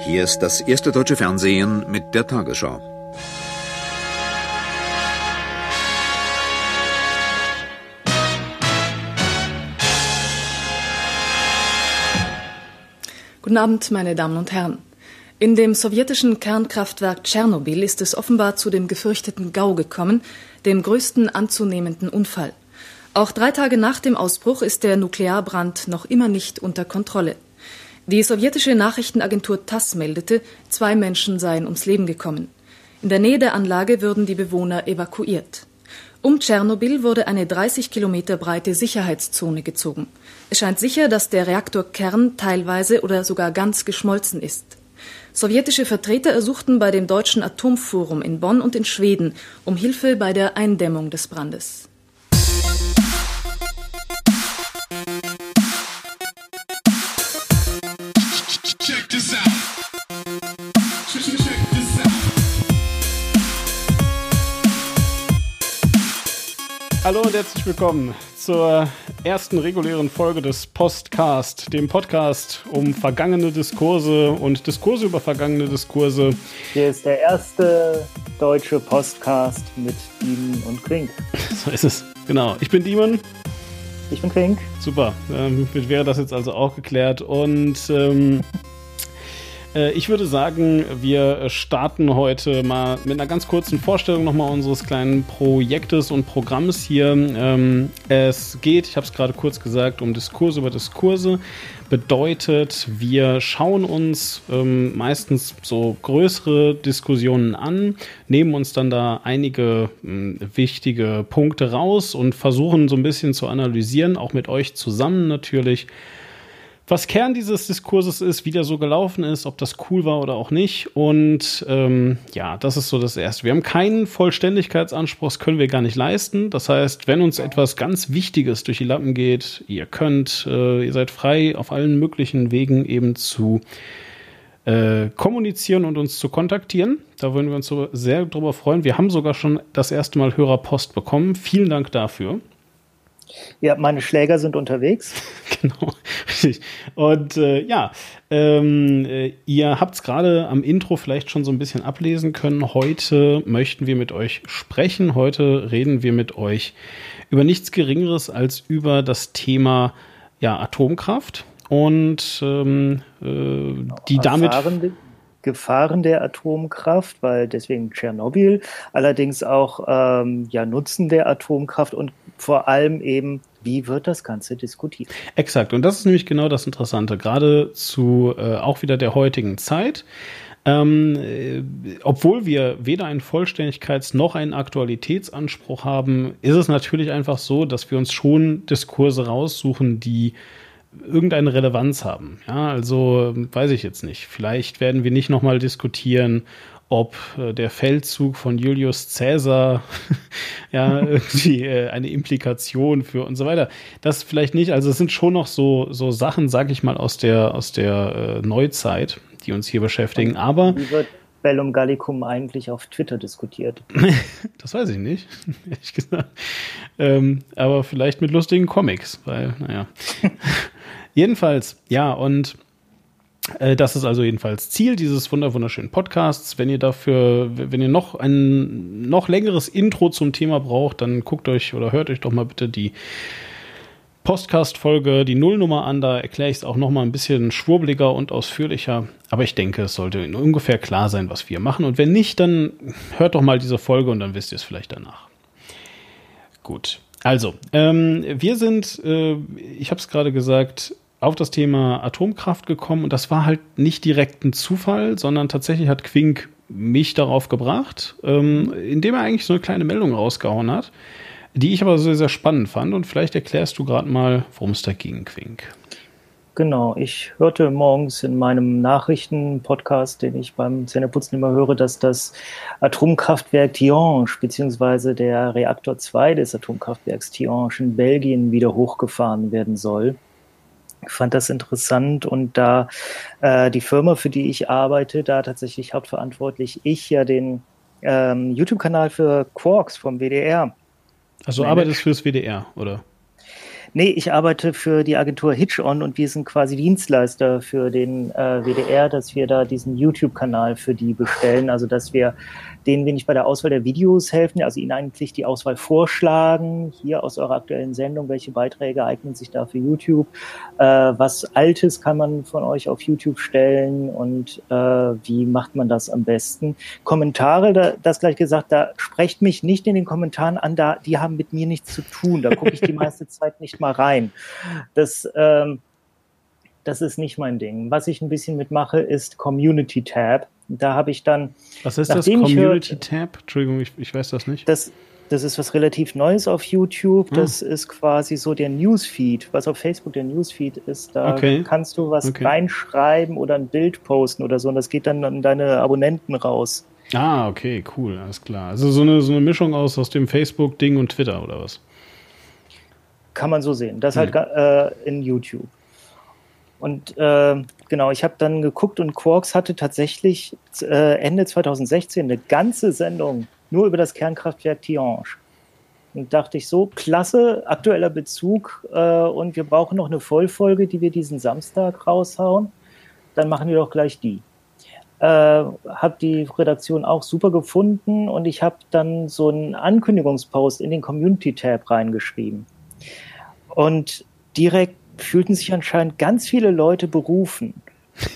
Hier ist das erste deutsche Fernsehen mit der Tagesschau. Guten Abend, meine Damen und Herren. In dem sowjetischen Kernkraftwerk Tschernobyl ist es offenbar zu dem gefürchteten GAU gekommen, dem größten anzunehmenden Unfall. Auch drei Tage nach dem Ausbruch ist der Nuklearbrand noch immer nicht unter Kontrolle. Die sowjetische Nachrichtenagentur TASS meldete, zwei Menschen seien ums Leben gekommen. In der Nähe der Anlage würden die Bewohner evakuiert. Um Tschernobyl wurde eine 30 Kilometer breite Sicherheitszone gezogen. Es scheint sicher, dass der Reaktorkern teilweise oder sogar ganz geschmolzen ist. Sowjetische Vertreter ersuchten bei dem Deutschen Atomforum in Bonn und in Schweden um Hilfe bei der Eindämmung des Brandes. Hallo und herzlich willkommen zur ersten regulären Folge des Postcast, dem Podcast um vergangene Diskurse und Diskurse über vergangene Diskurse. Hier ist der erste deutsche Postcast mit Demon und Quink. So ist es, genau. Ich bin Demon. Ich bin Quink. Super, damit ähm, wäre das jetzt also auch geklärt und ähm, äh, ich würde sagen, wir starten heute mal mit einer ganz kurzen Vorstellung nochmal unseres kleinen Projektes und Programms hier. Ähm, es geht, ich habe es gerade kurz gesagt, um Diskurse über Diskurse. Bedeutet, wir schauen uns ähm, meistens so größere Diskussionen an, nehmen uns dann da einige ähm, wichtige Punkte raus und versuchen so ein bisschen zu analysieren, auch mit euch zusammen natürlich was Kern dieses Diskurses ist, wie der so gelaufen ist, ob das cool war oder auch nicht. Und ähm, ja, das ist so das Erste. Wir haben keinen Vollständigkeitsanspruch, das können wir gar nicht leisten. Das heißt, wenn uns etwas ganz Wichtiges durch die Lappen geht, ihr könnt, äh, ihr seid frei, auf allen möglichen Wegen eben zu äh, kommunizieren und uns zu kontaktieren. Da würden wir uns so sehr drüber freuen. Wir haben sogar schon das erste Mal Hörerpost bekommen. Vielen Dank dafür. Ja, meine Schläger sind unterwegs. genau, richtig. Und äh, ja, ähm, äh, ihr habt es gerade am Intro vielleicht schon so ein bisschen ablesen können. Heute möchten wir mit euch sprechen. Heute reden wir mit euch über nichts Geringeres als über das Thema ja, Atomkraft und ähm, äh, die damit. Gefahren der Atomkraft, weil deswegen Tschernobyl, allerdings auch ähm, ja, Nutzen der Atomkraft und vor allem eben, wie wird das Ganze diskutiert? Exakt, und das ist nämlich genau das Interessante, gerade zu äh, auch wieder der heutigen Zeit. Ähm, äh, obwohl wir weder einen Vollständigkeits- noch einen Aktualitätsanspruch haben, ist es natürlich einfach so, dass wir uns schon Diskurse raussuchen, die irgendeine Relevanz haben. Ja, also weiß ich jetzt nicht. Vielleicht werden wir nicht nochmal diskutieren, ob äh, der Feldzug von Julius Caesar ja irgendwie äh, eine Implikation für und so weiter. Das vielleicht nicht. Also es sind schon noch so so Sachen, sag ich mal, aus der aus der äh, Neuzeit, die uns hier beschäftigen. Aber wie wird Bellum Gallicum eigentlich auf Twitter diskutiert? das weiß ich nicht, ehrlich gesagt. Ähm, aber vielleicht mit lustigen Comics, weil naja. Jedenfalls, ja und äh, das ist also jedenfalls Ziel dieses wunderschönen Podcasts. Wenn ihr dafür, wenn ihr noch ein noch längeres Intro zum Thema braucht, dann guckt euch oder hört euch doch mal bitte die Podcast-Folge, die Nullnummer an. Da erkläre ich es auch noch mal ein bisschen schwurbliger und ausführlicher. Aber ich denke, es sollte ungefähr klar sein, was wir machen. Und wenn nicht, dann hört doch mal diese Folge und dann wisst ihr es vielleicht danach. Gut. Also, ähm, wir sind, äh, ich habe es gerade gesagt, auf das Thema Atomkraft gekommen und das war halt nicht direkt ein Zufall, sondern tatsächlich hat Quink mich darauf gebracht, ähm, indem er eigentlich so eine kleine Meldung rausgehauen hat, die ich aber sehr, sehr spannend fand und vielleicht erklärst du gerade mal, worum es da ging, Quink. Genau, ich hörte morgens in meinem Nachrichtenpodcast, den ich beim Zähneputzen immer höre, dass das Atomkraftwerk Tihange beziehungsweise der Reaktor 2 des Atomkraftwerks Tihange in Belgien wieder hochgefahren werden soll. Ich fand das interessant und da äh, die Firma, für die ich arbeite, da tatsächlich hauptverantwortlich ich ja den ähm, YouTube-Kanal für Quarks vom WDR. Also arbeitest fürs WDR, oder? Nee, ich arbeite für die Agentur Hitch-On und wir sind quasi Dienstleister für den äh, WDR, dass wir da diesen YouTube-Kanal für die bestellen. Also dass wir denen wenig bei der Auswahl der Videos helfen, also ihnen eigentlich die Auswahl vorschlagen, hier aus eurer aktuellen Sendung, welche Beiträge eignen sich da für YouTube, äh, was Altes kann man von euch auf YouTube stellen und äh, wie macht man das am besten. Kommentare, da, das gleich gesagt, da sprecht mich nicht in den Kommentaren an, da die haben mit mir nichts zu tun, da gucke ich die meiste Zeit nicht mal rein. Das ähm, das ist nicht mein Ding. Was ich ein bisschen mitmache, ist Community Tab. Da habe ich dann. Was ist das? Community Tab? Entschuldigung, ich, ich weiß das nicht. Das, das ist was relativ Neues auf YouTube. Ah. Das ah. ist quasi so der Newsfeed, was auf Facebook der Newsfeed ist. Da okay. kannst du was okay. reinschreiben oder ein Bild posten oder so und das geht dann an deine Abonnenten raus. Ah, okay, cool, alles klar. Also so eine, so eine Mischung aus, aus dem Facebook-Ding und Twitter oder was? Kann man so sehen. Das hm. halt äh, in YouTube. Und äh, genau, ich habe dann geguckt und Quarks hatte tatsächlich äh, Ende 2016 eine ganze Sendung nur über das Kernkraftwerk Tihange. Und dachte ich so, klasse, aktueller Bezug äh, und wir brauchen noch eine Vollfolge, die wir diesen Samstag raushauen. Dann machen wir doch gleich die. Äh, habe die Redaktion auch super gefunden und ich habe dann so einen Ankündigungspost in den Community-Tab reingeschrieben. Und direkt fühlten sich anscheinend ganz viele Leute berufen,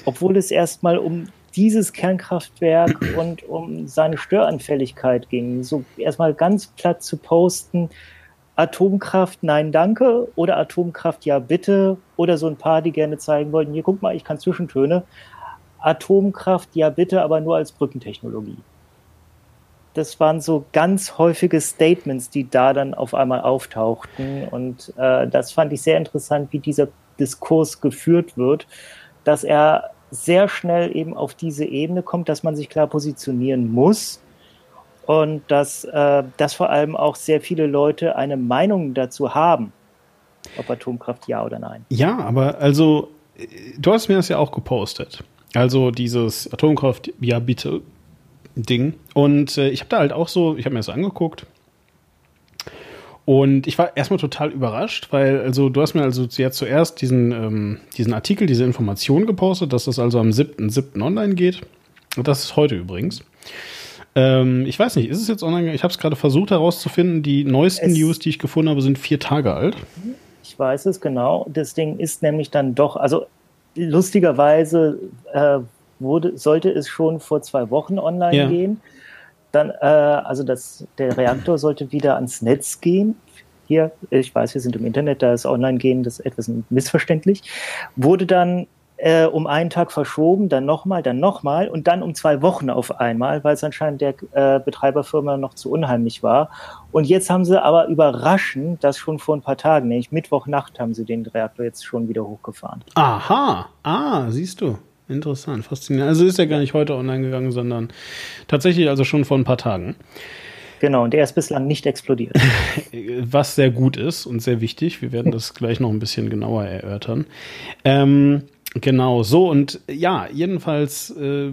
obwohl es erstmal um dieses Kernkraftwerk und um seine Störanfälligkeit ging. So erstmal ganz platt zu posten, Atomkraft, nein, danke, oder Atomkraft, ja, bitte, oder so ein paar, die gerne zeigen wollten, hier, guck mal, ich kann Zwischentöne. Atomkraft, ja, bitte, aber nur als Brückentechnologie. Das waren so ganz häufige Statements, die da dann auf einmal auftauchten. Und äh, das fand ich sehr interessant, wie dieser Diskurs geführt wird, dass er sehr schnell eben auf diese Ebene kommt, dass man sich klar positionieren muss und dass, äh, dass vor allem auch sehr viele Leute eine Meinung dazu haben, ob Atomkraft ja oder nein. Ja, aber also, du hast mir das ja auch gepostet. Also dieses Atomkraft, ja bitte, Ding. Und äh, ich habe da halt auch so, ich habe mir das angeguckt. Und ich war erstmal total überrascht, weil, also, du hast mir also jetzt zuerst diesen, ähm, diesen Artikel, diese Information gepostet, dass das also am 7.7. online geht. Und das ist heute übrigens. Ähm, ich weiß nicht, ist es jetzt online? Ich habe es gerade versucht herauszufinden. Die neuesten es News, die ich gefunden habe, sind vier Tage alt. Ich weiß es genau. Das Ding ist nämlich dann doch, also lustigerweise äh, wurde, sollte es schon vor zwei Wochen online ja. gehen. Dann, äh, also das, der Reaktor sollte wieder ans Netz gehen. Hier, ich weiß, wir sind im Internet, da ist Online-Gehen das ist etwas missverständlich. Wurde dann äh, um einen Tag verschoben, dann nochmal, dann nochmal und dann um zwei Wochen auf einmal, weil es anscheinend der äh, Betreiberfirma noch zu unheimlich war. Und jetzt haben sie aber überraschend, das schon vor ein paar Tagen, nämlich Mittwochnacht, haben sie den Reaktor jetzt schon wieder hochgefahren. Aha, ah, siehst du. Interessant, faszinierend. Also ist er gar nicht heute online gegangen, sondern tatsächlich also schon vor ein paar Tagen. Genau, und er ist bislang nicht explodiert. Was sehr gut ist und sehr wichtig. Wir werden das gleich noch ein bisschen genauer erörtern. Ähm, genau, so und ja, jedenfalls, äh,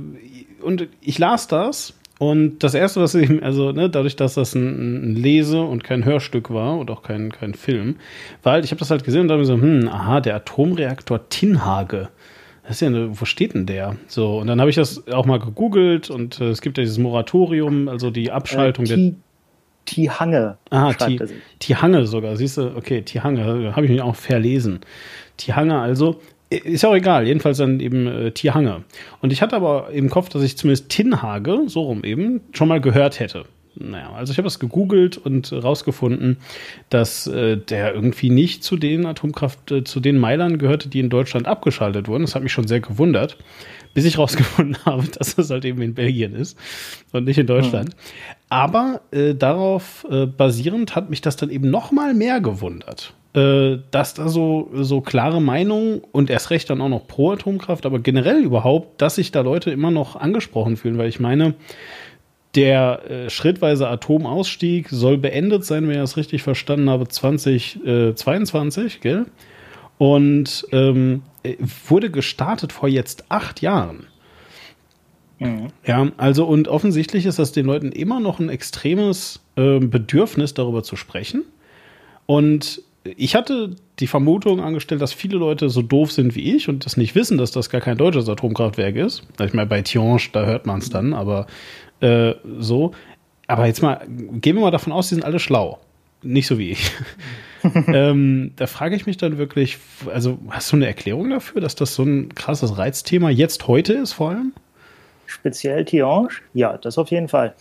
und ich las das und das erste, was ich, also ne, dadurch, dass das ein, ein, Lese- und kein Hörstück war und auch kein, kein Film, war halt, ich habe das halt gesehen und dachte mir so, hm, aha, der Atomreaktor Tinhage das ist ja eine, wo steht denn der? So, und dann habe ich das auch mal gegoogelt und äh, es gibt ja dieses Moratorium, also die Abschaltung äh, der. Tihange. Ah, Tihange sogar, siehst du, okay, Tihange, habe ich mich auch verlesen. Tihange also, ist ja auch egal, jedenfalls dann eben äh, Tihange. Und ich hatte aber im Kopf, dass ich zumindest Tinhage, so rum eben, schon mal gehört hätte. Naja, also ich habe das gegoogelt und rausgefunden, dass äh, der irgendwie nicht zu den Atomkraft, äh, zu den Meilern gehörte, die in Deutschland abgeschaltet wurden. Das hat mich schon sehr gewundert, bis ich rausgefunden habe, dass das halt eben in Belgien ist und nicht in Deutschland. Hm. Aber äh, darauf äh, basierend hat mich das dann eben noch mal mehr gewundert äh, dass da so, so klare Meinungen und erst recht dann auch noch pro Atomkraft, aber generell überhaupt, dass sich da Leute immer noch angesprochen fühlen, weil ich meine, der äh, schrittweise Atomausstieg soll beendet sein, wenn ich das richtig verstanden habe, 2022, äh, gell? Und ähm, äh, wurde gestartet vor jetzt acht Jahren. Mhm. Ja, also und offensichtlich ist das den Leuten immer noch ein extremes äh, Bedürfnis, darüber zu sprechen. Und ich hatte die Vermutung angestellt, dass viele Leute so doof sind wie ich und das nicht wissen, dass das gar kein deutsches Atomkraftwerk ist. Ich meine, bei Tihange, da hört man es dann, aber äh, so. Aber jetzt mal, gehen wir mal davon aus, die sind alle schlau. Nicht so wie ich. ähm, da frage ich mich dann wirklich, also hast du eine Erklärung dafür, dass das so ein krasses Reizthema jetzt heute ist vor allem? Speziell Tihange? Ja, das auf jeden Fall.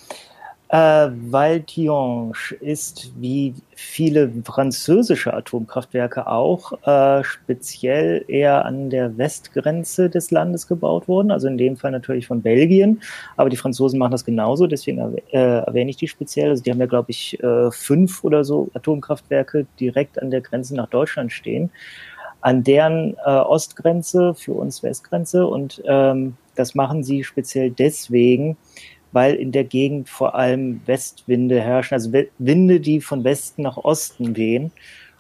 Äh, weil Tihange ist wie viele französische Atomkraftwerke auch äh, speziell eher an der Westgrenze des Landes gebaut worden, also in dem Fall natürlich von Belgien, aber die Franzosen machen das genauso, deswegen äh, erwähne ich die speziell. Also die haben ja, glaube ich, äh, fünf oder so Atomkraftwerke direkt an der Grenze nach Deutschland stehen, an deren äh, Ostgrenze, für uns Westgrenze. Und ähm, das machen sie speziell deswegen, weil in der Gegend vor allem Westwinde herrschen, also Winde, die von Westen nach Osten wehen.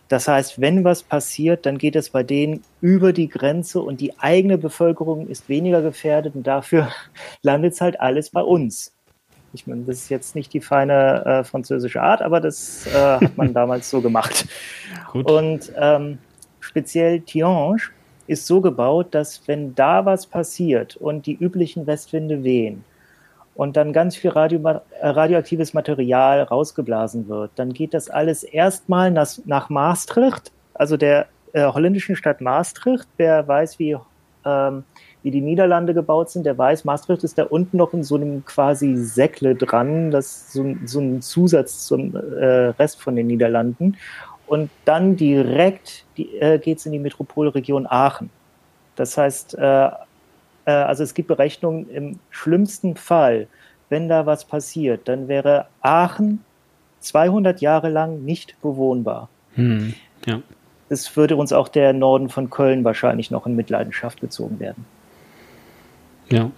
Das heißt, wenn was passiert, dann geht es bei denen über die Grenze und die eigene Bevölkerung ist weniger gefährdet und dafür landet es halt alles bei uns. Ich meine, das ist jetzt nicht die feine äh, französische Art, aber das äh, hat man damals so gemacht. Gut. Und ähm, speziell Tihange ist so gebaut, dass wenn da was passiert und die üblichen Westwinde wehen, und dann ganz viel Radio, äh, radioaktives Material rausgeblasen wird, dann geht das alles erstmal nach, nach Maastricht, also der äh, holländischen Stadt Maastricht. Wer weiß, wie, ähm, wie die Niederlande gebaut sind, der weiß, Maastricht ist da unten noch in so einem quasi Säckle dran, das so, so ein Zusatz zum äh, Rest von den Niederlanden. Und dann direkt äh, geht es in die Metropolregion Aachen. Das heißt, äh, also es gibt Berechnungen, im schlimmsten Fall, wenn da was passiert, dann wäre Aachen 200 Jahre lang nicht bewohnbar. Hm, ja. Es würde uns auch der Norden von Köln wahrscheinlich noch in Mitleidenschaft gezogen werden. Ja,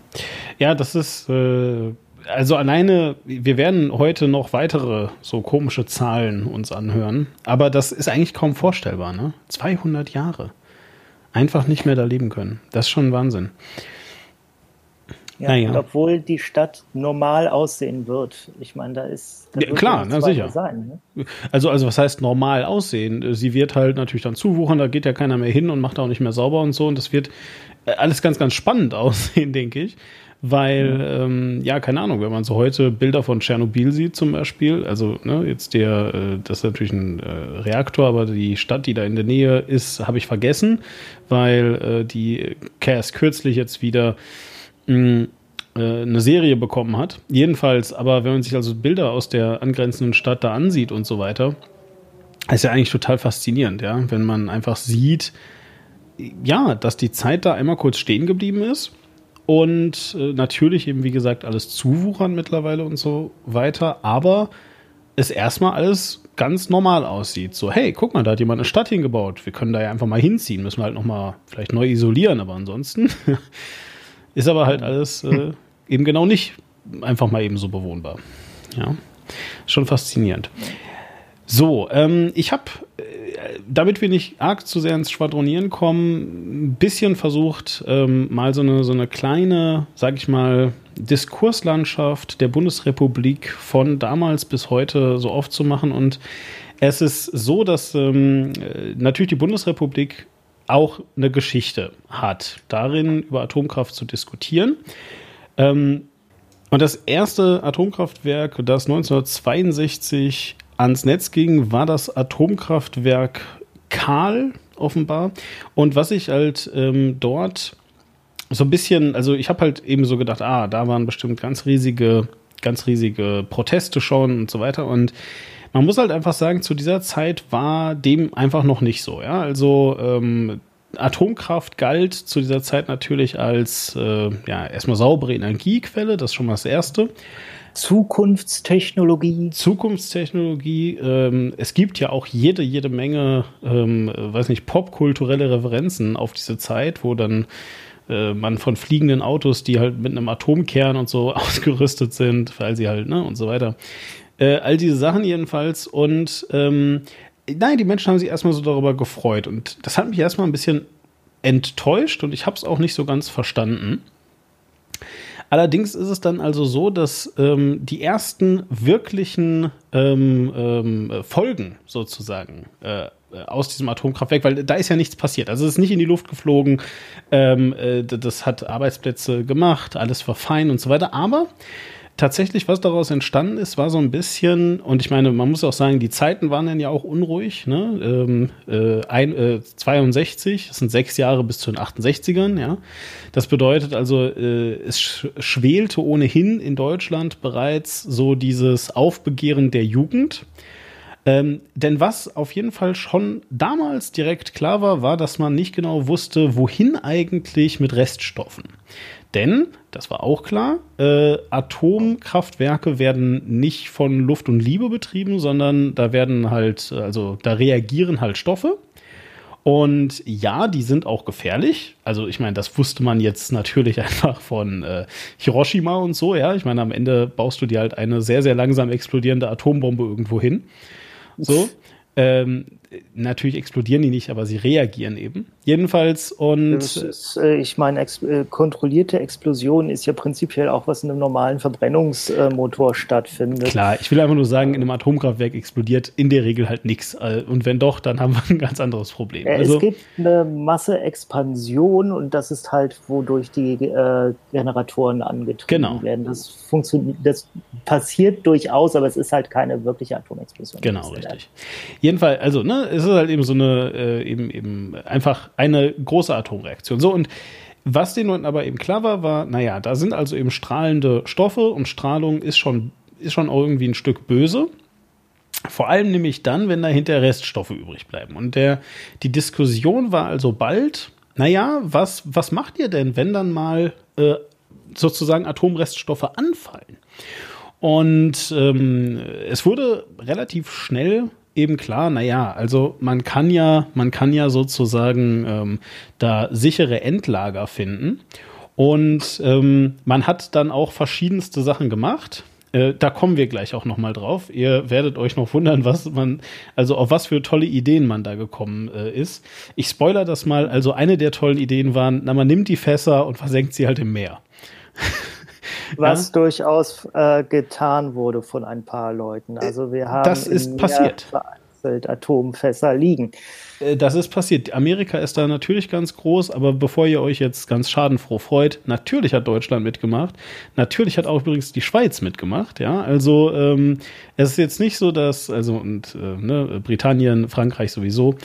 ja, das ist äh, also alleine. Wir werden heute noch weitere so komische Zahlen uns anhören, aber das ist eigentlich kaum vorstellbar. Ne? 200 Jahre, einfach nicht mehr da leben können. Das ist schon Wahnsinn. Ja. Und obwohl die Stadt normal aussehen wird. Ich meine, da ist. Da ja, klar, na sicher. Sein, ne? Also, also, was heißt normal aussehen? Sie wird halt natürlich dann zuwuchern, da geht ja keiner mehr hin und macht auch nicht mehr sauber und so. Und das wird äh, alles ganz, ganz spannend aussehen, denke ich. Weil, ja. Ähm, ja, keine Ahnung, wenn man so heute Bilder von Tschernobyl sieht zum Beispiel, also ne, jetzt der, äh, das ist natürlich ein äh, Reaktor, aber die Stadt, die da in der Nähe ist, habe ich vergessen, weil äh, die erst kürzlich jetzt wieder mh, äh, eine Serie bekommen hat. Jedenfalls, aber wenn man sich also Bilder aus der angrenzenden Stadt da ansieht und so weiter, ist ja eigentlich total faszinierend, ja, wenn man einfach sieht, ja, dass die Zeit da einmal kurz stehen geblieben ist und äh, natürlich eben, wie gesagt, alles zuwuchern mittlerweile und so weiter, aber es erstmal alles ganz normal aussieht. So, hey, guck mal, da hat jemand eine Stadt hingebaut. Wir können da ja einfach mal hinziehen. Müssen wir halt nochmal vielleicht neu isolieren, aber ansonsten Ist aber halt alles äh, eben genau nicht einfach mal eben so bewohnbar. Ja, schon faszinierend. So, ähm, ich habe, äh, damit wir nicht arg zu sehr ins Schwadronieren kommen, ein bisschen versucht, ähm, mal so eine, so eine kleine, sag ich mal, Diskurslandschaft der Bundesrepublik von damals bis heute so aufzumachen. Und es ist so, dass ähm, äh, natürlich die Bundesrepublik auch eine Geschichte hat, darin über Atomkraft zu diskutieren. Ähm, und das erste Atomkraftwerk, das 1962 ans Netz ging, war das Atomkraftwerk Karl offenbar. Und was ich halt ähm, dort so ein bisschen, also ich habe halt eben so gedacht, ah, da waren bestimmt ganz riesige, ganz riesige Proteste schon und so weiter. Und man muss halt einfach sagen, zu dieser Zeit war dem einfach noch nicht so. Ja, also ähm, Atomkraft galt zu dieser Zeit natürlich als äh, ja erstmal saubere Energiequelle. Das ist schon mal das Erste. Zukunftstechnologie. Zukunftstechnologie. Ähm, es gibt ja auch jede, jede Menge, ähm, weiß nicht, popkulturelle Referenzen auf diese Zeit, wo dann äh, man von fliegenden Autos, die halt mit einem Atomkern und so ausgerüstet sind, weil sie halt, ne, und so weiter. Äh, all diese Sachen jedenfalls. Und ähm, nein, die Menschen haben sich erstmal so darüber gefreut. Und das hat mich erstmal ein bisschen enttäuscht und ich habe es auch nicht so ganz verstanden. Allerdings ist es dann also so, dass ähm, die ersten wirklichen ähm, ähm, Folgen sozusagen äh, aus diesem Atomkraftwerk, weil da ist ja nichts passiert. Also es ist nicht in die Luft geflogen, ähm, äh, das hat Arbeitsplätze gemacht, alles war fein und so weiter. Aber tatsächlich, was daraus entstanden ist, war so ein bisschen, und ich meine, man muss auch sagen, die Zeiten waren dann ja auch unruhig, ne? Ähm, äh, ein, äh, 62, das sind sechs Jahre bis zu den 68ern, ja. Das bedeutet also, äh, es schwelte ohnehin in Deutschland bereits so dieses Aufbegehren der Jugend. Ähm, denn was auf jeden Fall schon damals direkt klar war, war, dass man nicht genau wusste, wohin eigentlich mit Reststoffen. Denn, das war auch klar, äh, Atomkraftwerke werden nicht von Luft und Liebe betrieben, sondern da werden halt, also da reagieren halt Stoffe. Und ja, die sind auch gefährlich. Also ich meine, das wusste man jetzt natürlich einfach von äh, Hiroshima und so, ja. Ich meine, am Ende baust du dir halt eine sehr, sehr langsam explodierende Atombombe irgendwo hin. So. Ähm, natürlich explodieren die nicht, aber sie reagieren eben. Jedenfalls und. Ist, äh, ich meine, ex äh, kontrollierte Explosion ist ja prinzipiell auch, was in einem normalen Verbrennungsmotor stattfindet. Klar, ich will einfach nur sagen, in einem Atomkraftwerk explodiert in der Regel halt nichts. Äh, und wenn doch, dann haben wir ein ganz anderes Problem. Also, es gibt eine Masseexpansion und das ist halt, wodurch die äh, Generatoren angetrieben genau. werden. Das funktioniert, das passiert durchaus, aber es ist halt keine wirkliche Atomexplosion. Genau, richtig. Jedenfalls, also, ne, es ist halt eben so eine, äh, eben, eben einfach eine große Atomreaktion. So, und was den Leuten aber eben klar war, war, naja, da sind also eben strahlende Stoffe und Strahlung ist schon, ist schon irgendwie ein Stück böse. Vor allem nämlich dann, wenn dahinter Reststoffe übrig bleiben. Und der, die Diskussion war also bald, naja, was, was macht ihr denn, wenn dann mal äh, sozusagen Atomreststoffe anfallen? Und ähm, es wurde relativ schnell eben klar, naja, also man kann ja, man kann ja sozusagen ähm, da sichere Endlager finden. Und ähm, man hat dann auch verschiedenste Sachen gemacht. Äh, da kommen wir gleich auch noch mal drauf. Ihr werdet euch noch wundern, was man, also auf was für tolle Ideen man da gekommen äh, ist. Ich spoiler das mal. Also eine der tollen Ideen waren, na man nimmt die Fässer und versenkt sie halt im Meer. was ja? durchaus äh, getan wurde von ein paar Leuten. Also wir haben das ist passiert. Atomfässer liegen. Äh, das ist passiert. Amerika ist da natürlich ganz groß, aber bevor ihr euch jetzt ganz schadenfroh freut, natürlich hat Deutschland mitgemacht. Natürlich hat auch übrigens die Schweiz mitgemacht. Ja, also ähm, es ist jetzt nicht so, dass also und äh, ne, Britannien, Frankreich sowieso.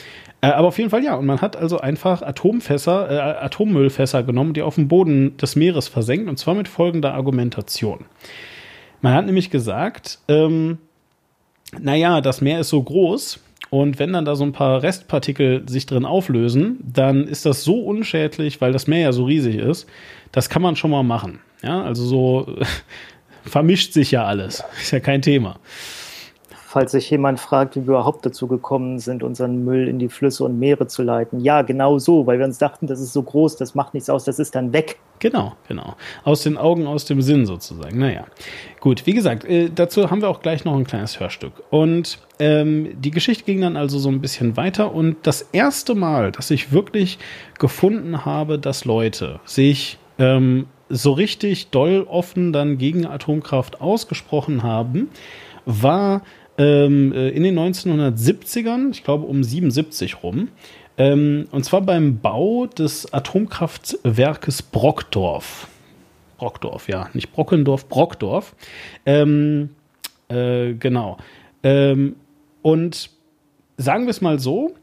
Äh, aber auf jeden Fall ja. Und man hat also einfach Atomfässer, äh, Atommüllfässer genommen, die auf dem Boden des Meeres versenkt. Und zwar mit folgender Argumentation. Man hat nämlich gesagt, ähm, naja, das Meer ist so groß und wenn dann da so ein paar Restpartikel sich drin auflösen, dann ist das so unschädlich, weil das Meer ja so riesig ist. Das kann man schon mal machen. Ja, also so vermischt sich ja alles. Ist ja kein Thema falls sich jemand fragt, wie wir überhaupt dazu gekommen sind, unseren Müll in die Flüsse und Meere zu leiten. Ja, genau so, weil wir uns dachten, das ist so groß, das macht nichts aus, das ist dann weg. Genau, genau. Aus den Augen, aus dem Sinn sozusagen. Naja, gut, wie gesagt, äh, dazu haben wir auch gleich noch ein kleines Hörstück. Und ähm, die Geschichte ging dann also so ein bisschen weiter und das erste Mal, dass ich wirklich gefunden habe, dass Leute sich ähm, so richtig doll offen dann gegen Atomkraft ausgesprochen haben, war ähm, äh, in den 1970ern, ich glaube um 77 rum, ähm, und zwar beim Bau des Atomkraftwerkes Brockdorf. Brockdorf, ja, nicht Brockendorf, Brockdorf. Ähm, äh, genau. Ähm, und sagen wir es mal so,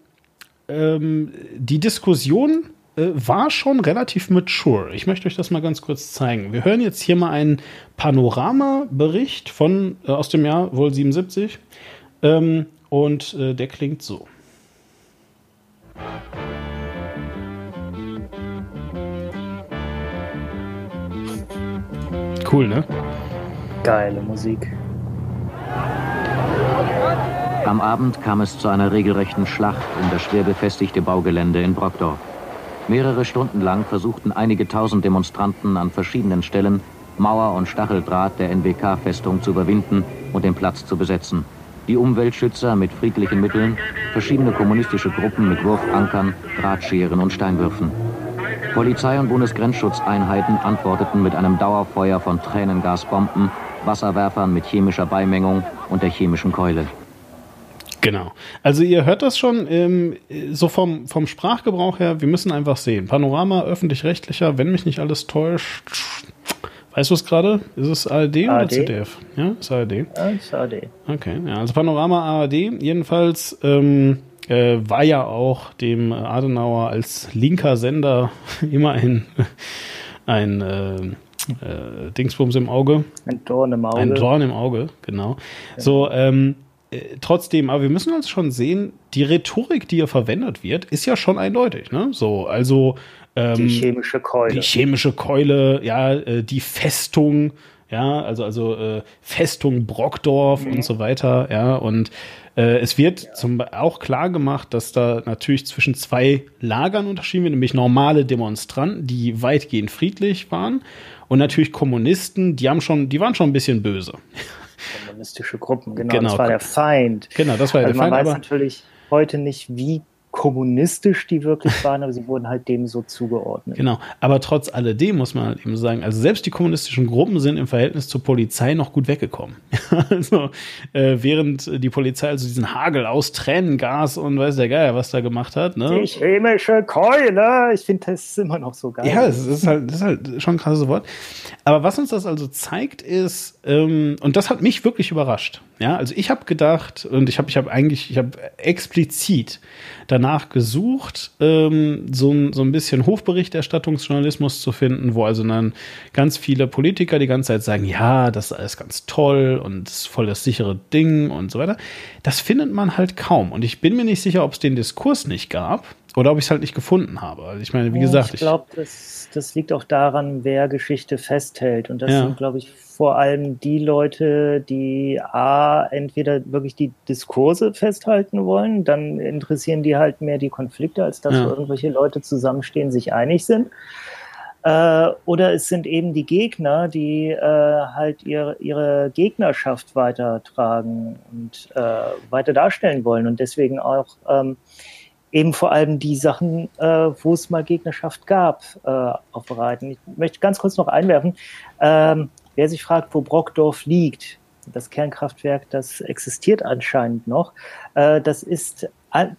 ähm, die Diskussion äh, war schon relativ mature. Ich möchte euch das mal ganz kurz zeigen. Wir hören jetzt hier mal einen Panoramabericht von äh, aus dem Jahr wohl 77 ähm, und äh, der klingt so. Cool, ne? Geile Musik. Am Abend kam es zu einer regelrechten Schlacht um das schwer befestigte Baugelände in Brockdorf. Mehrere Stunden lang versuchten einige tausend Demonstranten an verschiedenen Stellen Mauer und Stacheldraht der NWK-Festung zu überwinden und den Platz zu besetzen. Die Umweltschützer mit friedlichen Mitteln, verschiedene kommunistische Gruppen mit Wurfankern, Drahtscheren und Steinwürfen. Polizei und Bundesgrenzschutzeinheiten antworteten mit einem Dauerfeuer von Tränengasbomben, Wasserwerfern mit chemischer Beimengung und der chemischen Keule. Genau. Also ihr hört das schon, ähm, so vom, vom Sprachgebrauch her, wir müssen einfach sehen. Panorama, öffentlich-rechtlicher, wenn mich nicht alles täuscht. Weißt du es gerade? Ist es ARD, ARD, oder ZDF? Ja, ist ARD. Ja, ist ARD. Okay, ja, also Panorama ARD. Jedenfalls ähm, äh, war ja auch dem Adenauer als linker Sender immer ein, ein äh, äh, Dingsbums im Auge. Ein Dorn im Auge. Ein Dorn im Auge, genau. Ja. So, ähm, äh, trotzdem, aber wir müssen uns schon sehen, die Rhetorik, die hier verwendet wird, ist ja schon eindeutig, ne? So, also ähm, die chemische Keule. Die chemische Keule, ja, äh, die Festung, ja, also, also äh, Festung Brockdorf mhm. und so weiter, ja, und äh, es wird ja. zum, auch klar gemacht, dass da natürlich zwischen zwei Lagern unterschieden wird, nämlich normale Demonstranten, die weitgehend friedlich waren, und natürlich Kommunisten, die haben schon, die waren schon ein bisschen böse. Kommunistische Gruppen, genau, genau. das war der Feind. Genau, das war also der Feind. Man weiß natürlich heute nicht, wie kommunistisch die wirklich waren, aber sie wurden halt dem so zugeordnet. Genau, aber trotz alledem muss man halt eben sagen, also selbst die kommunistischen Gruppen sind im Verhältnis zur Polizei noch gut weggekommen. also äh, während die Polizei also diesen Hagel aus Tränengas und weiß der Geier, was da gemacht hat. Ne? Die chemische Keule, ich finde das ist immer noch so geil. Ja, das ist halt, das ist halt schon ein krasses Wort. Aber was uns das also zeigt ist, ähm, und das hat mich wirklich überrascht. Ja, also ich habe gedacht und ich habe ich habe eigentlich ich habe explizit danach gesucht, ähm, so, so ein bisschen Hofberichterstattungsjournalismus zu finden, wo also dann ganz viele Politiker die ganze Zeit sagen, ja, das ist alles ganz toll und voll das sichere Ding und so weiter. Das findet man halt kaum. Und ich bin mir nicht sicher, ob es den Diskurs nicht gab oder ob ich es halt nicht gefunden habe. Also ich meine, wie gesagt, ich glaube, das, das liegt auch daran, wer Geschichte festhält. Und das ja. sind, glaube ich, vor allem die Leute, die A, entweder wirklich die Diskurse festhalten wollen, dann interessieren die halt mehr die Konflikte, als dass ja. irgendwelche Leute zusammenstehen, sich einig sind. Äh, oder es sind eben die Gegner, die äh, halt ihre, ihre Gegnerschaft weitertragen und äh, weiter darstellen wollen und deswegen auch ähm, eben vor allem die Sachen, äh, wo es mal Gegnerschaft gab, äh, aufbereiten. Ich möchte ganz kurz noch einwerfen, ähm, wer sich fragt, wo Brockdorf liegt, das Kernkraftwerk, das existiert anscheinend noch, äh, das ist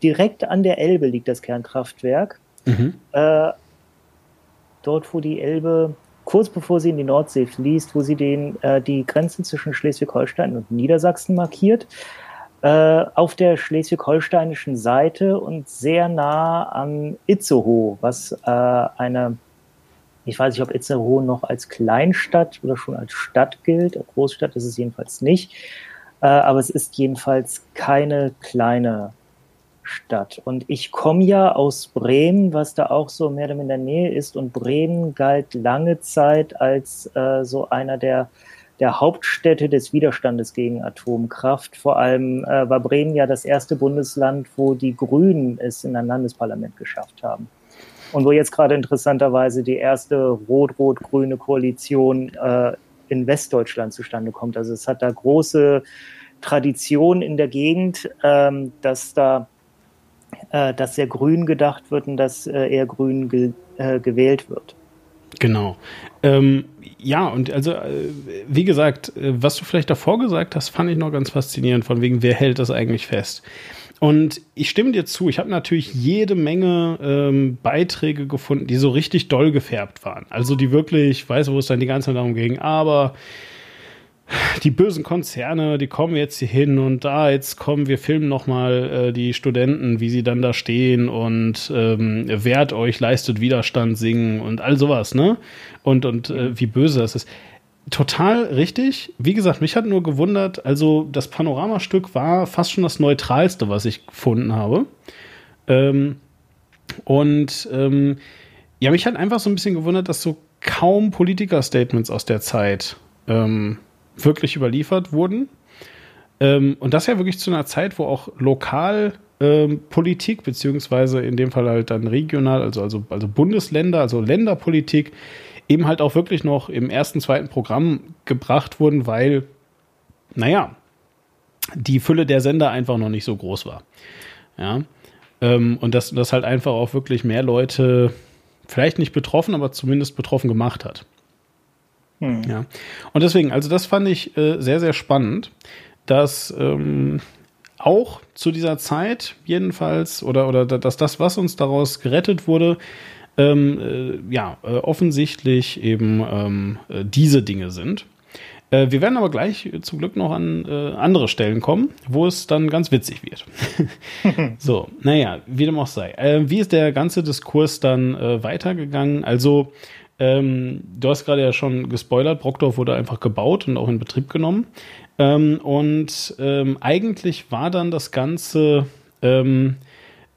direkt an der Elbe liegt das Kernkraftwerk. Mhm. Äh, dort, wo die Elbe kurz bevor sie in die Nordsee fließt, wo sie den, äh, die Grenzen zwischen Schleswig-Holstein und Niedersachsen markiert äh, auf der schleswig-holsteinischen Seite und sehr nah an Itzehoe, was äh, eine, ich weiß nicht, ob Itzehoe noch als Kleinstadt oder schon als Stadt gilt. Großstadt ist es jedenfalls nicht. Äh, aber es ist jedenfalls keine kleine Stadt. Und ich komme ja aus Bremen, was da auch so mehr oder minder in der Nähe ist. Und Bremen galt lange Zeit als äh, so einer der der Hauptstädte des Widerstandes gegen Atomkraft. Vor allem äh, war Bremen ja das erste Bundesland, wo die Grünen es in ein Landesparlament geschafft haben. Und wo jetzt gerade interessanterweise die erste rot-rot-grüne Koalition äh, in Westdeutschland zustande kommt. Also es hat da große Tradition in der Gegend, ähm, dass da äh, dass sehr grün gedacht wird und dass äh, eher grün ge äh, gewählt wird. Genau. Ähm, ja, und also, äh, wie gesagt, äh, was du vielleicht davor gesagt hast, fand ich noch ganz faszinierend, von wegen, wer hält das eigentlich fest? Und ich stimme dir zu, ich habe natürlich jede Menge ähm, Beiträge gefunden, die so richtig doll gefärbt waren. Also die wirklich, ich weiß, wo es dann die ganze Zeit darum ging, aber die bösen Konzerne, die kommen jetzt hier hin und da, jetzt kommen wir filmen nochmal äh, die Studenten, wie sie dann da stehen und ähm, wehrt euch, leistet Widerstand, singen und all sowas, ne? Und, und äh, wie böse das ist. Total richtig. Wie gesagt, mich hat nur gewundert, also das Panoramastück war fast schon das neutralste, was ich gefunden habe. Ähm, und ähm, ja, mich hat einfach so ein bisschen gewundert, dass so kaum Politiker-Statements aus der Zeit ähm, wirklich überliefert wurden. Ähm, und das ja wirklich zu einer Zeit, wo auch lokal ähm, Politik, beziehungsweise in dem Fall halt dann regional, also, also, also Bundesländer, also Länderpolitik, eben halt auch wirklich noch im ersten, zweiten Programm gebracht wurden, weil, naja, die Fülle der Sender einfach noch nicht so groß war. Ja. Ähm, und dass das halt einfach auch wirklich mehr Leute vielleicht nicht betroffen, aber zumindest betroffen gemacht hat. Hm. Ja. Und deswegen, also das fand ich äh, sehr, sehr spannend, dass ähm, auch zu dieser Zeit jedenfalls, oder, oder dass das, was uns daraus gerettet wurde, ähm, äh, ja, äh, offensichtlich eben ähm, äh, diese Dinge sind. Äh, wir werden aber gleich zum Glück noch an äh, andere Stellen kommen, wo es dann ganz witzig wird. so, naja, wie dem auch sei. Äh, wie ist der ganze Diskurs dann weitergegangen? Also, ähm, du hast gerade ja schon gespoilert, Brockdorf wurde einfach gebaut und auch in Betrieb genommen. Ähm, und ähm, eigentlich war dann das Ganze ähm,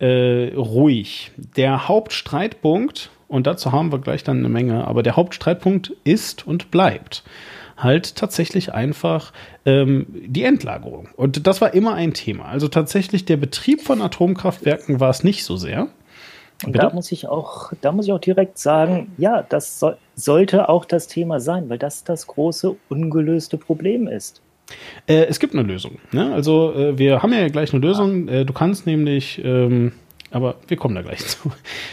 äh, ruhig. Der Hauptstreitpunkt, und dazu haben wir gleich dann eine Menge, aber der Hauptstreitpunkt ist und bleibt halt tatsächlich einfach ähm, die Endlagerung. Und das war immer ein Thema. Also tatsächlich der Betrieb von Atomkraftwerken war es nicht so sehr. Und da muss ich auch, da muss ich auch direkt sagen, ja, das so, sollte auch das Thema sein, weil das das große ungelöste Problem ist. Äh, es gibt eine Lösung. Ne? Also äh, wir haben ja gleich eine Lösung. Äh, du kannst nämlich, ähm, aber wir kommen da gleich zu.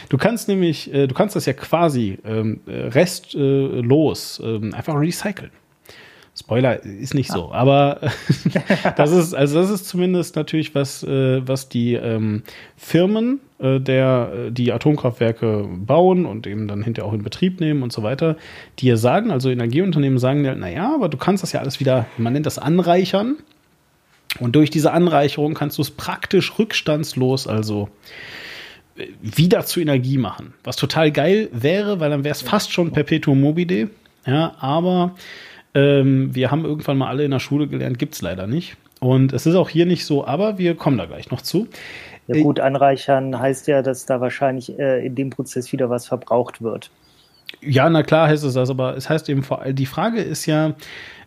Du kannst nämlich, äh, du kannst das ja quasi ähm, restlos ähm, einfach recyceln. Spoiler ist nicht so, aber das ist also das ist zumindest natürlich was äh, was die ähm, Firmen äh, der äh, die Atomkraftwerke bauen und eben dann hinterher auch in Betrieb nehmen und so weiter, die ja sagen, also Energieunternehmen sagen ja, naja, aber du kannst das ja alles wieder, man nennt das anreichern. Und durch diese Anreicherung kannst du es praktisch rückstandslos, also äh, wieder zu Energie machen, was total geil wäre, weil dann wäre es fast schon Perpetuum mobile, ja, aber ähm, wir haben irgendwann mal alle in der Schule gelernt, gibt es leider nicht. Und es ist auch hier nicht so, aber wir kommen da gleich noch zu. Ja, gut, anreichern heißt ja, dass da wahrscheinlich äh, in dem Prozess wieder was verbraucht wird. Ja, na klar heißt es das, aber es heißt eben vor allem, die Frage ist ja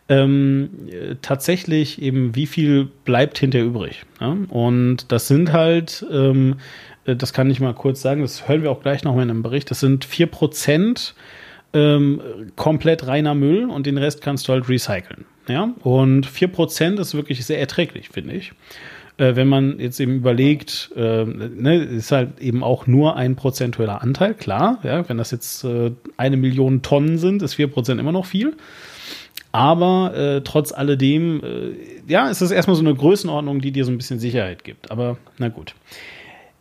ähm, tatsächlich eben, wie viel bleibt hinterher übrig. Ja? Und das sind halt, ähm, äh, das kann ich mal kurz sagen, das hören wir auch gleich noch mal in einem Bericht, das sind vier Prozent ähm, komplett reiner Müll und den Rest kannst du halt recyceln. Ja? Und 4% ist wirklich sehr erträglich, finde ich. Äh, wenn man jetzt eben überlegt, äh, ne, ist halt eben auch nur ein prozentueller Anteil, klar. Ja? Wenn das jetzt äh, eine Million Tonnen sind, ist 4% immer noch viel. Aber äh, trotz alledem, äh, ja, ist es erstmal so eine Größenordnung, die dir so ein bisschen Sicherheit gibt. Aber na gut.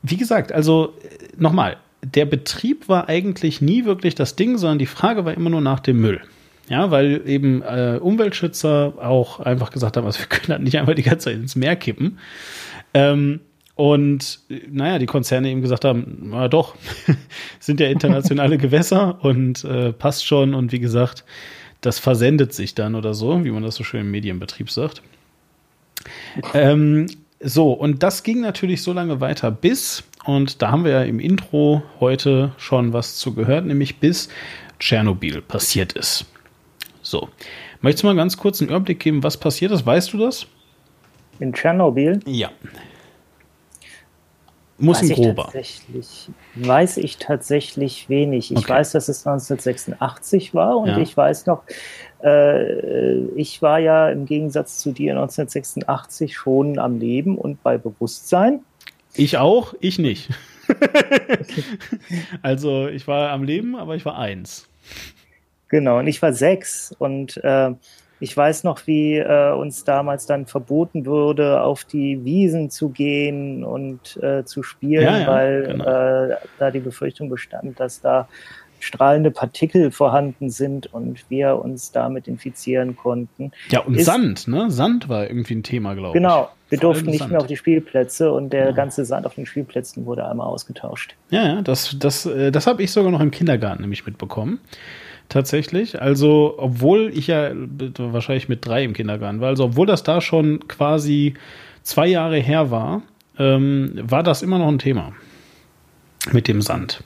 Wie gesagt, also äh, nochmal, der Betrieb war eigentlich nie wirklich das Ding, sondern die Frage war immer nur nach dem Müll. Ja, weil eben äh, Umweltschützer auch einfach gesagt haben, also wir können halt nicht einfach die ganze Zeit ins Meer kippen. Ähm, und naja, die Konzerne eben gesagt haben, na doch, sind ja internationale Gewässer und äh, passt schon. Und wie gesagt, das versendet sich dann oder so, wie man das so schön im Medienbetrieb sagt. Ähm, so, und das ging natürlich so lange weiter bis, und da haben wir ja im Intro heute schon was zu gehört, nämlich bis Tschernobyl passiert ist. So, möchtest du mal ganz kurz einen Überblick geben, was passiert ist? Weißt du das? In Tschernobyl? Ja. Muss weiß ein grober. Tatsächlich, weiß ich tatsächlich wenig. Ich okay. weiß, dass es 1986 war und ja. ich weiß noch, äh, ich war ja im Gegensatz zu dir 1986 schon am Leben und bei Bewusstsein. Ich auch, ich nicht. also ich war am Leben, aber ich war eins. Genau, und ich war sechs und äh, ich weiß noch, wie äh, uns damals dann verboten würde, auf die Wiesen zu gehen und äh, zu spielen, ja, ja, weil genau. äh, da die Befürchtung bestand, dass da strahlende Partikel vorhanden sind und wir uns damit infizieren konnten. Ja, und Ist, Sand, ne? Sand war irgendwie ein Thema, glaube ich. Genau, wir durften nicht Sand. mehr auf die Spielplätze und der ja. ganze Sand auf den Spielplätzen wurde einmal ausgetauscht. Ja, ja, das, das, äh, das habe ich sogar noch im Kindergarten nämlich mitbekommen tatsächlich. Also, obwohl ich ja wahrscheinlich mit drei im Kindergarten war, also obwohl das da schon quasi zwei Jahre her war, ähm, war das immer noch ein Thema mit dem Sand.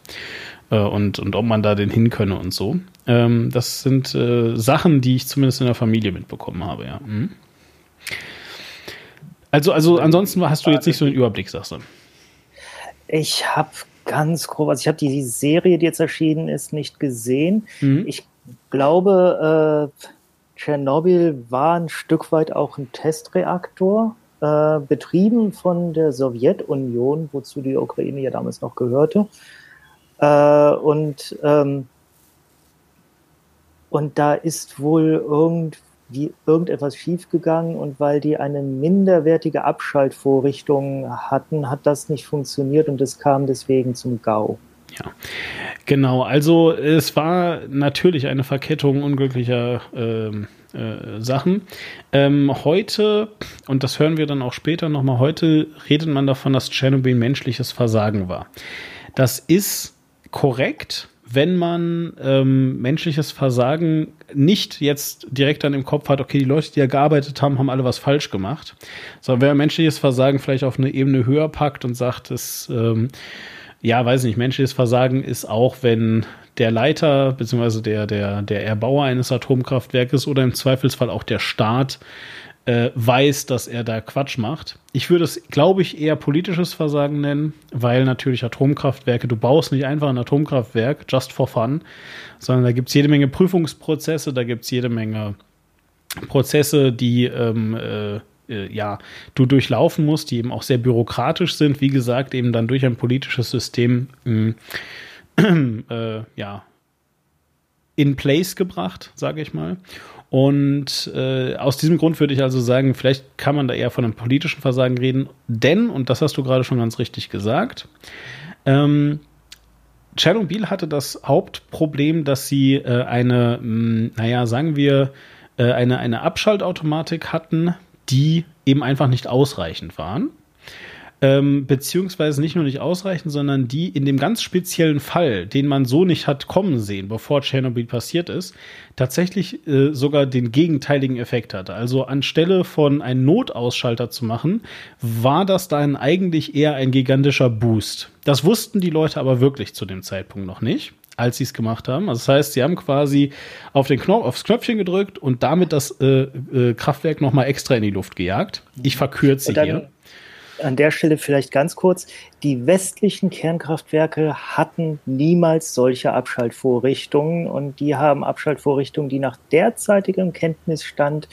Äh, und, und ob man da denn hin könne und so. Ähm, das sind äh, Sachen, die ich zumindest in der Familie mitbekommen habe, ja. Mhm. Also, also ansonsten hast du jetzt nicht so einen Überblick, sagst du. Ich habe ganz grob, also ich habe die Serie, die jetzt erschienen ist, nicht gesehen. Mhm. Ich glaube, äh, Tschernobyl war ein Stück weit auch ein Testreaktor, äh, betrieben von der Sowjetunion, wozu die Ukraine ja damals noch gehörte. Äh, und, ähm, und da ist wohl irgend, wie irgendetwas schiefgegangen und weil die eine minderwertige Abschaltvorrichtung hatten, hat das nicht funktioniert und es kam deswegen zum GAU. Ja, genau. Also es war natürlich eine Verkettung unglücklicher ähm, äh, Sachen. Ähm, heute, und das hören wir dann auch später nochmal, heute redet man davon, dass Tschernobyl menschliches Versagen war. Das ist korrekt, wenn man ähm, menschliches Versagen nicht jetzt direkt dann im Kopf hat, okay, die Leute, die ja gearbeitet haben, haben alle was falsch gemacht, sondern wenn man menschliches Versagen vielleicht auf eine Ebene höher packt und sagt, es, ähm, ja, weiß nicht, menschliches Versagen ist auch, wenn der Leiter bzw. Der, der, der Erbauer eines Atomkraftwerkes oder im Zweifelsfall auch der Staat äh, weiß, dass er da Quatsch macht. Ich würde es, glaube ich, eher politisches Versagen nennen, weil natürlich Atomkraftwerke, du baust nicht einfach ein Atomkraftwerk just for fun, sondern da gibt es jede Menge Prüfungsprozesse, da gibt es jede Menge Prozesse, die ähm, äh, äh, ja, du durchlaufen musst, die eben auch sehr bürokratisch sind, wie gesagt, eben dann durch ein politisches System mh, äh, ja, in place gebracht, sage ich mal. Und äh, aus diesem Grund würde ich also sagen, vielleicht kann man da eher von einem politischen Versagen reden, denn, und das hast du gerade schon ganz richtig gesagt, ähm, Tschernobyl hatte das Hauptproblem, dass sie äh, eine, mh, hm, naja, sagen wir, äh, eine, eine Abschaltautomatik hatten, die eben einfach nicht ausreichend waren ähm, beziehungsweise nicht nur nicht ausreichend, sondern die in dem ganz speziellen Fall, den man so nicht hat kommen sehen, bevor Tschernobyl passiert ist, tatsächlich äh, sogar den gegenteiligen Effekt hatte. Also anstelle von einen Notausschalter zu machen, war das dann eigentlich eher ein gigantischer Boost. Das wussten die Leute aber wirklich zu dem Zeitpunkt noch nicht als sie es gemacht haben. Also das heißt, sie haben quasi auf den Knopf, aufs Knöpfchen gedrückt und damit das äh, äh, Kraftwerk nochmal extra in die Luft gejagt. Ich verkürze hier an der Stelle vielleicht ganz kurz, die westlichen Kernkraftwerke hatten niemals solche Abschaltvorrichtungen und die haben Abschaltvorrichtungen, die nach derzeitigem Kenntnisstand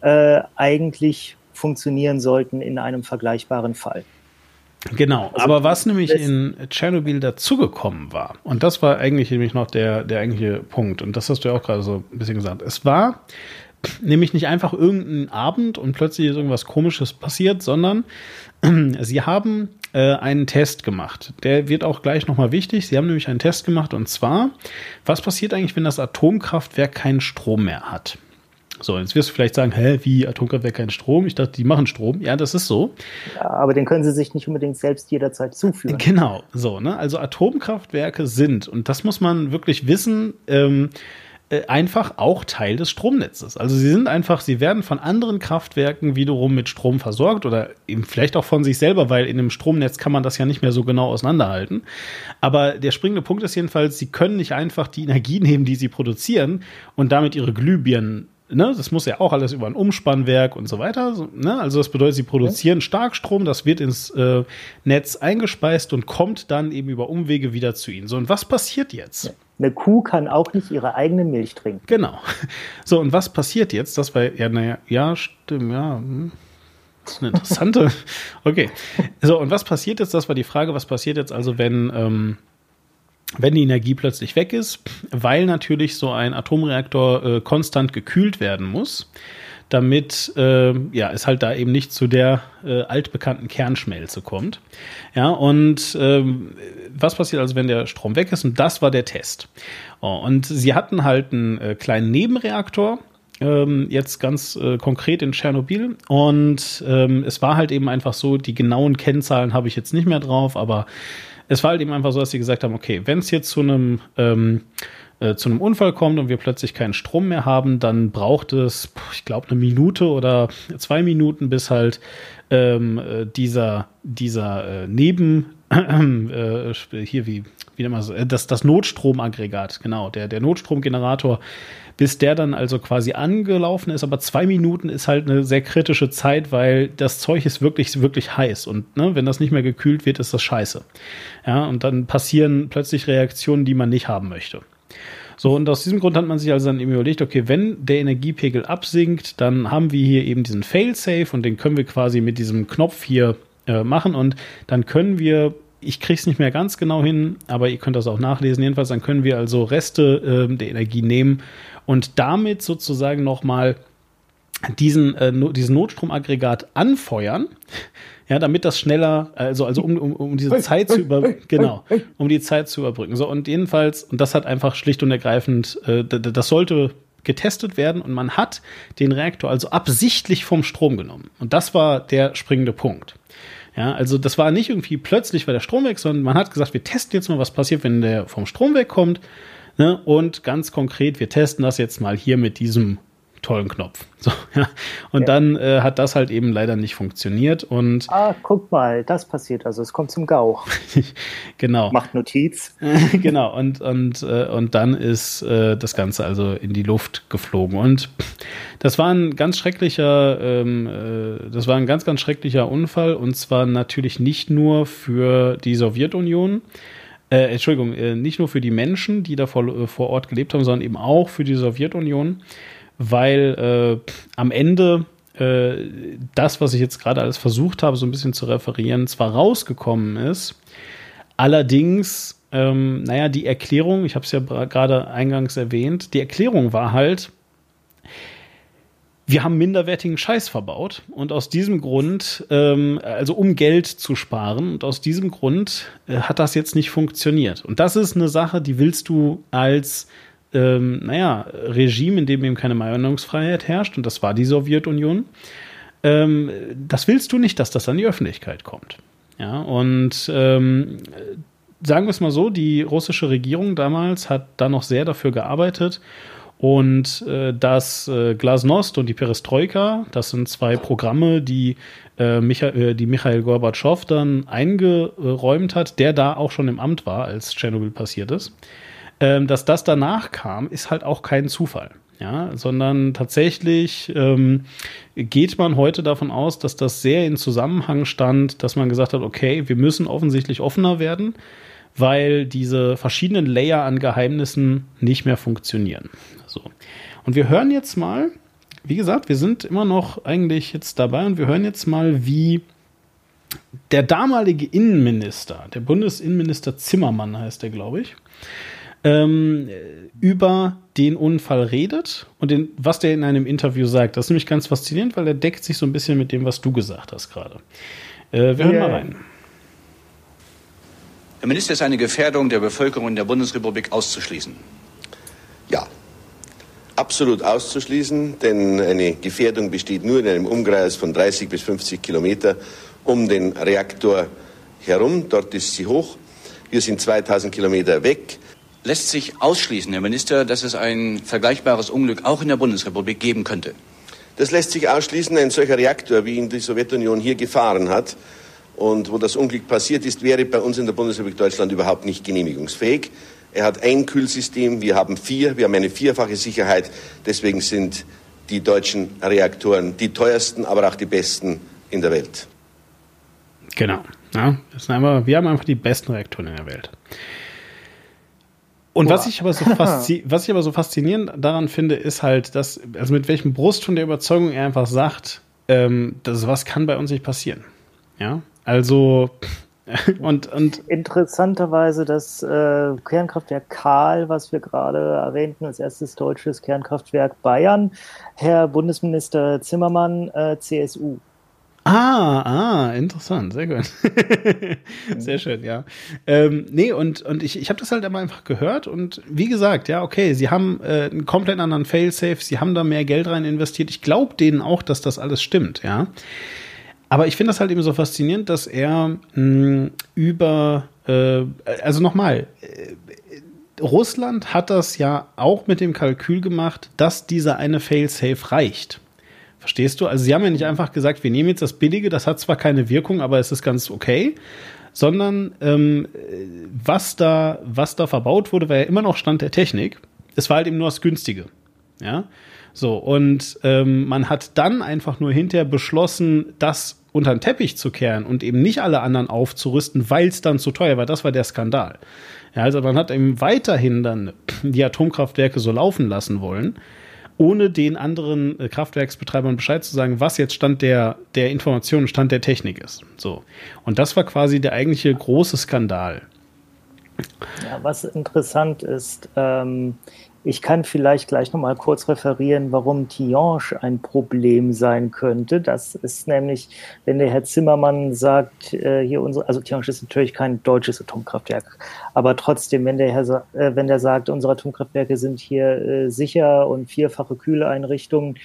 äh, eigentlich funktionieren sollten in einem vergleichbaren Fall. Genau, also, aber was nämlich in Tschernobyl dazugekommen war, und das war eigentlich nämlich noch der, der eigentliche Punkt, und das hast du ja auch gerade so ein bisschen gesagt, es war nämlich nicht einfach irgendein Abend und plötzlich ist irgendwas Komisches passiert, sondern Sie haben äh, einen Test gemacht. Der wird auch gleich nochmal wichtig. Sie haben nämlich einen Test gemacht und zwar, was passiert eigentlich, wenn das Atomkraftwerk keinen Strom mehr hat? So, jetzt wirst du vielleicht sagen, hä, wie Atomkraftwerk keinen Strom? Ich dachte, die machen Strom. Ja, das ist so. Ja, aber den können sie sich nicht unbedingt selbst jederzeit zuführen. Genau, so, ne? Also Atomkraftwerke sind, und das muss man wirklich wissen, ähm, äh, einfach auch Teil des Stromnetzes. Also sie sind einfach, sie werden von anderen Kraftwerken wiederum mit Strom versorgt oder eben vielleicht auch von sich selber, weil in einem Stromnetz kann man das ja nicht mehr so genau auseinanderhalten. Aber der springende Punkt ist jedenfalls, sie können nicht einfach die Energie nehmen, die sie produzieren und damit ihre Glühbirnen Ne, das muss ja auch alles über ein Umspannwerk und so weiter. Ne? Also das bedeutet, sie produzieren Starkstrom, das wird ins äh, Netz eingespeist und kommt dann eben über Umwege wieder zu ihnen. So, und was passiert jetzt? Eine Kuh kann auch nicht ihre eigene Milch trinken. Genau. So, und was passiert jetzt? Das war, ja, naja, ja, stimmt, ja. Hm. Das ist eine interessante. Okay. So, und was passiert jetzt? Das war die Frage, was passiert jetzt also, wenn, ähm, wenn die Energie plötzlich weg ist, weil natürlich so ein Atomreaktor äh, konstant gekühlt werden muss damit äh, ja, es halt da eben nicht zu der äh, altbekannten Kernschmelze kommt. Ja, und ähm, was passiert also, wenn der Strom weg ist? Und das war der Test. Oh, und sie hatten halt einen äh, kleinen Nebenreaktor, ähm, jetzt ganz äh, konkret in Tschernobyl. Und ähm, es war halt eben einfach so, die genauen Kennzahlen habe ich jetzt nicht mehr drauf, aber es war halt eben einfach so, dass sie gesagt haben, okay, wenn es jetzt zu einem ähm, äh, zu einem Unfall kommt und wir plötzlich keinen Strom mehr haben, dann braucht es, ich glaube, eine Minute oder zwei Minuten, bis halt ähm, äh, dieser, dieser äh, Neben, äh, hier wie, wie nennt man das, äh, das, das Notstromaggregat, genau, der, der Notstromgenerator, bis der dann also quasi angelaufen ist. Aber zwei Minuten ist halt eine sehr kritische Zeit, weil das Zeug ist wirklich, wirklich heiß. Und ne, wenn das nicht mehr gekühlt wird, ist das scheiße. Ja, und dann passieren plötzlich Reaktionen, die man nicht haben möchte. So, und aus diesem Grund hat man sich also dann eben überlegt, okay, wenn der Energiepegel absinkt, dann haben wir hier eben diesen Fail-Safe und den können wir quasi mit diesem Knopf hier äh, machen und dann können wir ich kriege es nicht mehr ganz genau hin, aber ihr könnt das auch nachlesen. Jedenfalls, dann können wir also Reste äh, der Energie nehmen und damit sozusagen nochmal diesen, äh, no, diesen Notstromaggregat anfeuern, ja, damit das schneller, also, also um, um, um diese Zeit zu über, genau, um die Zeit zu überbrücken. So, und jedenfalls, und das hat einfach schlicht und ergreifend, äh, das sollte getestet werden und man hat den Reaktor also absichtlich vom Strom genommen. Und das war der springende Punkt. Ja, also das war nicht irgendwie plötzlich war der Strom weg, sondern man hat gesagt, wir testen jetzt mal, was passiert, wenn der vom Strom wegkommt. Ne? Und ganz konkret, wir testen das jetzt mal hier mit diesem tollen Knopf. So, ja. Und ja. dann äh, hat das halt eben leider nicht funktioniert. Und ah, guck mal, das passiert. Also es kommt zum Gau. genau. Macht Notiz. genau. Und, und, äh, und dann ist äh, das Ganze also in die Luft geflogen. Und das war ein ganz schrecklicher, ähm, äh, das war ein ganz, ganz schrecklicher Unfall. Und zwar natürlich nicht nur für die Sowjetunion. Äh, Entschuldigung, äh, nicht nur für die Menschen, die da vor, vor Ort gelebt haben, sondern eben auch für die Sowjetunion weil äh, am Ende äh, das, was ich jetzt gerade alles versucht habe, so ein bisschen zu referieren, zwar rausgekommen ist, allerdings, ähm, naja, die Erklärung, ich habe es ja gerade eingangs erwähnt, die Erklärung war halt, wir haben minderwertigen Scheiß verbaut und aus diesem Grund, ähm, also um Geld zu sparen, und aus diesem Grund äh, hat das jetzt nicht funktioniert. Und das ist eine Sache, die willst du als ähm, naja, Regime, in dem eben keine Meinungsfreiheit herrscht, und das war die Sowjetunion, ähm, das willst du nicht, dass das an die Öffentlichkeit kommt. Ja, und ähm, sagen wir es mal so, die russische Regierung damals hat da noch sehr dafür gearbeitet. Und äh, das äh, Glasnost und die Perestroika, das sind zwei Programme, die, äh, Micha äh, die Michael Gorbatschow dann eingeräumt hat, der da auch schon im Amt war, als Tschernobyl passiert ist. Ähm, dass das danach kam, ist halt auch kein Zufall. Ja, sondern tatsächlich ähm, geht man heute davon aus, dass das sehr in Zusammenhang stand, dass man gesagt hat, okay, wir müssen offensichtlich offener werden, weil diese verschiedenen Layer an Geheimnissen nicht mehr funktionieren. So. Und wir hören jetzt mal, wie gesagt, wir sind immer noch eigentlich jetzt dabei und wir hören jetzt mal, wie der damalige Innenminister, der Bundesinnenminister Zimmermann heißt er, glaube ich, ähm, über den Unfall redet und den, was der in einem Interview sagt. Das ist nämlich ganz faszinierend, weil er deckt sich so ein bisschen mit dem, was du gesagt hast gerade. Äh, wir hören yeah. mal rein. Herr Minister, ist eine Gefährdung der Bevölkerung in der Bundesrepublik auszuschließen? Ja, absolut auszuschließen, denn eine Gefährdung besteht nur in einem Umkreis von 30 bis 50 Kilometer um den Reaktor herum. Dort ist sie hoch. Wir sind 2000 Kilometer weg. Lässt sich ausschließen, Herr Minister, dass es ein vergleichbares Unglück auch in der Bundesrepublik geben könnte? Das lässt sich ausschließen. Ein solcher Reaktor, wie ihn die Sowjetunion hier gefahren hat und wo das Unglück passiert ist, wäre bei uns in der Bundesrepublik Deutschland überhaupt nicht genehmigungsfähig. Er hat ein Kühlsystem, wir haben vier, wir haben eine vierfache Sicherheit. Deswegen sind die deutschen Reaktoren die teuersten, aber auch die besten in der Welt. Genau. Ja, einfach, wir haben einfach die besten Reaktoren in der Welt. Und was ich, aber so was ich aber so faszinierend daran finde, ist halt, dass, also mit welchem Brust von der Überzeugung er einfach sagt, ähm, das, was kann bei uns nicht passieren. Ja, also, und, und. Interessanterweise das äh, Kernkraftwerk Karl, was wir gerade erwähnten, als erstes deutsches Kernkraftwerk Bayern, Herr Bundesminister Zimmermann, äh, CSU. Ah, ah, interessant, sehr gut. sehr schön, ja. Ähm, nee, und, und ich, ich habe das halt immer einfach gehört und wie gesagt, ja, okay, sie haben äh, einen komplett anderen Failsafe, sie haben da mehr Geld rein investiert. Ich glaube denen auch, dass das alles stimmt, ja. Aber ich finde das halt eben so faszinierend, dass er mh, über, äh, also nochmal, äh, Russland hat das ja auch mit dem Kalkül gemacht, dass dieser eine Failsafe reicht. Verstehst du? Also sie haben ja nicht einfach gesagt, wir nehmen jetzt das Billige, das hat zwar keine Wirkung, aber es ist ganz okay, sondern ähm, was, da, was da verbaut wurde, war ja immer noch Stand der Technik. Es war halt eben nur das Günstige. Ja. So, und ähm, man hat dann einfach nur hinterher beschlossen, das unter den Teppich zu kehren und eben nicht alle anderen aufzurüsten, weil es dann zu teuer war. Das war der Skandal. Ja, also man hat eben weiterhin dann die Atomkraftwerke so laufen lassen wollen ohne den anderen äh, Kraftwerksbetreibern Bescheid zu sagen, was jetzt Stand der, der Information, Stand der Technik ist. So. Und das war quasi der eigentliche große Skandal. Ja, was interessant ist, ähm, Ich kann vielleicht gleich noch mal kurz referieren, warum Tihange ein Problem sein könnte. Das ist nämlich, wenn der Herr Zimmermann sagt, äh, hier unsere, also Tihange ist natürlich kein deutsches Atomkraftwerk, aber trotzdem, wenn der Herr, äh, wenn der sagt, unsere Atomkraftwerke sind hier äh, sicher und vierfache Kühleinrichtungen,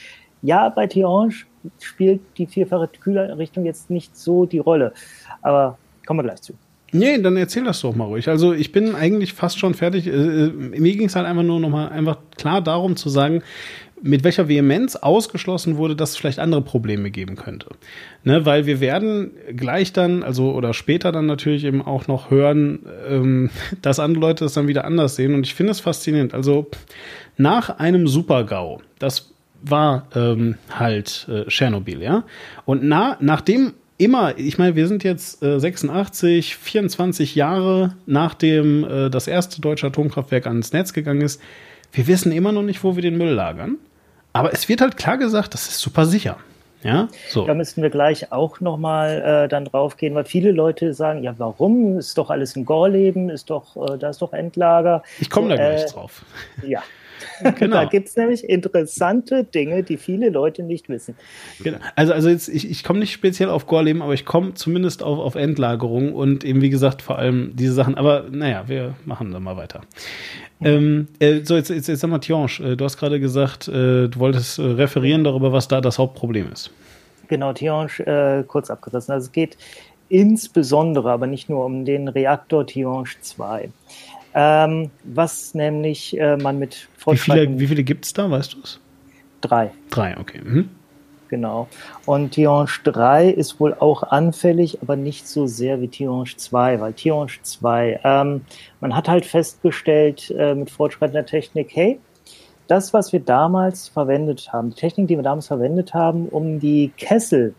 ja, bei Tihange spielt die vierfache Kühleinrichtung jetzt nicht so die Rolle, aber kommen wir gleich zu. Nee, dann erzähl das doch mal ruhig. Also ich bin eigentlich fast schon fertig. Äh, äh, mir ging es halt einfach nur noch mal einfach klar darum zu sagen, mit welcher Vehemenz ausgeschlossen wurde, dass es vielleicht andere Probleme geben könnte. Ne, weil wir werden gleich dann, also oder später dann natürlich eben auch noch hören, ähm, dass andere Leute das dann wieder anders sehen. Und ich finde es faszinierend. Also nach einem Super-GAU, das war ähm, halt äh, Tschernobyl, ja. Und na, nachdem immer, ich meine, wir sind jetzt äh, 86, 24 Jahre nachdem äh, das erste deutsche Atomkraftwerk ans Netz gegangen ist. Wir wissen immer noch nicht, wo wir den Müll lagern. Aber es wird halt klar gesagt, das ist super sicher. Ja, so. Da müssten wir gleich auch nochmal äh, dann drauf gehen, weil viele Leute sagen, ja, warum? Ist doch alles ein Gorleben, ist doch, äh, da ist doch Endlager. Ich komme da gleich äh, drauf. Ja, Genau. da gibt es nämlich interessante Dinge, die viele Leute nicht wissen. Genau. Also, also jetzt, ich, ich komme nicht speziell auf Gorleben, aber ich komme zumindest auf, auf Endlagerung und eben, wie gesagt, vor allem diese Sachen. Aber naja, wir machen dann mal weiter. Ähm, äh, so, jetzt, jetzt, jetzt sag mal, Tiange, äh, du hast gerade gesagt, äh, du wolltest äh, referieren darüber, was da das Hauptproblem ist. Genau, Tiange, äh, kurz abgerissen. Also es geht insbesondere, aber nicht nur um den Reaktor Tiange 2. Ähm, was nämlich äh, man mit Wie viele, wie viele gibt es da, weißt du es? Drei. Drei, okay. Mhm. Genau. Und Tihange 3 ist wohl auch anfällig, aber nicht so sehr wie Tihange 2, weil Tihange 2, ähm, man hat halt festgestellt äh, mit fortschreitender Technik, hey, das, was wir damals verwendet haben, die Technik, die wir damals verwendet haben, um die Kessel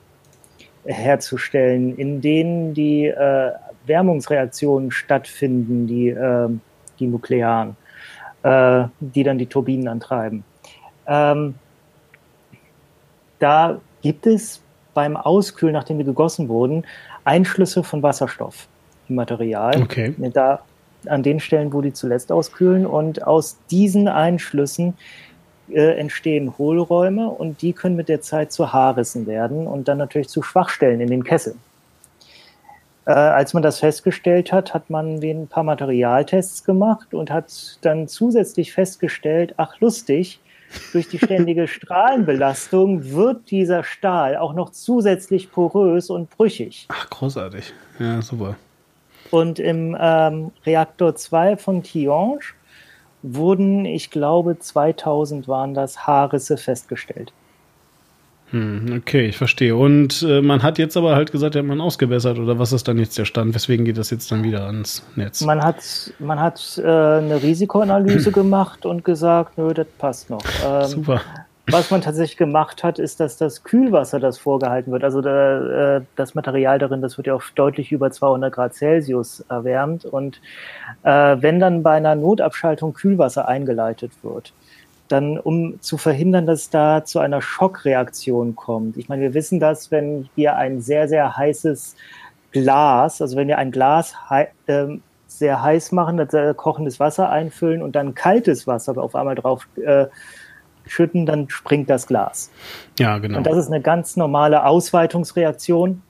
herzustellen, in denen die äh, Wärmungsreaktionen stattfinden, die, äh, die nuklearen, äh, die dann die Turbinen antreiben. Ähm, da gibt es beim Auskühlen, nachdem die gegossen wurden, Einschlüsse von Wasserstoff im Material. Okay. Da, an den Stellen, wo die zuletzt auskühlen. Und aus diesen Einschlüssen äh, entstehen Hohlräume und die können mit der Zeit zu Haarrissen werden und dann natürlich zu Schwachstellen in den Kesseln. Äh, als man das festgestellt hat, hat man ein paar Materialtests gemacht und hat dann zusätzlich festgestellt, ach lustig, durch die ständige Strahlenbelastung wird dieser Stahl auch noch zusätzlich porös und brüchig. Ach, großartig. Ja, super. Und im ähm, Reaktor 2 von Tihange wurden, ich glaube, 2000 waren das Haarrisse festgestellt. Hm, okay, ich verstehe. Und äh, man hat jetzt aber halt gesagt, ja, man ausgebessert oder was ist dann jetzt der Stand? Weswegen geht das jetzt dann wieder ans Netz? Man hat, man hat äh, eine Risikoanalyse gemacht und gesagt, nö, das passt noch. Ähm, Super. Was man tatsächlich gemacht hat, ist, dass das Kühlwasser, das vorgehalten wird, also da, äh, das Material darin, das wird ja auf deutlich über 200 Grad Celsius erwärmt. Und äh, wenn dann bei einer Notabschaltung Kühlwasser eingeleitet wird, dann um zu verhindern, dass da zu einer Schockreaktion kommt. Ich meine, wir wissen das, wenn wir ein sehr, sehr heißes Glas, also wenn wir ein Glas äh, sehr heiß machen, das, kochendes Wasser einfüllen und dann kaltes Wasser auf einmal drauf äh, schütten, dann springt das Glas. Ja, genau. Und das ist eine ganz normale Ausweitungsreaktion.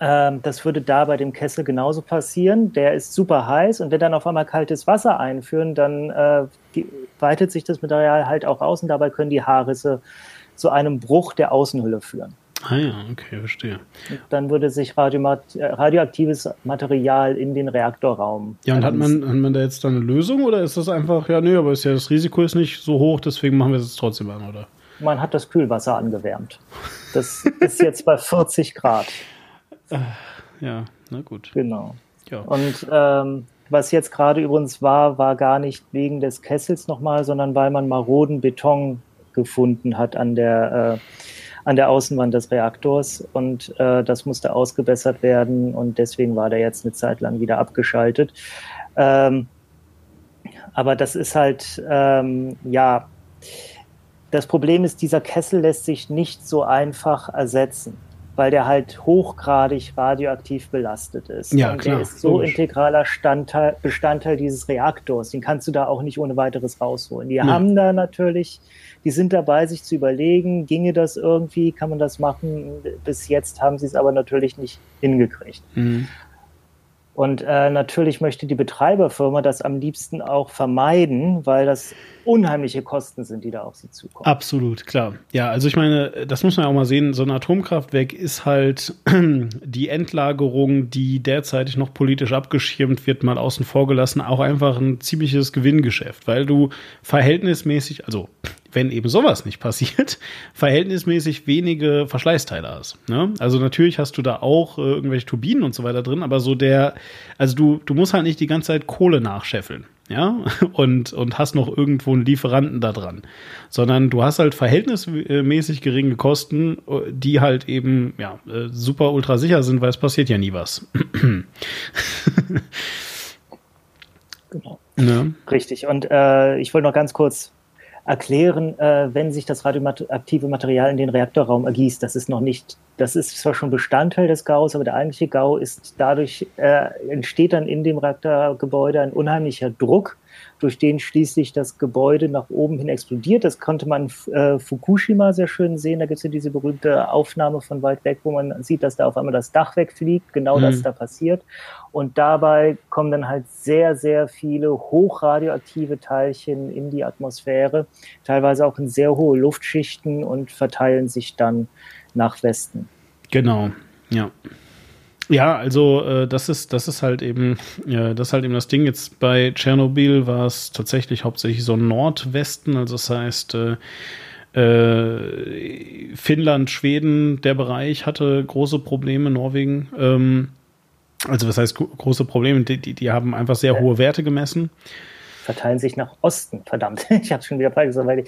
Ähm, das würde da bei dem Kessel genauso passieren. Der ist super heiß und wenn dann auf einmal kaltes Wasser einführen, dann äh, weitet sich das Material halt auch aus und dabei können die Haarrisse zu einem Bruch der Außenhülle führen. Ah ja, okay, verstehe. Und dann würde sich radioaktives Material in den Reaktorraum. Ja, und hat man, hat man da jetzt dann eine Lösung oder ist das einfach, ja, nö, aber ist ja das Risiko ist nicht so hoch, deswegen machen wir es trotzdem an, oder? Man hat das Kühlwasser angewärmt. Das ist jetzt bei 40 Grad. Ja, na gut. Genau. Ja. Und ähm, was jetzt gerade übrigens war, war gar nicht wegen des Kessels nochmal, sondern weil man maroden Beton gefunden hat an der, äh, an der Außenwand des Reaktors und äh, das musste ausgebessert werden und deswegen war der jetzt eine Zeit lang wieder abgeschaltet. Ähm, aber das ist halt, ähm, ja, das Problem ist, dieser Kessel lässt sich nicht so einfach ersetzen. Weil der halt hochgradig radioaktiv belastet ist. Ja, und klar, der ist so logisch. integraler Standteil, Bestandteil dieses Reaktors. Den kannst du da auch nicht ohne weiteres rausholen. Die Nee. haben da natürlich, die sind dabei, sich zu überlegen, ginge das irgendwie, kann man das machen? Bis jetzt haben sie es aber natürlich nicht hingekriegt. Mhm. Und äh, natürlich möchte die Betreiberfirma das am liebsten auch vermeiden, weil das unheimliche Kosten sind, die da auf sie zukommen. Absolut, klar. Ja, also ich meine, das muss man ja auch mal sehen, so ein Atomkraftwerk ist halt die Endlagerung, die derzeitig noch politisch abgeschirmt wird, mal außen vor gelassen, auch einfach ein ziemliches Gewinngeschäft, weil du verhältnismäßig, also wenn eben sowas nicht passiert, verhältnismäßig wenige Verschleißteile hast. Ne? Also natürlich hast du da auch äh, irgendwelche Turbinen und so weiter drin, aber so der, also du, du musst halt nicht die ganze Zeit Kohle nachscheffeln, ja, und, und hast noch irgendwo einen Lieferanten da dran, sondern du hast halt verhältnismäßig geringe Kosten, äh, die halt eben, ja, äh, super ultra sicher sind, weil es passiert ja nie was. Genau. ne? Richtig. Und äh, ich wollte noch ganz kurz erklären, äh, wenn sich das radioaktive Material in den Reaktorraum ergießt, das ist noch nicht, das ist zwar schon Bestandteil des Gaus, aber der eigentliche Gau ist dadurch, äh, entsteht dann in dem Reaktorgebäude ein unheimlicher Druck, durch den schließlich das Gebäude nach oben hin explodiert. Das konnte man äh, Fukushima sehr schön sehen. Da gibt es ja diese berühmte Aufnahme von weit weg, wo man sieht, dass da auf einmal das Dach wegfliegt. Genau Mhm. das da passiert. Und dabei kommen dann halt sehr, sehr viele hochradioaktive Teilchen in die Atmosphäre, teilweise auch in sehr hohe Luftschichten und verteilen sich dann nach Westen. Genau, ja. Ja, also äh, das ist das ist halt eben ja, das halt eben das Ding. Jetzt bei Tschernobyl war es tatsächlich hauptsächlich so Nordwesten, also das heißt äh, äh, Finnland, Schweden, der Bereich hatte große Probleme, Norwegen. Ähm, also was heißt gro- große Probleme? Die, die, die haben einfach sehr hohe Werte gemessen. Verteilen sich nach Osten, verdammt. Ich habe schon wieder falsch gesagt, weil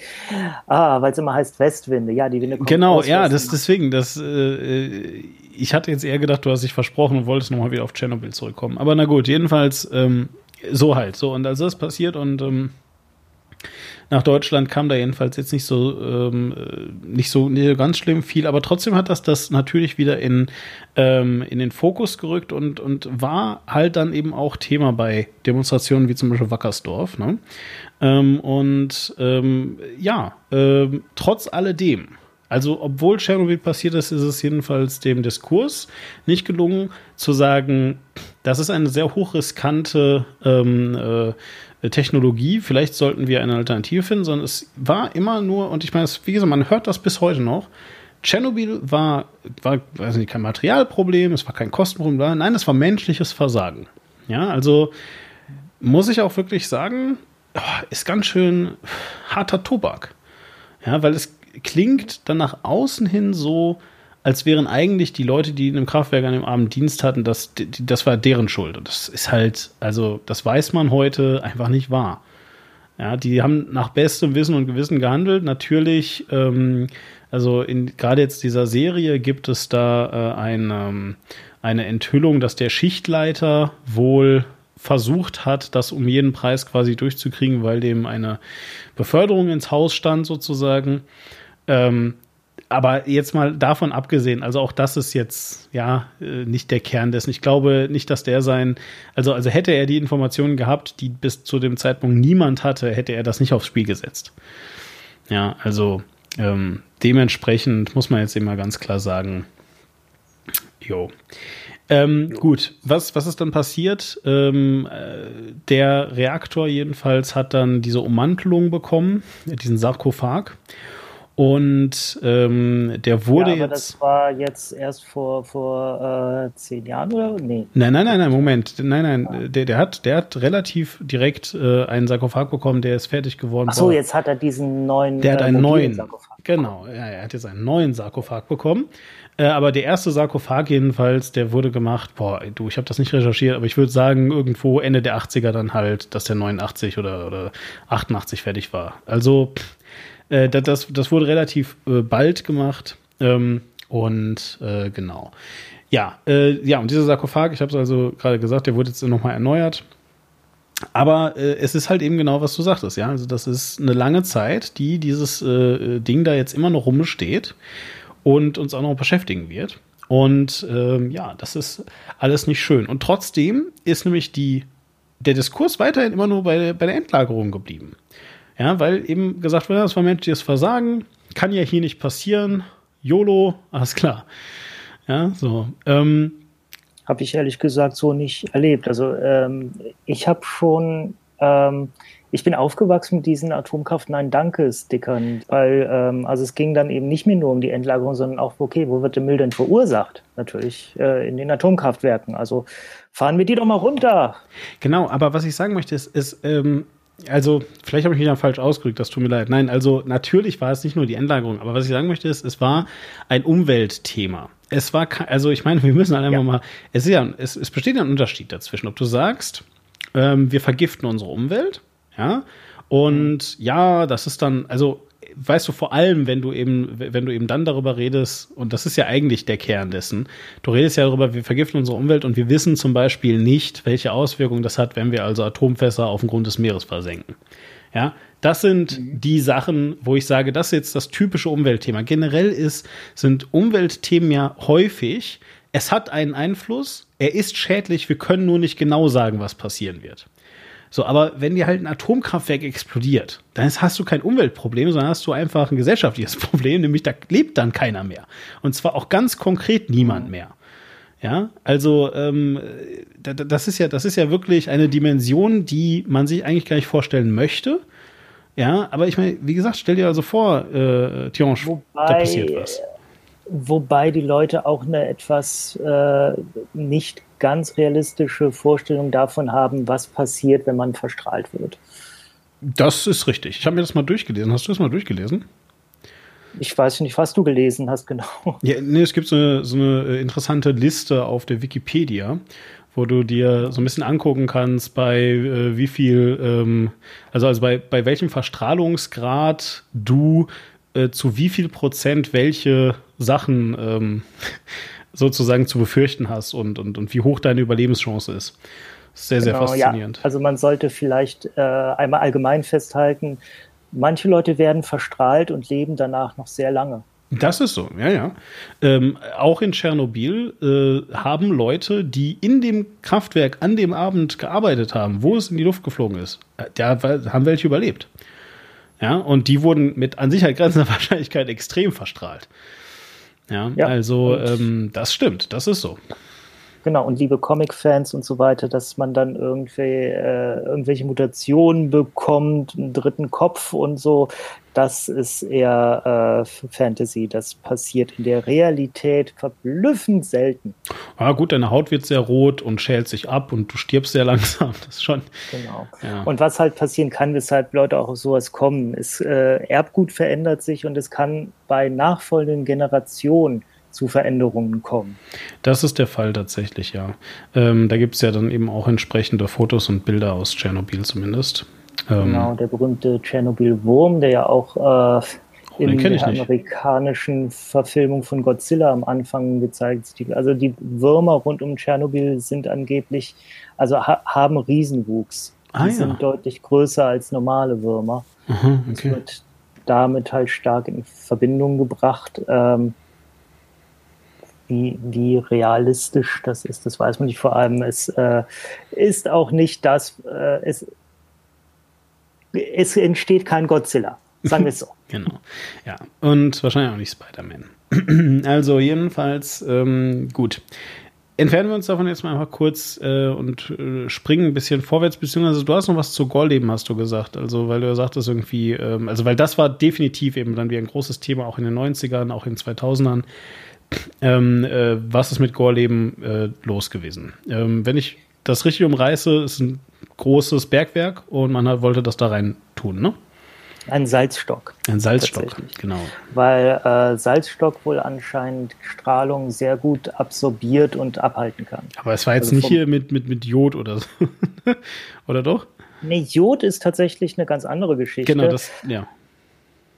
ah, weil es immer heißt Westwinde. Ja, die Winde kommen Genau, ja, das deswegen, das äh, ich hatte jetzt eher gedacht, du hast dich versprochen und wolltest nochmal wieder auf Tschernobyl zurückkommen. Aber na gut, jedenfalls ähm, so halt. So, und als das passiert und ähm, nach Deutschland kam da jedenfalls jetzt nicht so ähm, äh, nicht so nicht so ganz schlimm viel, aber trotzdem hat das das natürlich wieder in ähm, in den Fokus gerückt und und war halt dann eben auch Thema bei Demonstrationen wie zum Beispiel Wackersdorf. Ne? Ähm, und ähm, ja, ähm, trotz alledem also, obwohl Tschernobyl passiert ist, ist es jedenfalls dem Diskurs nicht gelungen, zu sagen, das ist eine sehr hochriskante ähm, äh, Technologie, vielleicht sollten wir eine Alternative finden, sondern es war immer nur, und ich meine, wie gesagt, man hört das bis heute noch, Tschernobyl war, war weiß nicht, kein Materialproblem, es war kein Kostenproblem, nein, es war menschliches Versagen. Ja, also muss ich auch wirklich sagen, oh, ist ganz schön harter Tobak. Ja, weil es klingt dann nach außen hin so, als wären eigentlich die Leute, die in einem Kraftwerk an dem Abend Dienst hatten, das, das war deren Schuld. Und das ist halt, also das weiß man heute einfach nicht wahr. Ja, die haben nach bestem Wissen und Gewissen gehandelt. Natürlich, ähm, also in gerade jetzt dieser Serie gibt es da äh, ein, ähm, eine Enthüllung, dass der Schichtleiter wohl versucht hat, das um jeden Preis quasi durchzukriegen, weil dem eine Beförderung ins Haus stand sozusagen. Ähm, aber jetzt mal davon abgesehen, also auch das ist jetzt ja äh, nicht der Kern dessen. Ich glaube nicht, dass der sein, also also hätte er die Informationen gehabt, die bis zu dem Zeitpunkt niemand hatte, hätte er das nicht aufs Spiel gesetzt. Ja, also ähm, dementsprechend muss man jetzt immer ganz klar sagen, jo. Ähm, gut, was, was ist dann passiert? Ähm, äh, der Reaktor jedenfalls hat dann diese Ummantelung bekommen, diesen Sarkophag. Und ähm, der wurde ja, aber jetzt. das war jetzt erst vor, vor äh, zehn Jahren oder? Nee. Nein, nein, nein, nein, Moment. Nein, nein, der, der, hat, der hat relativ direkt äh, einen Sarkophag bekommen, der ist fertig geworden. Ach so, jetzt hat er diesen neuen. Der hat äh, einen neuen. Sarkophag. Genau, ja, er hat jetzt einen neuen Sarkophag bekommen. Äh, aber der erste Sarkophag jedenfalls, der wurde gemacht, boah, du, ich habe das nicht recherchiert, aber ich würde sagen, irgendwo Ende der 80er dann halt, dass der 89 oder, oder 88 fertig war. Also äh, das- das, wurde relativ äh, bald gemacht. Ähm, und äh, genau. Ja, äh, ja, und dieser Sarkophag, ich habe es also gerade gesagt, der wurde jetzt nochmal erneuert. Aber äh, es ist halt eben genau, was du sagtest, ja. Also das ist eine lange Zeit, die dieses äh, Ding da jetzt immer noch rumsteht und uns auch noch beschäftigen wird. Und ähm, ja, das ist alles nicht schön. Und trotzdem ist nämlich die, der Diskurs weiterhin immer nur bei, bei der Endlagerung geblieben. Ja, weil eben gesagt wurde, das war menschliches Versagen, kann ja hier nicht passieren. YOLO, alles klar. Ja, so. Ähm, habe ich ehrlich gesagt so nicht erlebt. Also ähm, ich habe schon ähm, ich bin aufgewachsen mit diesen Atomkraft Nein Danke Stickern, weil ähm, also es ging dann eben nicht mehr nur um die Endlagerung, sondern auch okay, wo wird der Müll denn verursacht? Natürlich äh, in den Atomkraftwerken. Also fahren wir die doch mal runter. Genau, aber was ich sagen möchte ist, ist ähm, also vielleicht habe ich mich da falsch ausgedrückt, das tut mir leid. Nein, also natürlich war es nicht nur die Endlagerung, aber was ich sagen möchte ist, es war ein Umweltthema. Es war, also ich meine, wir müssen halt einfach ja. mal, es ist ja, es, es besteht ja ein Unterschied dazwischen, ob du sagst, ähm, wir vergiften unsere Umwelt ja. Und ja, das ist dann, also weißt du, vor allem, wenn du eben, wenn du eben dann darüber redest, und das ist ja eigentlich der Kern dessen, du redest ja darüber, wir vergiften unsere Umwelt und wir wissen zum Beispiel nicht, welche Auswirkungen das hat, wenn wir also Atomfässer auf dem Grund des Meeres versenken. Ja, das sind mhm. die Sachen, wo ich sage, das ist jetzt das typische Umweltthema. Generell ist, sind Umweltthemen ja häufig, es hat einen Einfluss, er ist schädlich, wir können nur nicht genau sagen, was passieren wird. So, aber wenn dir halt ein Atomkraftwerk explodiert, dann hast du kein Umweltproblem, sondern hast du einfach ein gesellschaftliches Problem, nämlich da lebt dann keiner mehr. Und zwar auch ganz konkret niemand mehr. Ja, also ähm, das ist ja, das ist ja wirklich eine Dimension, die man sich eigentlich gar nicht vorstellen möchte. Ja, aber ich meine, wie gesagt, stell dir also vor, äh, Tionge, da passiert was. Wobei die Leute auch eine etwas äh, nicht ganz realistische Vorstellung davon haben, was passiert, wenn man verstrahlt wird. Das ist richtig. Ich habe mir das mal durchgelesen. Hast du das mal durchgelesen? Ich weiß nicht, was du gelesen hast, genau. Ja, nee, es gibt so eine, so eine interessante Liste auf der Wikipedia, wo du dir so ein bisschen angucken kannst, bei äh, wie viel, ähm, also, also bei, bei welchem Verstrahlungsgrad du äh, zu wie viel Prozent welche Sachen ähm, sozusagen zu befürchten hast und, und, und wie hoch deine Überlebenschance ist. Sehr, genau, sehr faszinierend. Ja. Also man sollte vielleicht äh, einmal allgemein festhalten, manche Leute werden verstrahlt und leben danach noch sehr lange. Das ist so, ja, ja. Ähm, auch in Tschernobyl äh, haben Leute, die in dem Kraftwerk an dem Abend gearbeitet haben, wo es in die Luft geflogen ist, äh, da haben welche überlebt. Ja, und die wurden mit an Sicherheit grenzender Wahrscheinlichkeit extrem verstrahlt. Ja, ja. also ähm, das stimmt, das ist so. Genau, und liebe Comic-Fans und so weiter, dass man dann irgendwie äh, irgendwelche Mutationen bekommt, einen dritten Kopf und so, das ist eher äh, Fantasy. Das passiert in der Realität verblüffend selten. Ah, gut, deine Haut wird sehr rot und schält sich ab und du stirbst sehr langsam. Das ist schon. Genau. Ja. Und was halt passieren kann, weshalb Leute auch auf sowas kommen, ist, äh, Erbgut verändert sich und es kann bei nachfolgenden Generationen zu Veränderungen kommen. Das ist der Fall tatsächlich, ja. Ähm, da gibt es ja dann eben auch entsprechende Fotos und Bilder aus Tschernobyl zumindest. Ähm, genau, der berühmte Tschernobyl-Wurm, der ja auch äh, oh, in der amerikanischen Verfilmung von Godzilla am Anfang gezeigt wird. Also die Würmer rund um Tschernobyl sind angeblich, also ha haben Riesenwuchs. Die ah, ja. sind deutlich größer als normale Würmer. Aha, okay. Das wird damit halt stark in Verbindung gebracht. Ähm, wie, wie realistisch das ist, das weiß man nicht. Vor allem, es äh, ist auch nicht das, äh, es, es entsteht kein Godzilla. Sagen wir es so. genau. Ja. Und wahrscheinlich auch nicht Spider-Man. also jedenfalls, ähm, gut. Entfernen wir uns davon jetzt mal einfach kurz äh, und äh, springen ein bisschen vorwärts, beziehungsweise du hast noch was zu Gorleben, hast du gesagt. Also, weil du ja sagtest irgendwie, ähm, also, weil das war definitiv eben dann wie ein großes Thema auch in den 90ern, auch in den 2000ern ähm, äh, was ist mit Gorleben äh, los gewesen? Ähm, wenn ich das richtig umreiße, ist ein großes Bergwerk und man hat, wollte das da rein tun, ne? Ein Salzstock. Ein Salzstock, genau. Weil äh, Salzstock wohl anscheinend Strahlung sehr gut absorbiert und abhalten kann. Aber es war jetzt also nicht hier mit, mit, mit Jod oder so. oder doch? Nee, Jod ist tatsächlich eine ganz andere Geschichte. Genau, das, ja.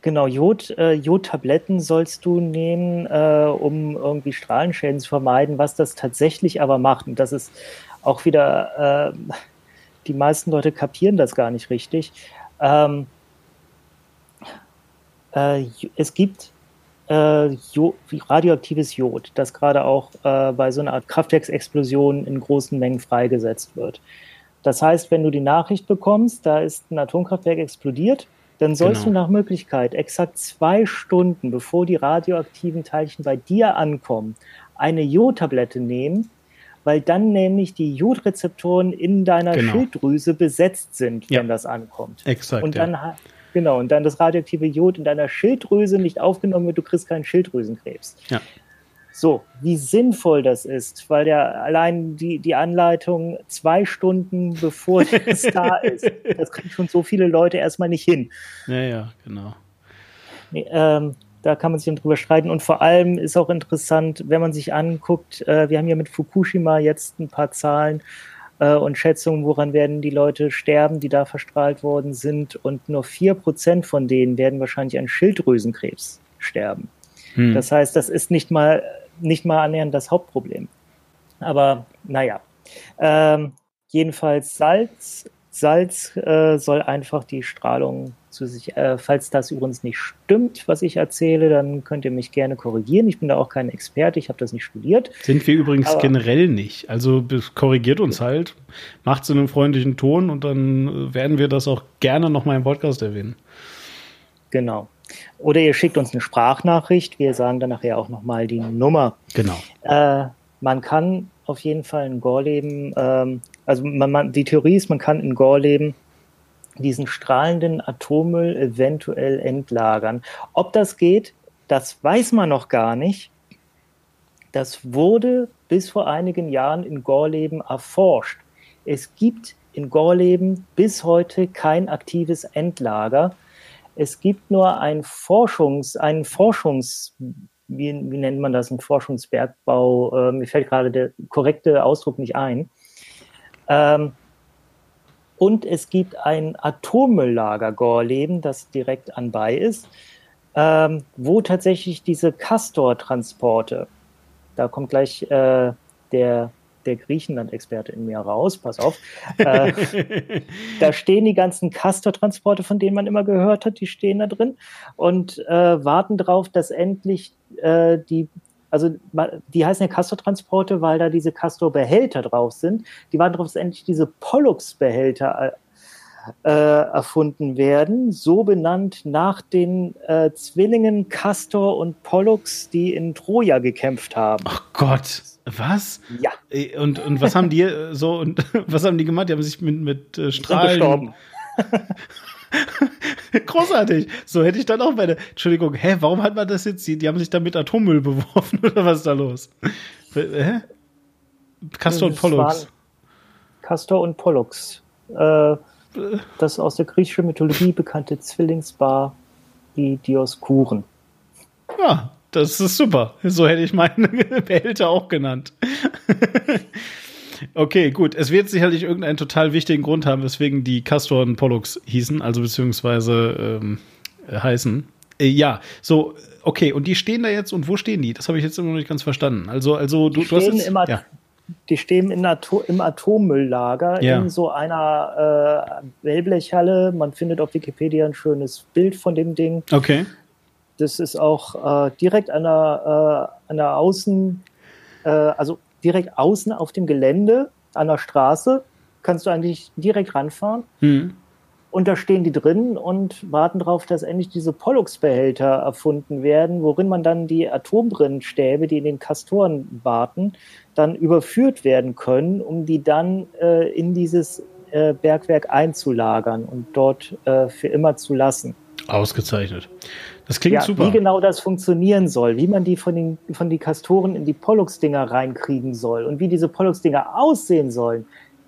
Genau, Jod, äh, Jodtabletten sollst du nehmen, äh, um irgendwie Strahlenschäden zu vermeiden. Was das tatsächlich aber macht, und das ist auch wieder, äh, die meisten Leute kapieren das gar nicht richtig. Ähm, äh, es gibt äh, Jod, radioaktives Jod, das gerade auch äh, bei so einer Art Kraftwerksexplosion in großen Mengen freigesetzt wird. Das heißt, wenn du die Nachricht bekommst, da ist ein Atomkraftwerk explodiert, dann sollst genau. du nach Möglichkeit exakt zwei Stunden, bevor die radioaktiven Teilchen bei dir ankommen, eine Jodtablette nehmen, weil dann nämlich die Jodrezeptoren in deiner genau. Schilddrüse besetzt sind, ja. wenn das ankommt. Exakt. Und dann ja. Genau, und dann das radioaktive Jod in deiner Schilddrüse nicht aufgenommen wird, du kriegst keinen Schilddrüsenkrebs. Ja. So, wie sinnvoll das ist, weil ja allein die, die Anleitung zwei Stunden bevor es da ist, das kriegen schon so viele Leute erstmal nicht hin. Ja, ja, genau. Nee, ähm, da kann man sich dann drüber streiten. Und vor allem ist auch interessant, wenn man sich anguckt, äh, wir haben ja mit Fukushima jetzt ein paar Zahlen äh, und Schätzungen, woran werden die Leute sterben, die da verstrahlt worden sind. Und nur vier Prozent von denen werden wahrscheinlich an Schilddrüsenkrebs sterben. Hm. Das heißt, das ist nicht mal nicht mal annähernd das Hauptproblem. Aber naja. Ähm, jedenfalls Salz. Salz äh, soll einfach die Strahlung zu sich, äh, falls das übrigens nicht stimmt, was ich erzähle, dann könnt ihr mich gerne korrigieren. Ich bin da auch kein Experte, ich habe das nicht studiert. Sind wir übrigens Aber, generell nicht. Also korrigiert uns halt, macht es in einem freundlichen Ton und dann äh, werden wir das auch gerne nochmal im Podcast erwähnen. Genau. Oder ihr schickt uns eine Sprachnachricht. Wir sagen dann nachher auch nochmal die Nummer. Genau. Äh, man kann auf jeden Fall in Gorleben, ähm, also man, man, die Theorie ist, man kann in Gorleben diesen strahlenden Atommüll eventuell entlagern. Ob das geht, das weiß man noch gar nicht. Das wurde bis vor einigen Jahren in Gorleben erforscht. Es gibt in Gorleben bis heute kein aktives Endlager. Es gibt nur ein Forschungs, einen Forschungs, wie, wie nennt man das, ein Forschungsbergbau, äh, mir fällt gerade der korrekte Ausdruck nicht ein. Ähm, und es gibt ein Atommülllager Gorleben, das direkt anbei ist, ähm, wo tatsächlich diese Castor-Transporte, da kommt gleich äh, der der Griechenland-Experte in mir raus, pass auf. Äh, da stehen die ganzen Castor-Transporte, von denen man immer gehört hat, die stehen da drin und äh, warten darauf, dass endlich äh, die also die heißen ja Castor-Transporte, weil da diese Castor-Behälter drauf sind. Die warten darauf, dass endlich diese Pollux-Behälter äh, erfunden werden, so benannt nach den äh, Zwillingen Castor und Pollux, die in Troja gekämpft haben. Ach Gott. Was? Ja. Äh, und, und was haben die äh, so und was haben die gemacht? Die haben sich mit, mit äh, Strahlen. Großartig. So hätte ich dann auch meine. Entschuldigung, hä, warum hat man das jetzt? Die, die haben sich da mit Atommüll beworfen oder was ist da los? Hä? Castor und Pollux. Castor und Pollux. Äh, das aus der griechischen Mythologie bekannte Zwillingspaar, die Dioskuren. Ja, das ist super. So hätte ich meinen Behälter auch genannt. okay, gut. Es wird sicherlich irgendeinen total wichtigen Grund haben, weswegen die Castor und Pollux hießen, also beziehungsweise ähm, heißen. Äh, ja, so, okay. Und die stehen da jetzt und wo stehen die? Das habe ich jetzt immer noch nicht ganz verstanden. Also, also du, die du hast jetzt, im, ja. die stehen in Atom, im Atommülllager ja. in so einer äh, Wellblechhalle. Man findet auf Wikipedia ein schönes Bild von dem Ding. Okay. Das ist auch äh, direkt an der, äh, an der Außen, äh, also direkt außen auf dem Gelände, an der Straße, kannst du eigentlich direkt ranfahren. Mhm. Und da stehen die drin und warten darauf, dass endlich diese Pollux-Behälter erfunden werden, worin man dann die Atombrennstäbe, die in den Kastoren warten, dann überführt werden können, um die dann äh, in dieses äh, Bergwerk einzulagern und dort äh, für immer zu lassen. Ausgezeichnet. Das klingt ja, super. Wie genau das funktionieren soll, wie man die von den, von die Kastoren in die Pollux-Dinger reinkriegen soll und wie diese Pollux-Dinger aussehen sollen,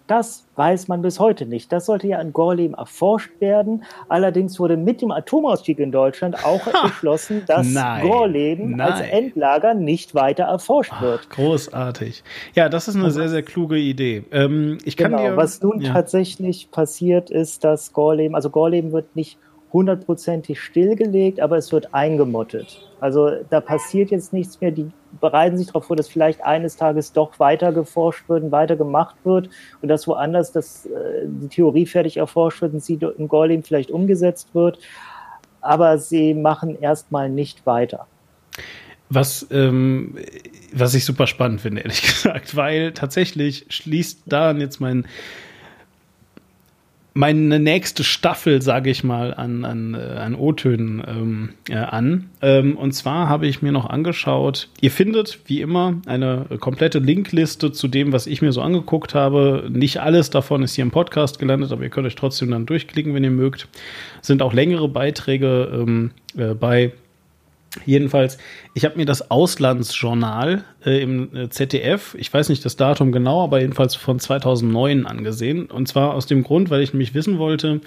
das weiß man bis heute nicht. Das sollte ja in Gorleben erforscht werden. Allerdings wurde mit dem Atomausstieg in Deutschland auch beschlossen, dass nein, Gorleben nein. als Endlager nicht weiter erforscht Ach, wird. Großartig. Ja, das ist eine sehr, sehr kluge Idee. Ähm, ich kann genau, dir, was nun ja. tatsächlich passiert ist, dass Gorleben, also Gorleben wird nicht hundertprozentig stillgelegt, aber es wird eingemottet. Also da passiert jetzt nichts mehr. Die bereiten sich darauf vor, dass vielleicht eines Tages doch weiter geforscht wird und weiter gemacht wird und dass woanders das, äh, die Theorie fertig erforscht wird und sie in Gorlin vielleicht umgesetzt wird. Aber sie machen erstmal nicht weiter. was, ähm, was ich super spannend finde, ehrlich gesagt, weil tatsächlich schließt daran jetzt mein meine nächste Staffel, sage ich mal, an, an, äh, an O-Tönen ähm, äh, an. Ähm, und zwar habe ich mir noch angeschaut, ihr findet wie immer eine komplette Linkliste zu dem, was ich mir so angeguckt habe. Nicht alles davon ist hier im Podcast gelandet, aber ihr könnt euch trotzdem dann durchklicken, wenn ihr mögt. Sind auch längere Beiträge ähm, äh, bei Jedenfalls, ich habe mir das Auslandsjournal äh, im äh, ZDF, ich weiß nicht das Datum genau, aber jedenfalls von 2009 angesehen. Und zwar aus dem Grund, weil ich nämlich wissen wollte,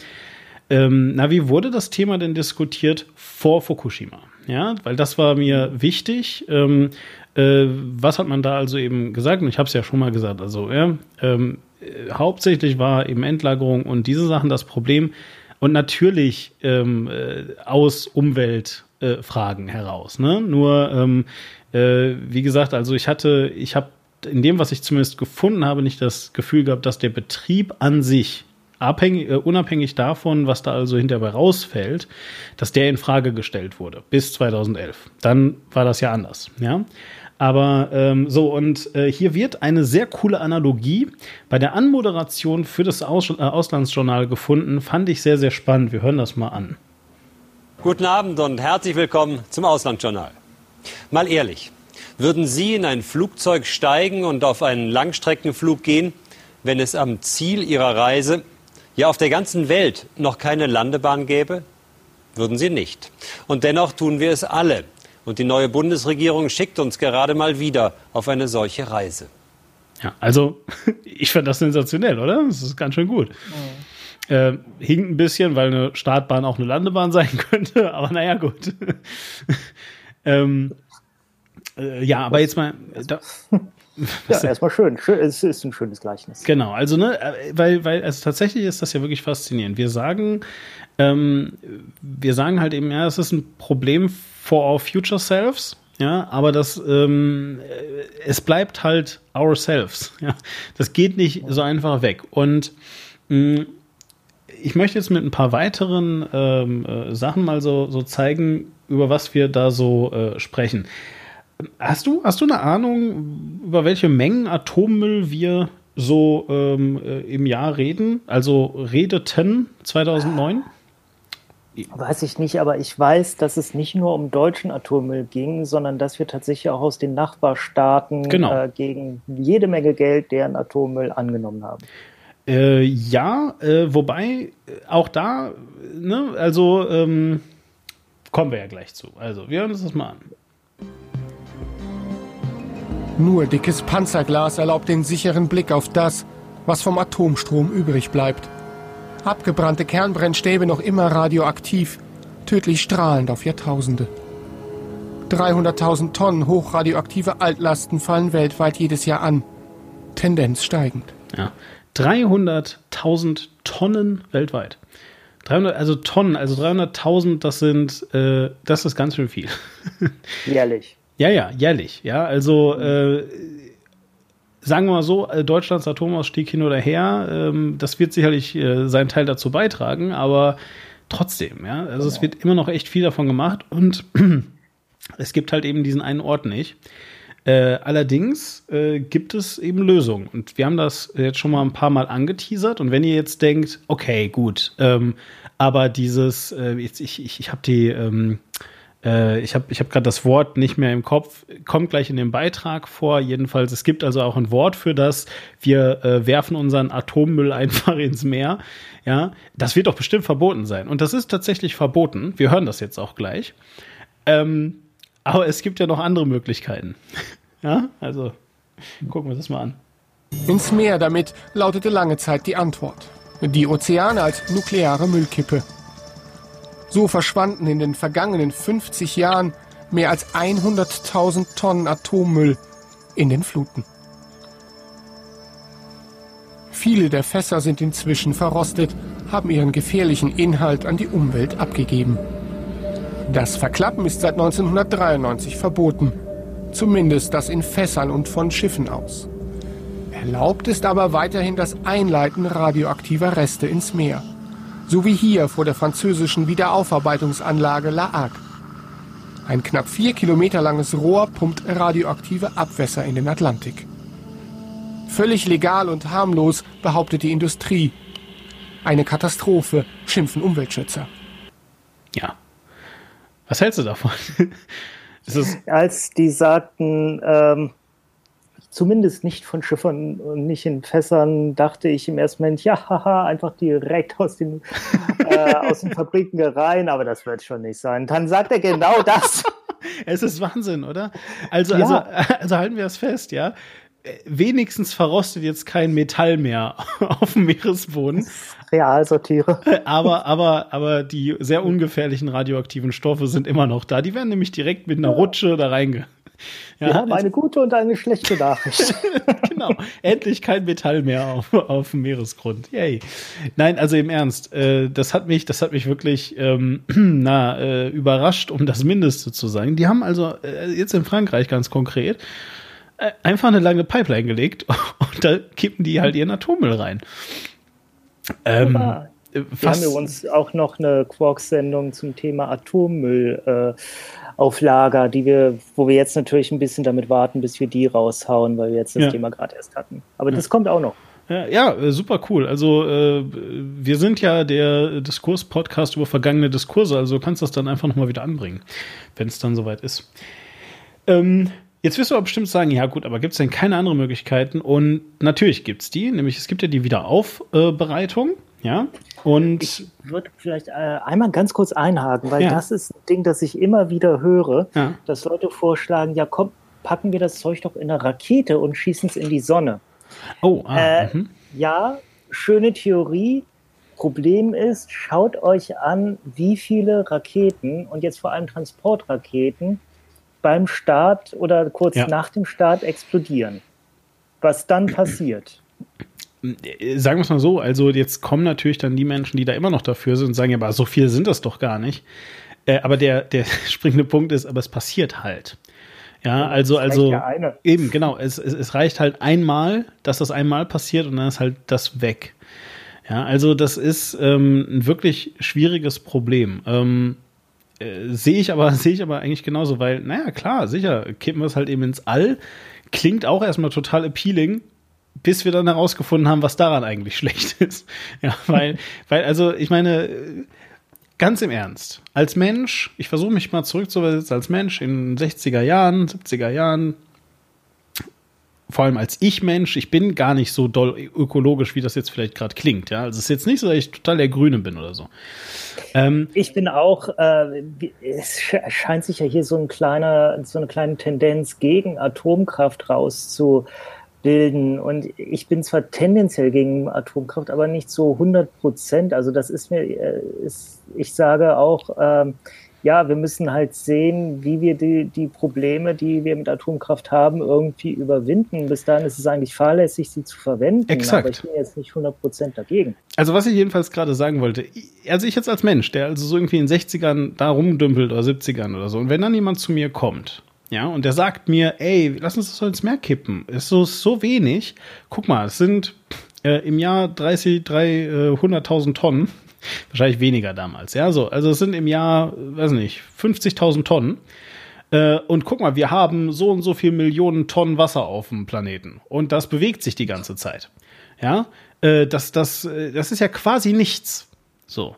ähm, na, wie wurde das Thema denn diskutiert vor Fukushima? Ja, weil das war mir wichtig. Ähm, äh, was hat man da also eben gesagt? Und ich habe es ja schon mal gesagt. Also, ja, ähm, äh, hauptsächlich war eben Endlagerung und diese Sachen das Problem. Und natürlich ähm, äh, aus Umwelt Fragen heraus. Ne? Nur, ähm, äh, wie gesagt, also ich hatte, ich habe in dem, was ich zumindest gefunden habe, nicht das Gefühl gehabt, dass der Betrieb an sich abhängig, äh, unabhängig davon, was da also hinterbei rausfällt, dass der in Frage gestellt wurde bis 2011. Dann war das ja anders, ja. Aber ähm, so, und äh, hier wird eine sehr coole Analogie bei der Anmoderation für das Aus äh, Auslandsjournal gefunden. Fand ich sehr, sehr spannend. Wir hören das mal an. Guten Abend und herzlich willkommen zum Auslandsjournal. Mal ehrlich, würden Sie in ein Flugzeug steigen und auf einen Langstreckenflug gehen, wenn es am Ziel Ihrer Reise, ja auf der ganzen Welt, noch keine Landebahn gäbe? Würden Sie nicht. Und dennoch tun wir es alle. Und die neue Bundesregierung schickt uns gerade mal wieder auf eine solche Reise. Ja, also ich fand das sensationell, oder? Das ist ganz schön gut. Mhm. Äh, hinkt ein bisschen, weil eine Startbahn auch eine Landebahn sein könnte, aber naja, gut. ähm, äh, ja, aber jetzt mal. Da, ja, erstmal schön. Es ist ein schönes Gleichnis. Genau, also, ne, äh, weil, weil, also tatsächlich ist das ja wirklich faszinierend. Wir sagen, ähm, wir sagen halt eben, ja, es ist ein Problem for our future selves. Ja, aber das, ähm, es bleibt halt ourselves. Ja, das geht nicht so einfach weg. Und mh, ich möchte jetzt mit ein paar weiteren ähm, äh, Sachen mal so, so zeigen, über was wir da so äh, sprechen. Hast du, hast du eine Ahnung, über welche Mengen Atommüll wir so ähm, äh, im Jahr reden? Also redeten 2009? Weiß ich nicht, aber ich weiß, dass es nicht nur um deutschen Atommüll ging, sondern dass wir tatsächlich auch aus den Nachbarstaaten genau. äh, gegen jede Menge Geld deren Atommüll angenommen haben. Äh, ja, äh, wobei äh, auch da, ne, also ähm, kommen wir ja gleich zu. Also, wir hören uns das mal an. Nur dickes Panzerglas erlaubt den sicheren Blick auf das, was vom Atomstrom übrig bleibt. Abgebrannte Kernbrennstäbe noch immer radioaktiv, tödlich strahlend auf Jahrtausende. 300.000 Tonnen hochradioaktive Altlasten fallen weltweit jedes Jahr an. Tendenz steigend. Ja. 300.000 Tonnen weltweit. 300, also Tonnen, also 300.000, das sind, äh, das ist ganz schön viel. jährlich. Ja, ja, jährlich. Ja, also äh, sagen wir mal so, äh, Deutschlands Atomausstieg hin oder her, ähm, das wird sicherlich äh, seinen Teil dazu beitragen, aber trotzdem, ja, also genau. es wird immer noch echt viel davon gemacht und es gibt halt eben diesen einen Ort nicht. Äh, allerdings äh, gibt es eben Lösungen. Und wir haben das jetzt schon mal ein paar Mal angeteasert. Und wenn ihr jetzt denkt, okay, gut, ähm, aber dieses, äh, jetzt, ich, ich, ich habe die, ähm, äh, ich habe ich hab gerade das Wort nicht mehr im Kopf, kommt gleich in dem Beitrag vor. Jedenfalls, es gibt also auch ein Wort für das. Wir äh, werfen unseren Atommüll einfach ins Meer. Ja, das wird doch bestimmt verboten sein. Und das ist tatsächlich verboten. Wir hören das jetzt auch gleich. Ähm, aber es gibt ja noch andere Möglichkeiten. ja, also gucken wir das mal an. Ins Meer damit lautete lange Zeit die Antwort. Die Ozeane als nukleare Müllkippe. So verschwanden in den vergangenen 50 Jahren mehr als 100.000 Tonnen Atommüll in den Fluten. Viele der Fässer sind inzwischen verrostet, haben ihren gefährlichen Inhalt an die Umwelt abgegeben. Das Verklappen ist seit 1993 verboten. Zumindest das in Fässern und von Schiffen aus. Erlaubt ist aber weiterhin das Einleiten radioaktiver Reste ins Meer. So wie hier vor der französischen Wiederaufarbeitungsanlage La Hague. Ein knapp vier Kilometer langes Rohr pumpt radioaktive Abwässer in den Atlantik. Völlig legal und harmlos, behauptet die Industrie. Eine Katastrophe, schimpfen Umweltschützer. Ja. Was hältst du davon? Als die sagten, ähm, zumindest nicht von Schiffern und nicht in Fässern, dachte ich im ersten Moment, ja, haha, einfach direkt aus den, äh, aus den Fabriken rein, aber das wird schon nicht sein. Dann sagt er genau das. es ist Wahnsinn, oder? Also, ja. also, also halten wir das fest, ja wenigstens verrostet jetzt kein Metall mehr auf dem Meeresboden. Realsortiere. Aber, aber, aber die sehr ungefährlichen radioaktiven Stoffe sind immer noch da. Die werden nämlich direkt mit einer Rutsche da reinge. Ja, Wir haben eine gute und eine schlechte Nachricht. genau. Endlich kein Metall mehr auf, auf dem Meeresgrund. Yay. Nein, also im Ernst, äh, das hat mich, das hat mich wirklich ähm, na, äh, überrascht, um das Mindeste zu sagen. Die haben also äh, jetzt in Frankreich ganz konkret äh, einfach eine lange Pipeline gelegt und da kippen die halt ihren Atommüll rein. Ähm, Wir haben übrigens auch noch eine Quarks-Sendung zum Thema Atommüll äh, auf Lager, die wir, wo wir jetzt natürlich ein bisschen damit warten, bis wir die raushauen, weil wir jetzt das ja. Thema gerade erst hatten. Aber ja. das kommt auch noch. Ja, ja, äh, super cool. Also äh, wir sind ja der Diskurs-Podcast über vergangene Diskurse, also kannst du das dann einfach nochmal wieder anbringen, wenn es dann soweit ist. Ähm, Jetzt wirst du aber bestimmt sagen, ja gut, aber gibt es denn keine anderen Möglichkeiten? Und natürlich gibt es die, nämlich es gibt ja die Wiederaufbereitung, ja. Und ich würde vielleicht äh, einmal ganz kurz einhaken, weil ja. das ist ein Ding, das ich immer wieder höre, ja. dass Leute vorschlagen, ja komm, packen wir das Zeug doch in eine Rakete und schießen es in die Sonne. Oh, ah, äh, mhm. ja, schöne Theorie. Problem ist, schaut euch an, wie viele Raketen und jetzt vor allem Transportraketen beim Start oder kurz ja. nach dem Start explodieren. Was dann passiert? Sagen wir es mal so, also jetzt kommen natürlich dann die Menschen, die da immer noch dafür sind und sagen, ja, aber so viel sind das doch gar nicht. Äh, aber der, der springende Punkt ist, aber es passiert halt. Ja, also, also ja eben, genau, es, es, es reicht halt einmal, dass das einmal passiert und dann ist halt das weg. Ja, also das ist ähm, ein wirklich schwieriges Problem. Ähm, äh, sehe ich aber, sehe ich aber eigentlich genauso, weil, naja, klar, sicher, kippen wir es halt eben ins All. Klingt auch erstmal total appealing, bis wir dann herausgefunden haben, was daran eigentlich schlecht ist. Ja, weil, weil, also, ich meine, ganz im Ernst, als Mensch, ich versuche mich mal zurückzuversetzen, als Mensch in 60er Jahren, 70er Jahren, vor allem als Ich-Mensch, ich bin gar nicht so doll ökologisch, wie das jetzt vielleicht gerade klingt. Ja, also es ist jetzt nicht so, dass ich total der Grüne bin oder so. Ähm, ich bin auch, äh, es scheint sich ja hier so ein kleiner, so eine kleine Tendenz gegen Atomkraft rauszubilden. Und ich bin zwar tendenziell gegen Atomkraft, aber nicht so 100 Prozent. Also das ist mir, äh, ist, ich sage auch, äh, ja, wir müssen halt sehen, wie wir die, die Probleme, die wir mit Atomkraft haben, irgendwie überwinden. Bis dahin ist es eigentlich fahrlässig, sie zu verwenden. Exakt. Aber ich bin jetzt nicht 100% dagegen. Also was ich jedenfalls gerade sagen wollte, also ich jetzt als Mensch, der also so irgendwie in 60ern da rumdümpelt oder 70ern oder so, und wenn dann jemand zu mir kommt, ja, und der sagt mir, ey, lass uns das so ins Meer kippen, ist so, so wenig, guck mal, es sind äh, im Jahr 30, 300.000 äh, Tonnen, Wahrscheinlich weniger damals. Ja, so. Also es sind im Jahr, weiß nicht, 50.000 Tonnen. Äh, und guck mal, wir haben so und so viel Millionen Tonnen Wasser auf dem Planeten. Und das bewegt sich die ganze Zeit. Ja, äh, das, das, äh, das ist ja quasi nichts. So.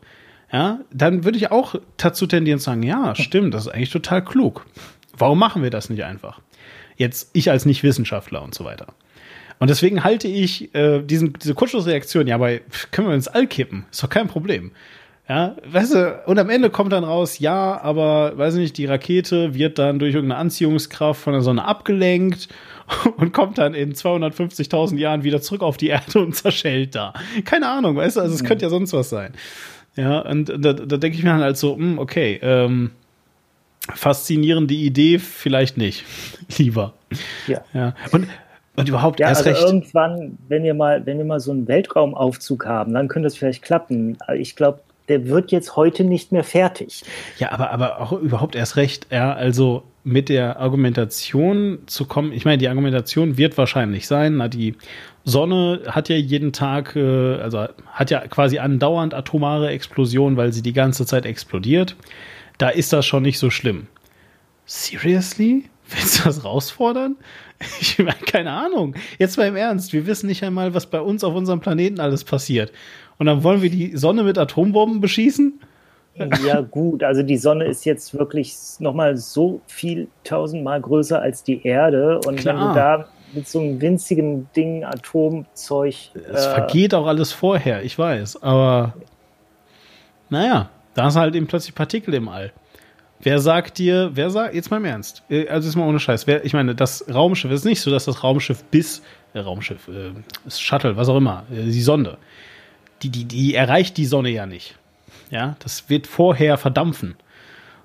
Ja, dann würde ich auch dazu tendieren zu sagen, ja, stimmt, das ist eigentlich total klug. Warum machen wir das nicht einfach? Jetzt ich als Nicht-Wissenschaftler und so weiter. Und deswegen halte ich äh, diesen, diese Kurzschlussreaktion, ja, aber können wir ins All kippen? Ist doch kein Problem. Ja, weißt du, und am Ende kommt dann raus, ja, aber, weiß ich nicht, die Rakete wird dann durch irgendeine Anziehungskraft von der Sonne abgelenkt und kommt dann in 250.000 Jahren wieder zurück auf die Erde und zerschellt da. Keine Ahnung, weißt du, also es mhm. könnte ja sonst was sein. Ja, und da, da denke ich mir dann halt so, mh, hm, okay, ähm, faszinierende Idee, vielleicht nicht. Lieber. Ja. ja. Und und überhaupt ja, erst also recht. irgendwann, wenn wir mal, wenn wir mal so einen Weltraumaufzug haben, dann könnte das vielleicht klappen. Ich glaube, der wird jetzt heute nicht mehr fertig. Ja, aber, aber auch überhaupt erst recht, ja, also mit der Argumentation zu kommen, ich meine, die Argumentation wird wahrscheinlich sein, na, die Sonne hat ja jeden Tag, äh, also hat ja quasi andauernd atomare Explosionen, weil sie die ganze Zeit explodiert. Da ist das schon nicht so schlimm. Seriously? Willst du das rausfordern? Ich meine, keine Ahnung. Jetzt mal im Ernst. Wir wissen nicht einmal, was bei uns auf unserem Planeten alles passiert. Und dann wollen wir die Sonne mit Atombomben beschießen? Ja, gut. Also die Sonne ist jetzt wirklich nochmal so viel tausendmal größer als die Erde. Und Klar. wenn du da mit so einem winzigen Ding Atomzeug. Es äh, vergeht auch alles vorher, ich weiß. Aber naja, da ist halt eben plötzlich Partikel im All. Wer sagt dir, wer sagt, jetzt mal im Ernst, äh, also ist mal ohne Scheiß, wer, ich meine, das Raumschiff ist nicht so, dass das Raumschiff bis, äh, Raumschiff, äh, das Shuttle, was auch immer, äh, die Sonde, die, die, die erreicht die Sonne ja nicht. Ja, das wird vorher verdampfen.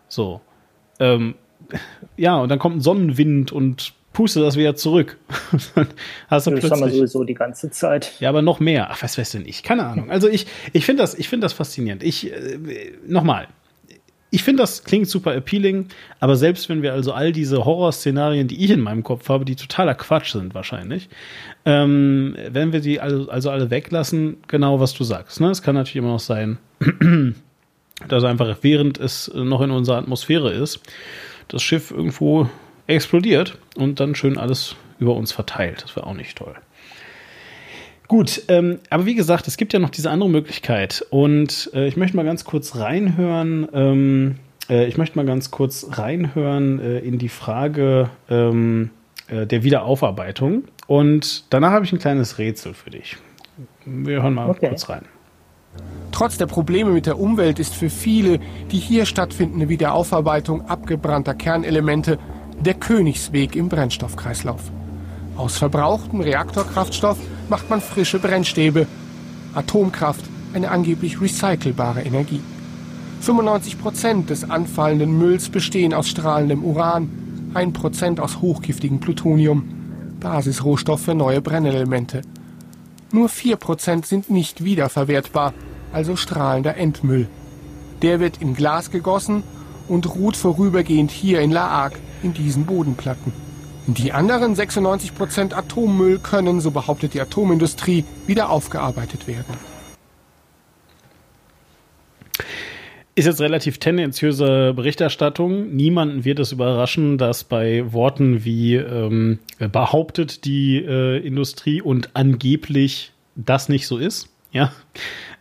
So. Ähm, ja, und dann kommt ein Sonnenwind und pustet das wieder zurück. Hast du das plötzlich, haben wir sowieso die ganze Zeit. Ja, aber noch mehr. Ach, was weißt du nicht? Keine Ahnung. Also ich, ich finde das, ich das faszinierend. Ich, äh, nochmal, ich finde, das klingt super appealing, aber selbst wenn wir also all diese Horrorszenarien, die ich in meinem Kopf habe, die totaler Quatsch sind wahrscheinlich, ähm, wenn wir die also, also alle weglassen, genau was du sagst. Ne? Es kann natürlich immer noch sein, dass einfach während es noch in unserer Atmosphäre ist, das Schiff irgendwo explodiert und dann schön alles über uns verteilt. Das wäre auch nicht toll. Gut, ähm, aber wie gesagt, es gibt ja noch diese andere Möglichkeit. Und äh, ich möchte mal ganz kurz reinhören. Ähm, äh, ich möchte mal ganz kurz reinhören äh, in die Frage ähm, äh, der Wiederaufarbeitung. Und danach habe ich ein kleines Rätsel für dich. Wir hören mal okay. kurz rein. Trotz der Probleme mit der Umwelt ist für viele die hier stattfindende Wiederaufarbeitung abgebrannter Kernelemente der Königsweg im Brennstoffkreislauf. Aus verbrauchtem Reaktorkraftstoff macht man frische Brennstäbe. Atomkraft, eine angeblich recycelbare Energie. 95 Prozent des anfallenden Mülls bestehen aus strahlendem Uran, 1 Prozent aus hochgiftigem Plutonium, Basisrohstoff für neue Brennelemente. Nur 4 Prozent sind nicht wiederverwertbar, also strahlender Endmüll. Der wird in Glas gegossen und ruht vorübergehend hier in La Hague in diesen Bodenplatten. Die anderen 96 Prozent Atommüll können, so behauptet die Atomindustrie, wieder aufgearbeitet werden. Ist jetzt relativ tendenziöse Berichterstattung. Niemanden wird es überraschen, dass bei Worten wie ähm, behauptet die äh, Industrie und angeblich das nicht so ist. Ja,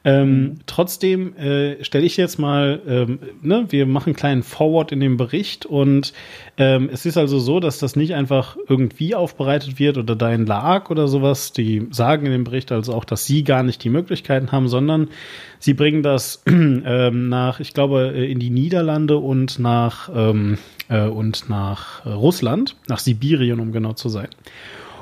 ähm. Trotzdem äh, stelle ich jetzt mal, ähm, ne, wir machen einen kleinen Forward in dem Bericht und ähm, es ist also so, dass das nicht einfach irgendwie aufbereitet wird oder dein Lag oder sowas. Die sagen in dem Bericht also auch, dass sie gar nicht die Möglichkeiten haben, sondern sie bringen das ähm, nach, ich glaube, äh, in die Niederlande und nach ähm, äh, und nach äh, Russland, nach Sibirien, um genau zu sein,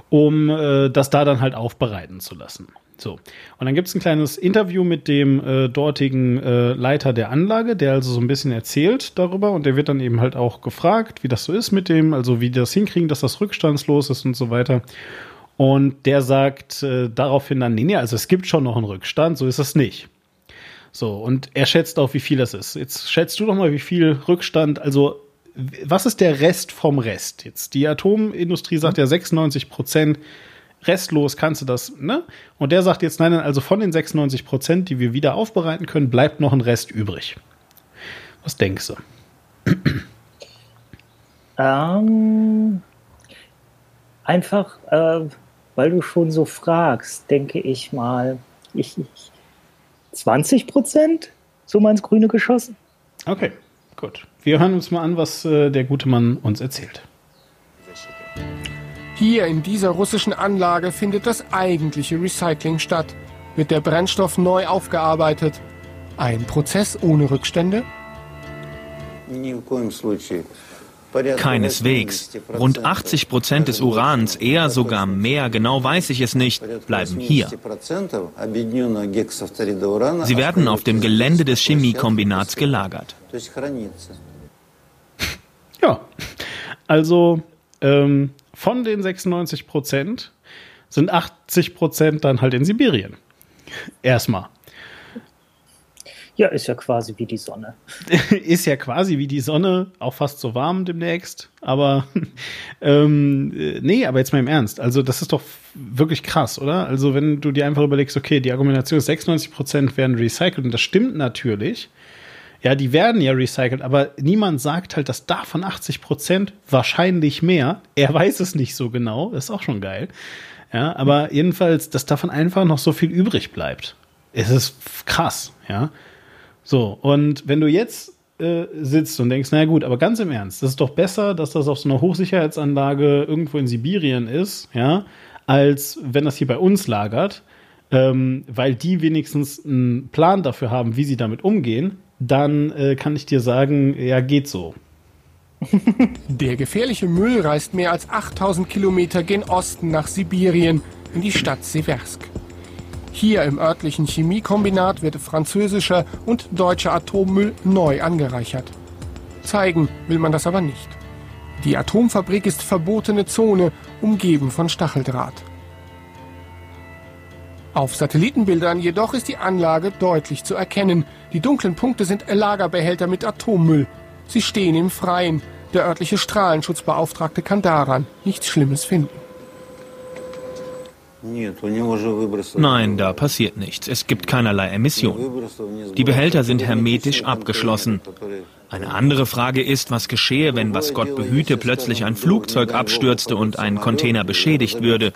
um äh, das da dann halt aufbereiten zu lassen. So. Und dann gibt es ein kleines Interview mit dem äh, dortigen äh, Leiter der Anlage, der also so ein bisschen erzählt darüber und der wird dann eben halt auch gefragt, wie das so ist mit dem, also wie die das hinkriegen, dass das rückstandslos ist und so weiter. Und der sagt äh, daraufhin dann, nee, nee, also es gibt schon noch einen Rückstand, so ist es nicht. So, und er schätzt auch, wie viel das ist. Jetzt schätzt du doch mal, wie viel Rückstand, also was ist der Rest vom Rest? Jetzt, die Atomindustrie sagt ja 96 Prozent restlos kannst du das, ne? Und der sagt jetzt, nein, nein, also von den 96 Prozent, die wir wieder aufbereiten können, bleibt noch ein Rest übrig. Was denkst du? Ähm, einfach, äh, weil du schon so fragst, denke ich mal, ich, ich 20 Prozent, so mal ins Grüne geschossen. Okay, gut. Wir hören uns mal an, was äh, der gute Mann uns erzählt. Hier in dieser russischen Anlage findet das eigentliche Recycling statt. Wird der Brennstoff neu aufgearbeitet. Ein Prozess ohne Rückstände? Keineswegs. Rund 80 Prozent des Urans, eher sogar mehr, genau weiß ich es nicht, bleiben hier. Sie werden auf dem Gelände des Chemiekombinats gelagert. Ja, also ähm, von den 96 Prozent sind 80 Prozent dann halt in Sibirien. Erstmal. Ja, ist ja quasi wie die Sonne. ist ja quasi wie die Sonne, auch fast so warm demnächst. Aber ähm, nee, aber jetzt mal im Ernst. Also das ist doch wirklich krass, oder? Also wenn du dir einfach überlegst, okay, die Argumentation ist 96% werden recycelt und das stimmt natürlich Ja, die werden ja recycelt, aber niemand sagt halt, dass davon 80 Prozent wahrscheinlich mehr. Er weiß es nicht so genau, ist auch schon geil. Ja, aber jedenfalls, dass davon einfach noch so viel übrig bleibt. Es ist krass, ja. So, und wenn du jetzt äh, sitzt und denkst, naja gut, aber ganz im Ernst, das ist doch besser, dass das auf so einer Hochsicherheitsanlage irgendwo in Sibirien ist, ja, als wenn das hier bei uns lagert, ähm, weil die wenigstens einen Plan dafür haben, wie sie damit umgehen, dann äh, kann ich dir sagen, ja, geht so. Der gefährliche Müll reist mehr als 8000 Kilometer gen Osten nach Sibirien, in die Stadt Seversk. Hier im örtlichen Chemiekombinat wird französischer und deutscher Atommüll neu angereichert. Zeigen will man das aber nicht. Die Atomfabrik ist verbotene Zone, umgeben von Stacheldraht. Auf Satellitenbildern jedoch ist die Anlage deutlich zu erkennen. Die dunklen Punkte sind Lagerbehälter mit Atommüll. Sie stehen im Freien. Der örtliche Strahlenschutzbeauftragte kann daran nichts Schlimmes finden. Nein, da passiert nichts. Es gibt keinerlei Emission. Die Behälter sind hermetisch abgeschlossen. Eine andere Frage ist, was geschehe, wenn, was Gott behüte, plötzlich ein Flugzeug abstürzte und ein Container beschädigt würde.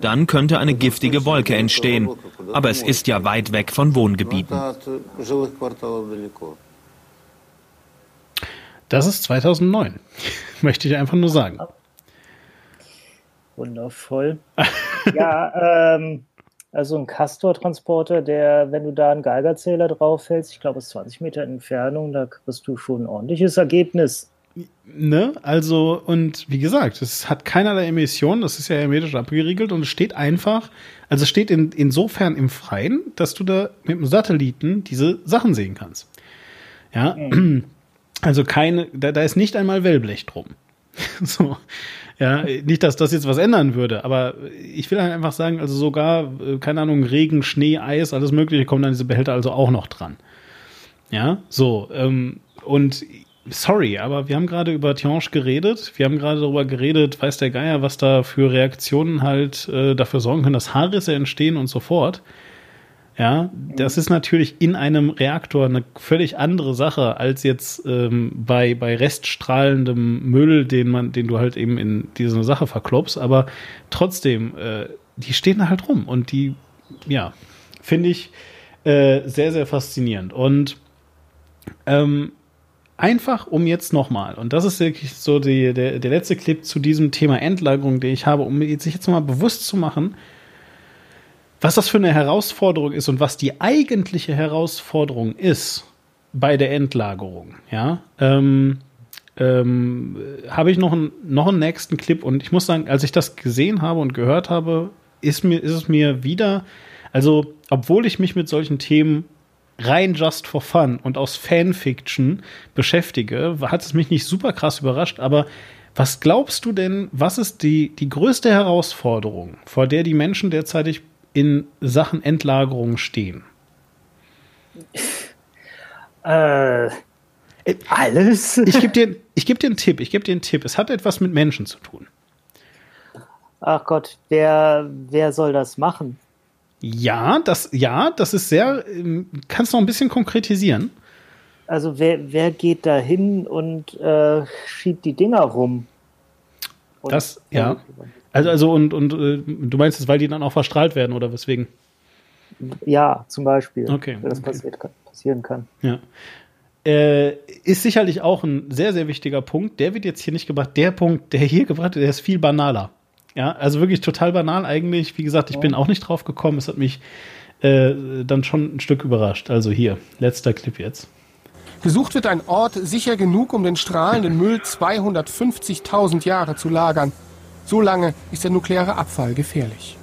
Dann könnte eine giftige Wolke entstehen. Aber es ist ja weit weg von Wohngebieten. Das ist 2009. Möchte ich einfach nur sagen. Wundervoll. ja, ähm, also ein Castor-Transporter, der, wenn du da einen Geigerzähler draufhältst, ich glaube, es ist 20 Meter Entfernung, da kriegst du schon ein ordentliches Ergebnis. Ne? Also, und wie gesagt, es hat keinerlei Emissionen, das ist ja hermetisch abgeriegelt und es steht einfach, also es steht in, insofern im Freien, dass du da mit dem Satelliten diese Sachen sehen kannst. Ja, mhm. also keine, da, da ist nicht einmal Wellblech drum. so. Ja, nicht, dass das jetzt was ändern würde, aber ich will halt einfach sagen, also sogar, äh, keine Ahnung, Regen, Schnee, Eis, alles Mögliche kommt an diese Behälter also auch noch dran. Ja, so, ähm, und sorry, aber wir haben gerade über Tianche geredet, wir haben gerade darüber geredet, weiß der Geier, was da für Reaktionen halt äh, dafür sorgen können, dass Haarrisse entstehen und so fort. Ja, das ist natürlich in einem Reaktor eine völlig andere Sache als jetzt ähm, bei, bei reststrahlendem Müll, den man, den du halt eben in diese Sache verklopst. Aber trotzdem, äh, die stehen da halt rum und die, ja, finde ich äh, sehr, sehr faszinierend. Und ähm, einfach um jetzt nochmal, und das ist wirklich so die, der, der letzte Clip zu diesem Thema Endlagerung, den ich habe, um sich jetzt nochmal bewusst zu machen, was das für eine Herausforderung ist und was die eigentliche Herausforderung ist bei der Endlagerung, ja, ähm, ähm, habe ich noch, ein, noch einen nächsten Clip und ich muss sagen, als ich das gesehen habe und gehört habe, ist, mir, ist es mir wieder, also obwohl ich mich mit solchen Themen rein just for fun und aus Fanfiction beschäftige, hat es mich nicht super krass überrascht, aber was glaubst du denn, was ist die, die größte Herausforderung, vor der die Menschen derzeitig in Sachen Endlagerung stehen? Äh, alles? Ich gebe dir, geb dir einen Tipp. Ich gebe dir einen Tipp. Es hat etwas mit Menschen zu tun. Ach Gott, wer, wer soll das machen? Ja, das, ja, das ist sehr. Ähm, kannst du noch ein bisschen konkretisieren? Also wer, wer geht da hin und äh, schiebt die Dinger rum? Und das, ja. Also, also und, und äh, du meinst es, weil die dann auch verstrahlt werden oder weswegen? Ja, zum Beispiel. Okay. Weil das okay. passiert, passieren kann. Ja. Äh, ist sicherlich auch ein sehr, sehr wichtiger Punkt. Der wird jetzt hier nicht gebracht. Der Punkt, der hier gebracht wird, der ist viel banaler. Ja, also wirklich total banal eigentlich. Wie gesagt, ich ja. bin auch nicht drauf gekommen. Es hat mich äh, dann schon ein Stück überrascht. Also hier, letzter Clip jetzt. Gesucht wird ein Ort sicher genug, um den strahlenden Müll 250.000 Jahre zu lagern. So lange ist der nukleare Abfall gefährlich.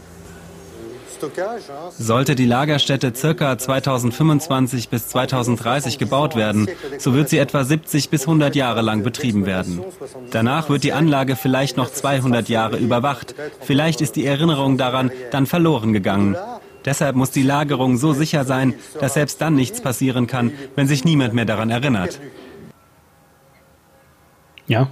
Sollte die Lagerstätte circa 2025 bis 2030 gebaut werden, so wird sie etwa 70 bis 100 Jahre lang betrieben werden. Danach wird die Anlage vielleicht noch 200 Jahre überwacht. Vielleicht ist die Erinnerung daran dann verloren gegangen. Deshalb muss die Lagerung so sicher sein, dass selbst dann nichts passieren kann, wenn sich niemand mehr daran erinnert. Ja,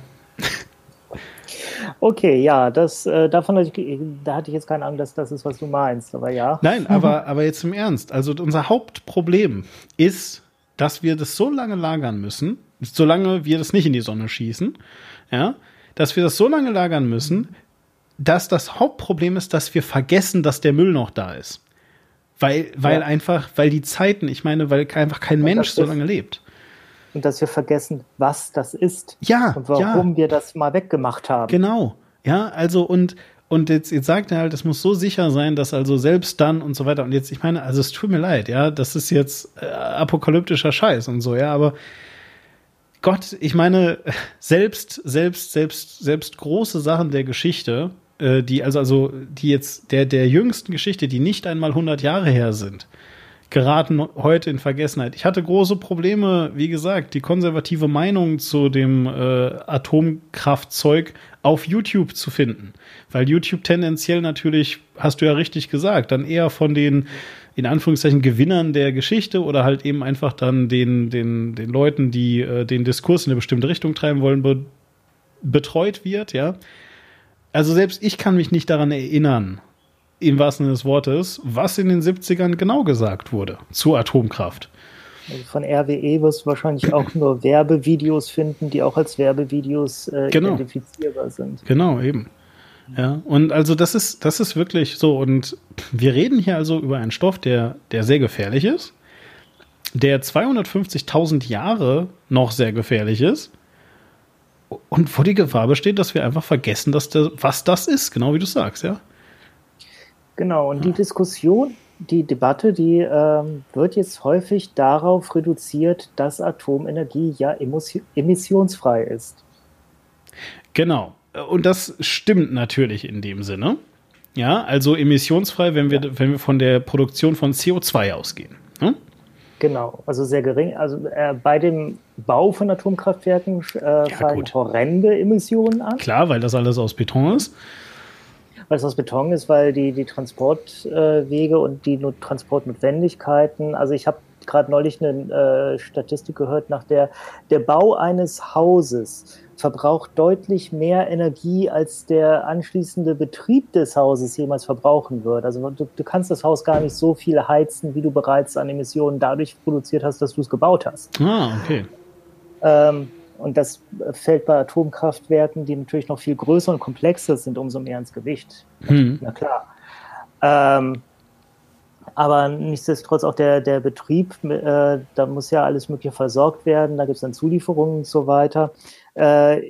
Okay, ja, das äh, davon hatte ich, da hatte ich jetzt keine Ahnung, dass das ist, was du meinst, aber ja. Nein, aber, aber jetzt im Ernst. Also unser Hauptproblem ist dass wir das so lange lagern müssen, solange wir das nicht in die Sonne schießen, ja, dass wir das so lange lagern müssen, dass das Hauptproblem ist, dass wir vergessen, dass der Müll noch da ist. Weil, weil ja. einfach, weil die Zeiten, ich meine, weil einfach kein Mensch so lange lebt. Und dass wir vergessen, was das ist. Ja. Und warum ja. wir das mal weggemacht haben. Genau. Ja, also und, und jetzt, jetzt sagt er halt, es muss so sicher sein, dass also selbst dann und so weiter. Und jetzt, ich meine, also es tut mir leid, ja, das ist jetzt äh, apokalyptischer Scheiß und so, ja, aber Gott, ich meine, selbst, selbst, selbst, selbst große Sachen der Geschichte, äh, die also, also, die jetzt der, der jüngsten Geschichte, die nicht einmal 100 Jahre her sind, geraten heute in Vergessenheit. Ich hatte große Probleme, wie gesagt, die konservative Meinung zu dem äh, Atomkraftzeug auf YouTube zu finden. Weil YouTube tendenziell natürlich, hast du ja richtig gesagt, dann eher von den in Anführungszeichen Gewinnern der Geschichte oder halt eben einfach dann den, den, den Leuten, die äh, den Diskurs in eine bestimmte Richtung treiben wollen, be betreut wird, ja. Also selbst ich kann mich nicht daran erinnern, im wahrsten Sinne des Wortes, was in den 70ern genau gesagt wurde zu Atomkraft. Also von RWE wirst du wahrscheinlich auch nur Werbevideos finden, die auch als Werbevideos äh, genau. identifizierbar sind. Genau, eben. Ja, und also das ist, das ist wirklich so. Und wir reden hier also über einen Stoff, der, der sehr gefährlich ist, der 250.000 Jahre noch sehr gefährlich ist und wo die Gefahr besteht, dass wir einfach vergessen, dass der, was das ist, genau wie du sagst, ja. Genau, und die Diskussion, die Debatte, die ähm, wird jetzt häufig darauf reduziert, dass Atomenergie ja emissionsfrei ist. Genau. Und das stimmt natürlich in dem Sinne. Ja, also emissionsfrei, wenn wir, ja. wenn wir von der Produktion von CO2 ausgehen. Hm? Genau, also sehr gering. Also äh, bei dem Bau von Atomkraftwerken äh, ja, fallen gut. horrende Emissionen an. Klar, weil das alles aus Beton ist weil es aus Beton ist, weil die, die Transportwege äh, und die Transportnotwendigkeiten, also ich habe gerade neulich eine äh, Statistik gehört, nach der der Bau eines Hauses verbraucht deutlich mehr Energie, als der anschließende Betrieb des Hauses jemals verbrauchen wird. Also du, du kannst das Haus gar nicht so viel heizen, wie du bereits an Emissionen dadurch produziert hast, dass du es gebaut hast. Ah, okay. Ähm, und das fällt bei Atomkraftwerken, die natürlich noch viel größer und komplexer sind, umso mehr ins Gewicht. Hm. Na klar. Ähm, aber nichtsdestotrotz auch der, der Betrieb, äh, da muss ja alles Mögliche versorgt werden, da gibt es dann Zulieferungen und so weiter. Äh,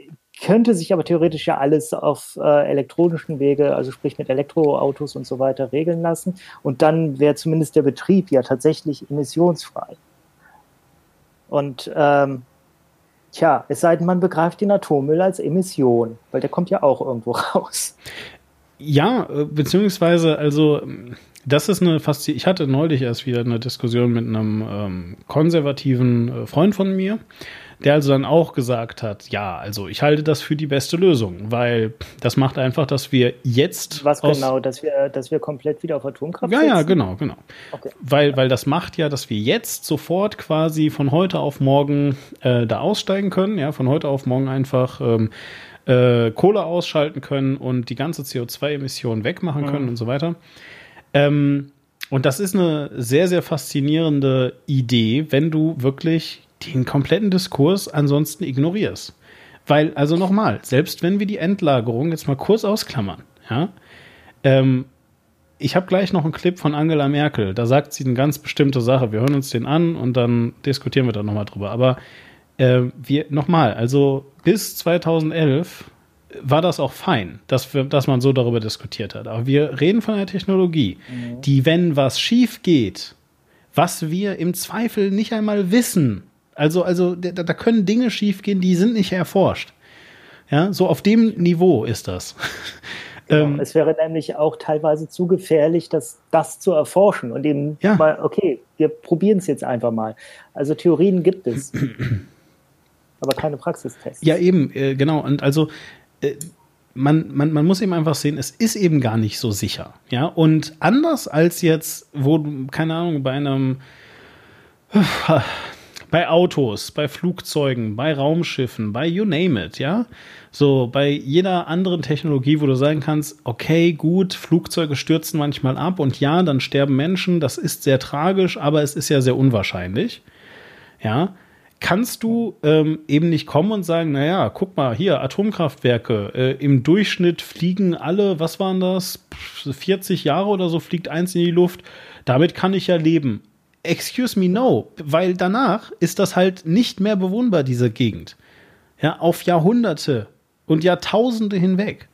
könnte sich aber theoretisch ja alles auf äh, elektronischen Wege, also sprich mit Elektroautos und so weiter, regeln lassen. Und dann wäre zumindest der Betrieb ja tatsächlich emissionsfrei. Und ähm, Tja, es sei denn, man begreift den Atommüll als Emission, weil der kommt ja auch irgendwo raus. Ja, äh, beziehungsweise, also, das ist eine Faszination. Ich hatte neulich erst wieder eine Diskussion mit einem ähm, konservativen äh, Freund von mir, der also dann auch gesagt hat, ja, also ich halte das für die beste Lösung, weil das macht einfach, dass wir jetzt was genau, dass wir, dass wir komplett wieder auf Atomkraft ja, setzen? Ja, genau, genau. Okay. Weil, weil das macht ja, dass wir jetzt sofort quasi von heute auf morgen äh, da aussteigen können, ja, von heute auf morgen einfach ähm, äh, Kohle ausschalten können und die ganze CO2-Emission wegmachen können mhm. und so weiter. Ähm, und das ist eine sehr, sehr faszinierende Idee, wenn du wirklich den kompletten Diskurs ansonsten ignorierst. Weil, also nochmal, selbst wenn wir die Endlagerung jetzt mal kurz ausklammern, ja, ähm, ich habe gleich noch einen Clip von Angela Merkel, da sagt sie eine ganz bestimmte Sache. Wir hören uns den an und dann diskutieren wir da nochmal drüber. Aber äh, wir, nochmal, also bis 2011 war das auch fein, dass, wir, dass man so darüber diskutiert hat. Aber wir reden von einer Technologie, mhm. die, wenn was schief geht, was wir im Zweifel nicht einmal wissen, also, also da, da können Dinge schiefgehen, die sind nicht erforscht. Ja, so auf dem Niveau ist das. Genau. Ähm, es wäre nämlich auch teilweise zu gefährlich, das, das zu erforschen und eben ja. mal, okay, wir probieren es jetzt einfach mal. Also Theorien gibt es, aber keine Praxistests. Ja, eben, äh, genau. Und also äh, man, man, man muss eben einfach sehen, es ist eben gar nicht so sicher. Ja, und anders als jetzt, wo keine Ahnung, bei einem bei Autos, bei Flugzeugen, bei Raumschiffen, bei you name it, ja. So, bei jeder anderen Technologie, wo du sagen kannst, okay, gut, Flugzeuge stürzen manchmal ab und ja, dann sterben Menschen, das ist sehr tragisch, aber es ist ja sehr unwahrscheinlich. ja, kannst du ähm, eben nicht kommen und sagen, naja, guck mal, hier, Atomkraftwerke, äh, im Durchschnitt fliegen alle, was waren das, 40 Jahre oder so fliegt eins in die Luft, damit kann ich ja leben. Excuse me, no, weil danach ist das halt nicht mehr bewohnbar, diese Gegend. Ja, auf Jahrhunderte und Jahrtausende hinweg.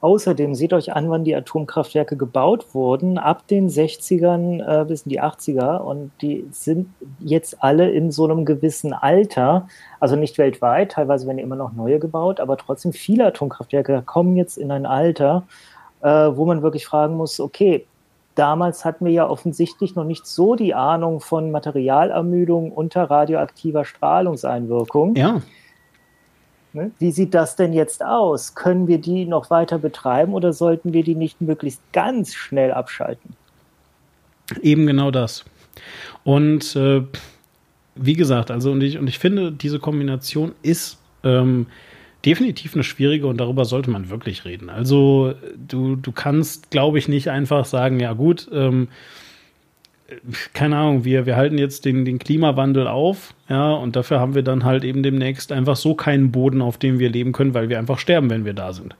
Außerdem seht euch an, wann die Atomkraftwerke gebaut wurden, ab den 60ern äh, bis in die 80er. Und die sind jetzt alle in so einem gewissen Alter, also nicht weltweit, teilweise werden immer noch neue gebaut, aber trotzdem viele Atomkraftwerke kommen jetzt in ein Alter, äh, wo man wirklich fragen muss, okay, damals hatten wir ja offensichtlich noch nicht so die Ahnung von Materialermüdung unter radioaktiver Strahlungseinwirkung. Ja. Ne? Wie sieht das denn jetzt aus? Können wir die noch weiter betreiben oder sollten wir die nicht möglichst ganz schnell abschalten? Eben genau das. Und äh, wie gesagt, also und ich, und ich finde, diese Kombination ist ähm, definitiv eine schwierige und darüber sollte man wirklich reden. Also du, du kannst, glaube ich, nicht einfach sagen, ja gut, ähm, keine Ahnung, wir, wir halten jetzt den, den Klimawandel auf, ja, und dafür haben wir dann halt eben demnächst einfach so keinen Boden, auf dem wir leben können, weil wir einfach sterben, wenn wir da sind.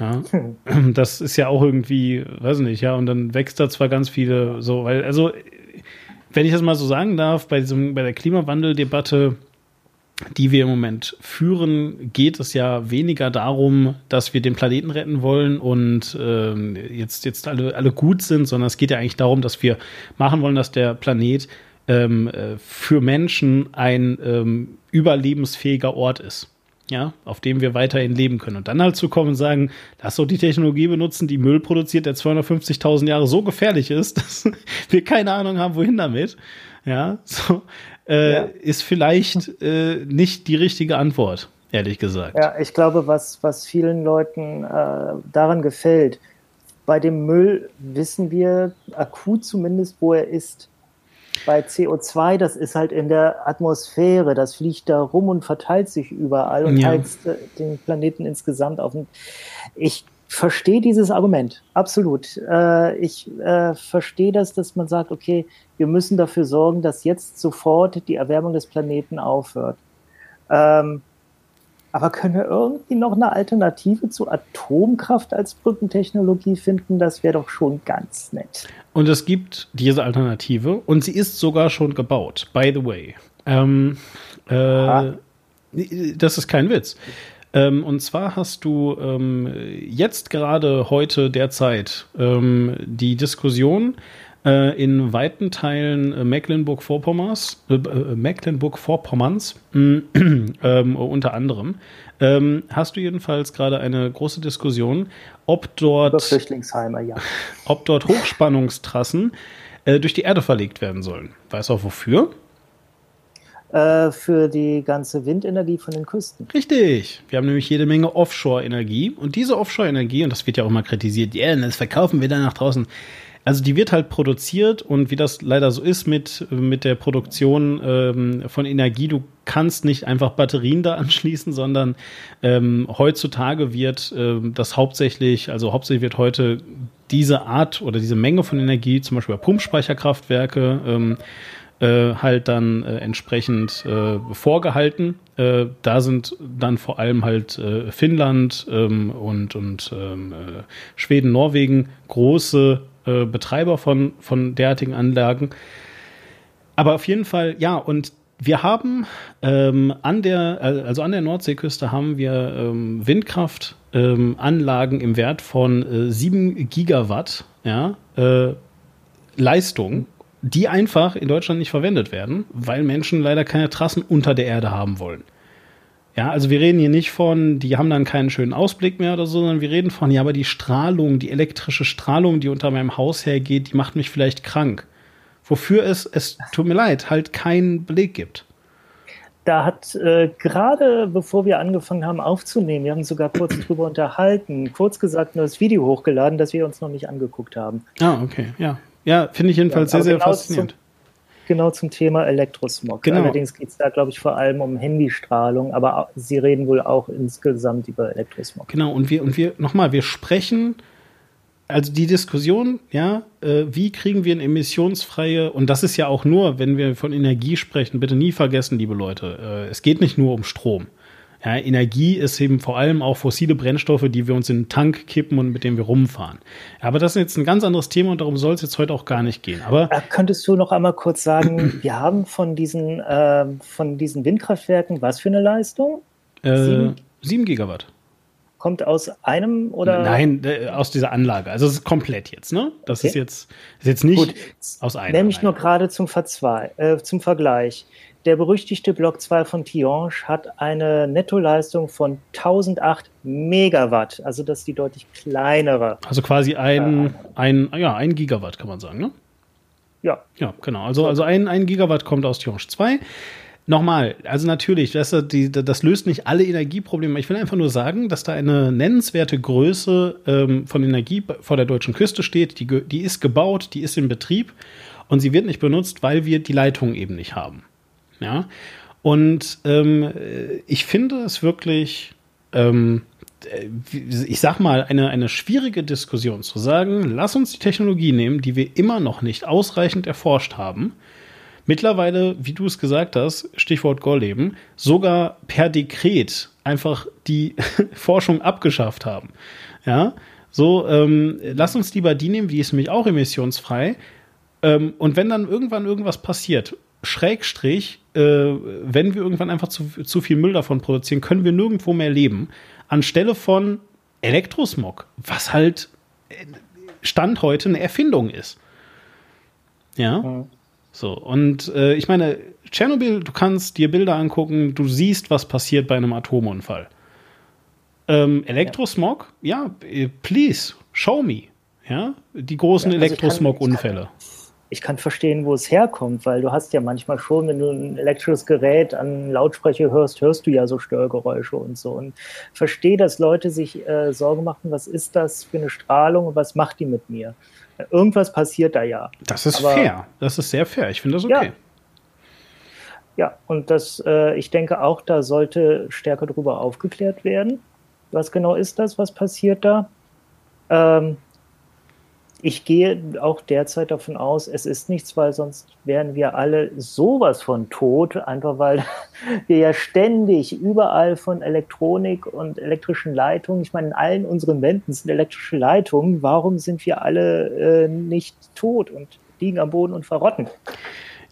Ja, hm. das ist ja auch irgendwie, weiß nicht, ja, und dann wächst da zwar ganz viele so, weil, also, wenn ich das mal so sagen darf, bei diesem, bei der Klimawandeldebatte, die wir im Moment führen, geht es ja weniger darum, dass wir den Planeten retten wollen und ähm, jetzt, jetzt alle, alle gut sind, sondern es geht ja eigentlich darum, dass wir machen wollen, dass der Planet ähm, äh, für Menschen ein ähm, überlebensfähiger Ort ist. Ja, auf dem wir weiterhin leben können. Und dann halt zu kommen und sagen, lass doch die Technologie benutzen, die Müll produziert, der 250.000 Jahre so gefährlich ist, dass wir keine Ahnung haben, wohin damit. Ja, so äh, ja. ist vielleicht äh, nicht die richtige Antwort, ehrlich gesagt. Ja, ich glaube, was, was vielen Leuten äh, daran gefällt, bei dem Müll wissen wir akut zumindest, wo er ist. Bei CO2, das ist halt in der Atmosphäre, das fliegt da rum und verteilt sich überall und ja. heizt äh, den Planeten insgesamt auf. Ich verstehe dieses Argument, absolut. Äh, ich äh, verstehe das, dass man sagt, okay, wir müssen dafür sorgen, dass jetzt sofort die Erwärmung des Planeten aufhört. Ähm, aber können wir irgendwie noch eine Alternative zu Atomkraft als Brückentechnologie finden? Das wäre doch schon ganz nett. Und es gibt diese Alternative und sie ist sogar schon gebaut, by the way. Ähm, äh, das ist kein Witz. Ähm, und zwar hast du ähm, jetzt gerade heute derzeit ähm, die Diskussion äh, in weiten Teilen äh, Mecklenburg-Vorpommerns, äh, äh Mecklenburg-Vorpommerns ähm, unter anderem, ähm, hast du jedenfalls gerade eine große Diskussion, ob dort Flüchtlingsheime, ja. ob dort Hochspannungstrassen äh, durch die Erde verlegt werden sollen. Weißt du auch wofür? Äh, für die ganze Windenergie von den Küsten. Richtig. Wir haben nämlich jede Menge Offshore-Energie und diese Offshore-Energie, und das wird ja auch immer kritisiert, ja, das verkaufen wir dann nach draußen. Also die wird halt produziert und wie das leider so ist mit, mit der Produktion ähm, von Energie, du kannst nicht einfach Batterien da anschließen, sondern ähm, heutzutage wird ähm, das hauptsächlich, also hauptsächlich wird heute diese Art oder diese Menge von Energie, zum Beispiel bei Pumpspeicherkraftwerke, ähm, äh, halt dann äh, entsprechend äh, vorgehalten. Äh, da sind dann vor allem halt äh, Finnland ähm, und, und ähm, äh, Schweden, Norwegen große Betreiber von, von derartigen Anlagen. Aber auf jeden Fall, ja, und wir haben ähm, an der, also an der Nordseeküste haben wir ähm, Windkraftanlagen ähm, im Wert von äh, 7 Gigawatt ja, Leistung die einfach in Deutschland nicht verwendet werden, weil Menschen leider keine Trassen unter der Erde haben wollen. Ja, also wir reden hier nicht von, die haben dann keinen schönen Ausblick mehr oder so, sondern wir reden von, ja, aber die Strahlung, die elektrische Strahlung, die unter meinem Haus hergeht, die macht mich vielleicht krank. Wofür es, es tut mir leid, halt keinen Beleg gibt. Da hat äh, gerade bevor wir angefangen haben aufzunehmen, wir haben sogar kurz drüber unterhalten, kurz gesagt nur das Video hochgeladen, das wir uns noch nicht angeguckt haben. Ah, okay, ja. Ja, finde ich jedenfalls ja, sehr, sehr genau faszinierend. Zum, genau zum Thema Elektrosmog. Genau. Allerdings geht es da, glaube ich, vor allem um Handystrahlung, aber Sie reden wohl auch insgesamt über Elektrosmog. Genau, und wir, und wir, nochmal, wir sprechen also die Diskussion, ja, äh, wie kriegen wir eine emissionsfreie, und das ist ja auch nur, wenn wir von Energie sprechen, bitte nie vergessen, liebe Leute, äh, es geht nicht nur um Strom. Ja, Energie ist eben vor allem auch fossile Brennstoffe, die wir uns in den Tank kippen und mit denen wir rumfahren. Aber das ist jetzt ein ganz anderes Thema und darum soll es jetzt heute auch gar nicht gehen. Aber äh, könntest du noch einmal kurz sagen, wir haben von diesen, äh, von diesen Windkraftwerken was für eine Leistung? Äh, sieben? 7 Gigawatt. Kommt aus einem oder? Nein, aus dieser Anlage. Also es ist komplett jetzt, ne? Das okay. ist jetzt ist jetzt nicht Gut. aus einem. Nämlich nur gerade zum, äh, zum Vergleich. Der berüchtigte Block 2 von Tihange hat eine Nettoleistung von 1008 Megawatt. Also das ist die deutlich kleinere. Also quasi ein, äh, ein, ja, ein Gigawatt, kann man sagen, ne? Ja. Ja, genau. Also, also ein, ein Gigawatt kommt aus Tihange 2. Nochmal, also natürlich, das, die, das löst nicht alle Energieprobleme. Ich will einfach nur sagen, dass da eine nennenswerte Größe ähm, von Energie vor der deutschen Küste steht. Die, die ist gebaut, die ist in Betrieb und sie wird nicht benutzt, weil wir die Leitung eben nicht haben. Ja, und ähm, ich finde es wirklich, ähm, ich sag mal, eine, eine schwierige Diskussion zu sagen, lass uns die Technologie nehmen, die wir immer noch nicht ausreichend erforscht haben mittlerweile, wie du es gesagt hast, Stichwort Gorleben, sogar per Dekret einfach die Forschung abgeschafft haben. Ja, so, ähm, lass uns lieber die nehmen, die ist nämlich auch emissionsfrei. Ähm, und wenn dann irgendwann irgendwas passiert, Schrägstrich, äh, wenn wir irgendwann einfach zu, zu viel Müll davon produzieren, können wir nirgendwo mehr leben. Anstelle von Elektrosmog, was halt äh, Stand heute eine Erfindung ist. Ja. Mhm. So, und äh, ich meine, Tschernobyl, du kannst dir Bilder angucken, du siehst, was passiert bei einem Atomunfall. Ähm, Elektrosmog, ja. ja, please, show me. Ja, die großen ja, also Elektrosmog-Unfälle. Ich kann verstehen, wo es herkommt, weil du hast ja manchmal schon, wenn du ein elektrisches Gerät an Lautsprecher hörst, hörst du ja so Störgeräusche und so. Und verstehe, dass Leute sich äh, Sorge machen, was ist das für eine Strahlung und was macht die mit mir? Irgendwas passiert da ja. Das ist Aber, fair. Das ist sehr fair. Ich finde das okay. Ja. Ja, und das, äh, ich denke auch, da sollte stärker darüber aufgeklärt werden. Was genau ist das? Was passiert da? Ähm, ich gehe auch derzeit davon aus, es ist nichts, weil sonst wären wir alle sowas von tot, einfach weil wir ja ständig überall von Elektronik und elektrischen Leitungen, ich meine, in allen unseren Wänden sind elektrische Leitungen, warum sind wir alle äh, nicht tot und liegen am Boden und verrotten?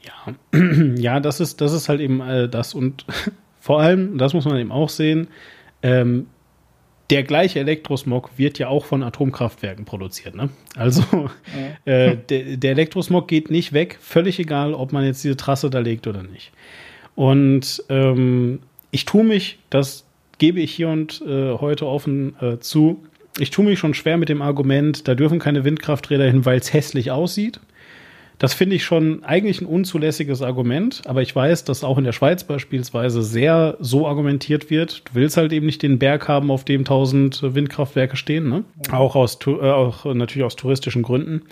Ja, ja das, ist, das ist halt eben äh, das. Und vor allem, das muss man eben auch sehen, ähm, der gleiche Elektrosmog wird ja auch von Atomkraftwerken produziert. Ne? Also ja. äh, der, der, Elektrosmog geht nicht weg, völlig egal, ob man jetzt diese Trasse da legt oder nicht. Und ähm, ich tue mich, das gebe ich hier und äh, heute offen äh, zu, ich tue mich schon schwer mit dem Argument, da dürfen keine Windkrafträder hin, weil es hässlich aussieht. Das finde ich schon eigentlich ein unzulässiges Argument, aber ich weiß, dass auch in der Schweiz beispielsweise sehr so argumentiert wird. Du willst halt eben nicht den Berg haben, auf dem tausend Windkraftwerke stehen, ne? Auch aus, äh, auch natürlich aus touristischen Gründen.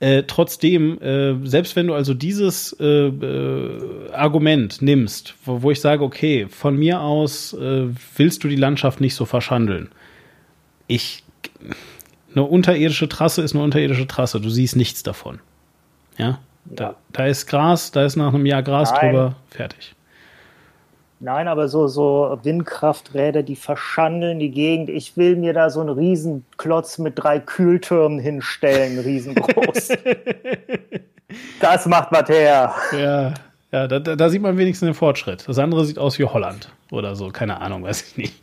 Äh, trotzdem, äh, selbst wenn du also dieses äh, äh Argument nimmst, wo, wo, ich sage, okay, von mir aus äh, willst du die Landschaft nicht so verschandeln. Ich, eine unterirdische Trasse ist eine unterirdische Trasse. Du siehst nichts davon. Ja, da, da ist Gras, da ist nach einem Jahr Gras Nein. drüber, fertig. Nein, aber so, so Windkrafträder, die verschandeln die Gegend. Ich will mir da so einen Riesenklotz mit drei Kühltürmen hinstellen, riesengroß. das macht was her. Ja, ja da, da, sieht man wenigstens den Fortschritt. Das andere sieht aus wie Holland oder so, keine Ahnung, weiß ich nicht.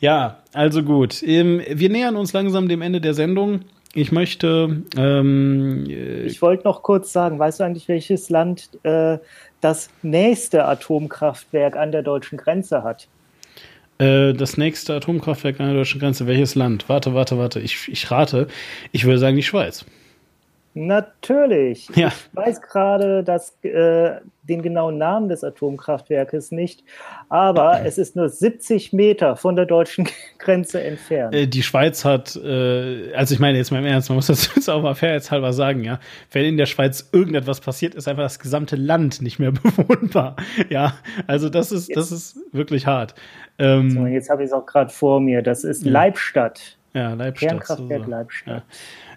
Ja, also gut. Ähm, wir nähern uns langsam dem Ende der Sendung. Ich möchte. Ähm, äh, ich wollte noch kurz sagen, weißt du eigentlich, welches Land äh, das nächste Atomkraftwerk an der deutschen Grenze hat? Äh, das nächste Atomkraftwerk an der deutschen Grenze, welches Land? Warte, warte, warte. Ich, ich rate. Ich würde sagen die Schweiz. Natürlich. Ja. Ich weiß gerade dass, äh, den genauen Namen des Atomkraftwerkes nicht, aber okay. es ist nur 70 Meter von der deutschen Grenze entfernt. Äh, die Schweiz hat, äh, also ich meine jetzt mal im Ernst, man muss das jetzt auch mal fairheitshalber sagen, ja, wenn in der Schweiz irgendetwas passiert, ist einfach das gesamte Land nicht mehr bewohnbar. Ja, also das ist, jetzt, das ist wirklich hart. Ähm, so, jetzt habe ich es auch gerade vor mir. Das ist ja. Leibstadt Ja, Leibstadt. Kernkraftwerk so. Leibstadt. Ja.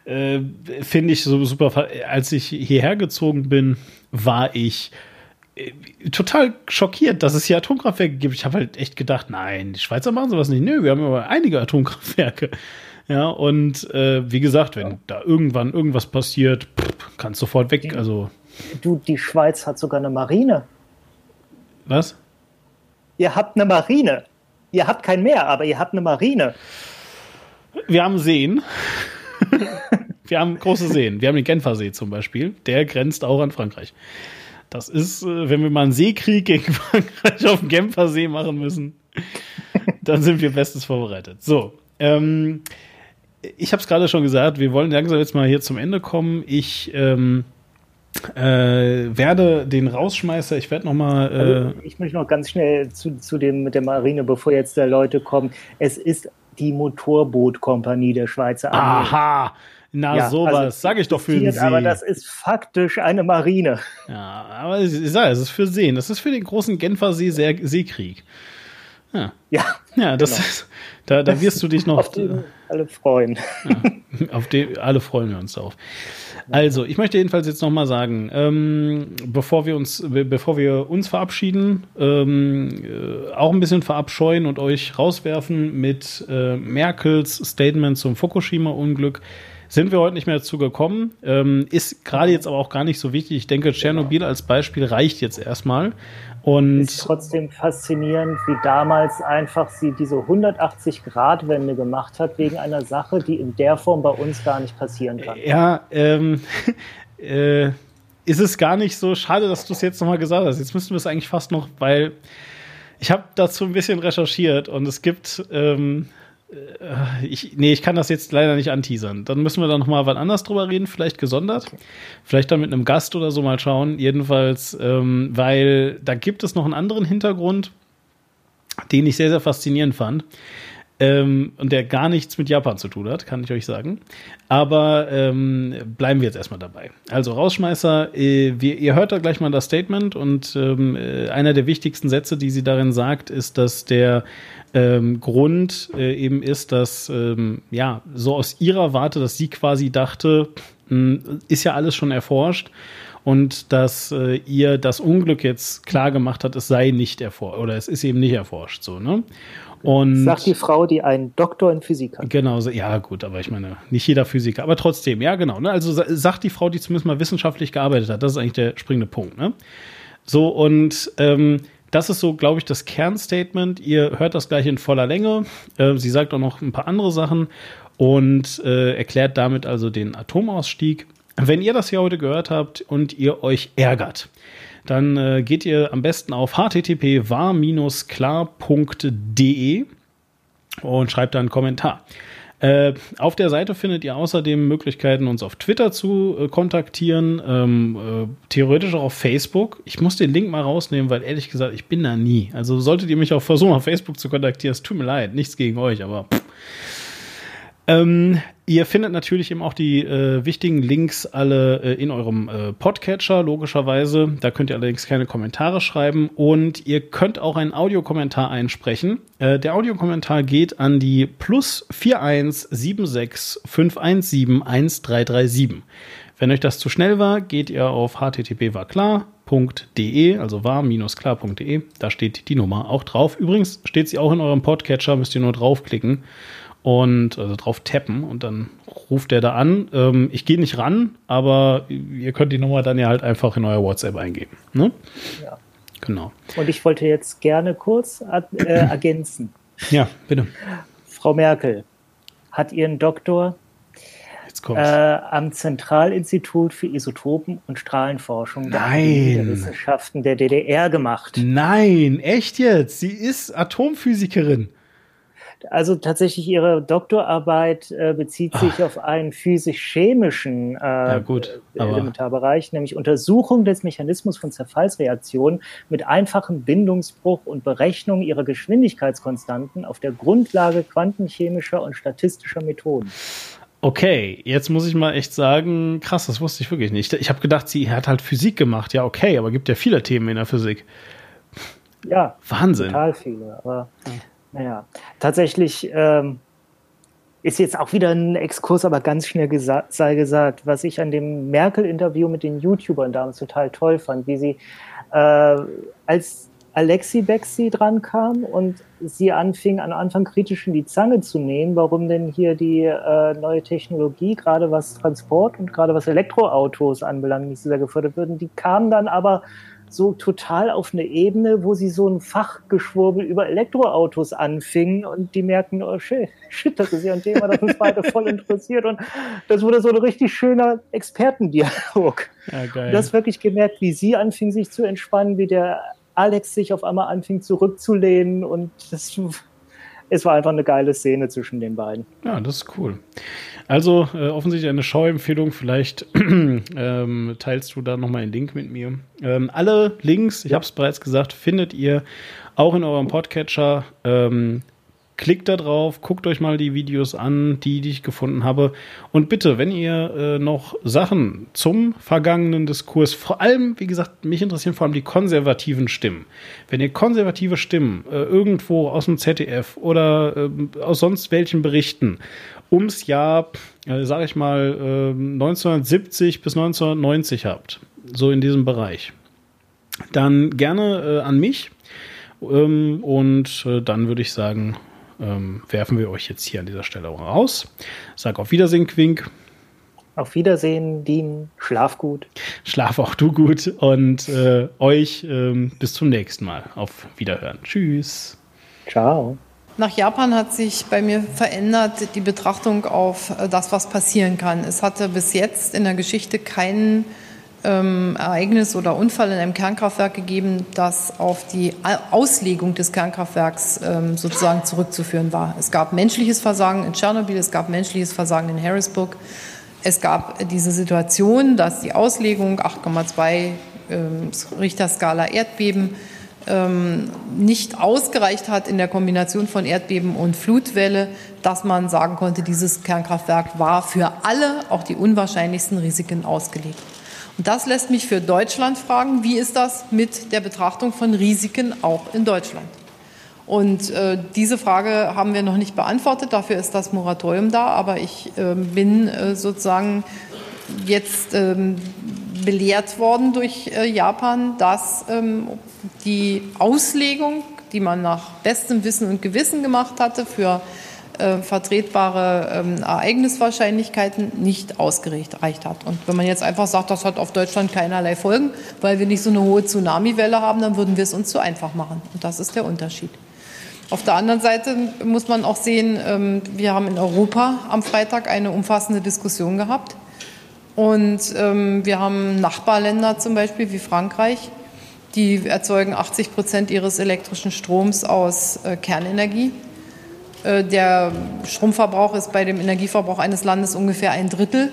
Äh, Finde ich so super. Als ich hierher gezogen bin, war ich äh, total schockiert, dass es hier Atomkraftwerke gibt. Ich habe halt echt gedacht, nein, die Schweizer machen sowas nicht. Nö, wir haben aber einige Atomkraftwerke. Ja, und äh, wie gesagt, wenn ja. da irgendwann irgendwas passiert, pff, kannst sofort weg. Die, also. Du, die Schweiz hat sogar eine Marine. Was? Ihr habt eine Marine. Ihr habt kein Meer, aber ihr habt eine Marine. Wir haben Seen. wir haben große Seen. Wir haben den Genfersee zum Beispiel. Der grenzt auch an Frankreich. Das ist, äh, wenn wir mal einen Seekrieg gegen Frankreich auf dem Genfersee machen müssen, dann sind wir bestens vorbereitet. So, ähm, ich habe es gerade schon gesagt, wir wollen langsam jetzt mal hier zum Ende kommen. Ich ähm, äh, werde den Rausschmeißer, ich werde nochmal. Äh, also ich möchte noch ganz schnell zu, zu dem mit der Marine, bevor jetzt da Leute kommen. Es ist die Motorbootkompanie der Schweizer Armee. Aha! Na, ja, sowas, also sage ich doch für den See. Aber das ist faktisch eine Marine. Ja, aber ich sage, es ist für Seen. Das ist für den großen Genfersee Seekrieg. Ja. Ja, ja das genau. ist, da, da wirst du dich noch. auf den alle freuen. Ja, auf den alle freuen wir uns drauf. Also, ich möchte jedenfalls jetzt nochmal sagen, ähm, bevor wir uns, bevor wir uns verabschieden, ähm, äh, auch ein bisschen verabscheuen und euch rauswerfen mit äh, Merkels Statement zum Fukushima-Unglück sind wir heute nicht mehr dazu gekommen. Ähm, ist gerade jetzt aber auch gar nicht so wichtig. Ich denke, Tschernobyl als Beispiel reicht jetzt erstmal. Und ist trotzdem faszinierend, wie damals einfach sie diese 180-Grad-Wende gemacht hat wegen einer Sache, die in der Form bei uns gar nicht passieren kann. Ja, ähm, äh, ist es gar nicht so schade, dass du es jetzt nochmal gesagt hast. Jetzt müssten wir es eigentlich fast noch, weil ich habe dazu ein bisschen recherchiert und es gibt ähm, äh, ich, nee, ich kann das jetzt leider nicht anteasern. Dann müssen wir da nochmal was anders drüber reden, vielleicht gesondert. Okay. Vielleicht dann mit einem Gast oder so mal schauen. Jedenfalls, ähm, weil da gibt es noch einen anderen Hintergrund, den ich sehr, sehr faszinierend fand. Ähm, und der gar nichts mit Japan zu tun hat, kann ich euch sagen. Aber ähm, bleiben wir jetzt erstmal dabei. Also Rausschmeißer, äh, wir, ihr hört da gleich mal das Statement und ähm, äh, einer der wichtigsten Sätze, die sie darin sagt, ist, dass der ähm, Grund äh, eben ist, dass ähm, ja so aus ihrer Warte, dass sie quasi dachte, mh, hm, ist ja alles schon erforscht und dass äh, ihr das Unglück jetzt klar gemacht hat, es sei nicht erforscht oder es ist eben nicht erforscht so ne und sagt die Frau, die einen Doktor in Physik hat. Genau, ja gut, aber ich meine, nicht jeder Physiker, aber trotzdem, ja genau. Ne? Also sagt die Frau, die zumindest mal wissenschaftlich gearbeitet hat. Das ist eigentlich der springende Punkt. Ne? So und ähm, das ist so, glaube ich, das Kernstatement. Ihr hört das gleich in voller Länge. Äh, sie sagt auch noch ein paar andere Sachen und äh, erklärt damit also den Atomausstieg. Wenn ihr das hier heute gehört habt und ihr euch ärgert, dann äh, geht ihr am besten auf http war-klar.de und schreibt da einen Kommentar. Äh, auf der Seite findet ihr außerdem Möglichkeiten, uns auf Twitter zu äh, kontaktieren, ähm, äh, theoretisch auch auf Facebook. Ich muss den Link mal rausnehmen, weil ehrlich gesagt, ich bin da nie. Also solltet ihr mich auch versuchen, auf Facebook zu kontaktieren, es tut mir leid, nichts gegen euch, aber pff. Ähm, ihr findet natürlich eben auch die äh, wichtigen Links alle äh, in eurem äh, Podcatcher, logischerweise. Da könnt ihr allerdings keine Kommentare schreiben und ihr könnt auch einen Audiokommentar einsprechen. Äh, der Audiokommentar geht an die plus 41765171337. Wenn euch das zu schnell war, geht ihr auf http also war-klar.de. Da steht die Nummer auch drauf. Übrigens steht sie auch in eurem Podcatcher, müsst ihr nur draufklicken und also drauf tappen und dann ruft der da an. Ähm, ich gehe nicht ran, aber ihr könnt die Nummer dann ja halt einfach in euer WhatsApp eingeben. Ne? Ja. Genau. Und ich wollte jetzt gerne kurz äh, ergänzen. Ja, bitte. Frau Merkel hat ihren Doktor äh, am Zentralinstitut für Isotopen und Strahlenforschung der Wissenschaften der DDR gemacht. Nein, echt jetzt? Sie ist Atomphysiker also tatsächlich ihre Doktorarbeit äh, bezieht sich Ach. auf einen physisch-chemischen äh, ja, gut, Elementarbereich, nämlich Untersuchung des Mechanismus von Zerfallsreaktionen mit einfachem Bindungsbruch und Berechnung ihrer Geschwindigkeitskonstanten auf der Grundlage quantenchemischer und statistischer Methoden. Okay, jetzt muss ich mal echt sagen, krass, das wusste ich wirklich nicht. Ich habe gedacht, sie hat halt Physik gemacht. Ja, okay, aber gibt ja viele Themen in der Physik. Ja, Wahnsinn. Total viele. Aber naja, tatsächlich ähm, ist jetzt auch wieder ein Exkurs, aber ganz schnell gesa sei gesagt, was ich an dem Merkel-Interview mit den YouTubern damals total toll fand, wie sie äh, als Alexi Bexi dran kam und sie anfing, an Anfang kritisch in die Zange zu nehmen, warum denn hier die äh, neue Technologie, gerade was Transport und gerade was Elektroautos anbelangt, nicht so sehr gefördert würden. Die kamen dann aber so total auf eine Ebene, wo sie so ein Fachgeschwurbel über Elektroautos anfingen und die merken, oh shit, shit, das ist ja ein Thema, das uns beide voll interessiert und das wurde so ein richtig schöner Expertendialog. Ja, geil. Das wirklich gemerkt, wie sie anfing, sich zu entspannen, wie der Alex sich auf einmal anfing zurückzulehnen und das, es war einfach eine geile Szene zwischen den beiden. Ja, das ist cool. Also äh, offensichtlich eine Schauempfehlung. Vielleicht ähm, teilst du da nochmal einen Link mit mir. Ähm, alle Links, ich ja. habe es bereits gesagt, findet ihr auch in eurem Podcatcher. Ähm, Klickt da drauf, guckt euch mal die Videos an, die, die ich gefunden habe. Und bitte, wenn ihr äh, noch Sachen zum vergangenen Diskurs, vor allem, wie gesagt, mich interessieren vor allem die konservativen Stimmen. Wenn ihr konservative Stimmen äh, irgendwo aus dem ZDF oder äh, aus sonst welchen Berichten ums Jahr, äh, sage ich mal, äh, 1970 bis 1990 habt, so in diesem Bereich, dann gerne äh, an mich. Ähm, und äh, dann würde ich sagen, ähm, werfen wir euch jetzt hier an dieser Stelle raus. Sag auf Wiedersehen, Quink. Auf Wiedersehen, Dean. Schlaf gut. Schlaf auch du gut und äh, euch ähm, bis zum nächsten Mal. Auf Wiederhören. Tschüss. Ciao. Nach Japan hat sich bei mir verändert die Betrachtung auf äh, das, was passieren kann. Es hatte bis jetzt in der Geschichte keinen ähm, Ereignis oder Unfall in einem Kernkraftwerk gegeben, das auf die Auslegung des Kernkraftwerks ähm, sozusagen zurückzuführen war. Es gab menschliches Versagen in Tschernobyl, es gab menschliches Versagen in Harrisburg. Es gab diese Situation, dass die Auslegung 8,2 ähm, Richterskala Erdbeben ähm, nicht ausgereicht hat in der Kombination von Erdbeben und Flutwelle, dass man sagen konnte, dieses Kernkraftwerk war für alle, auch die unwahrscheinlichsten Risiken ausgelegt. Und das lässt mich für Deutschland fragen, wie ist das mit der Betrachtung von Risiken auch in Deutschland? Und äh, diese Frage haben wir noch nicht beantwortet, dafür ist das Moratorium da, aber ich äh, bin äh, sozusagen jetzt ähm, belehrt worden durch äh, Japan, dass ähm, die Auslegung, die man nach bestem Wissen und Gewissen gemacht hatte für äh, vertretbare ähm, Ereigniswahrscheinlichkeiten nicht ausgereicht hat. Und wenn man jetzt einfach sagt, das hat auf Deutschland keinerlei Folgen, weil wir nicht so eine hohe Tsunamiwelle haben, dann würden wir es uns zu einfach machen. Und das ist der Unterschied. Auf der anderen Seite muss man auch sehen, ähm, wir haben in Europa am Freitag eine umfassende Diskussion gehabt. Und ähm, wir haben Nachbarländer zum Beispiel wie Frankreich, die erzeugen 80 Prozent ihres elektrischen Stroms aus äh, Kernenergie. Äh, der Stromverbrauch ist bei dem Energieverbrauch eines Landes ungefähr ein Drittel.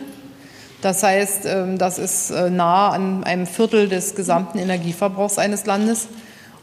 Das heißt, ähm, das ist äh, nah an einem Viertel des gesamten Energieverbrauchs eines Landes.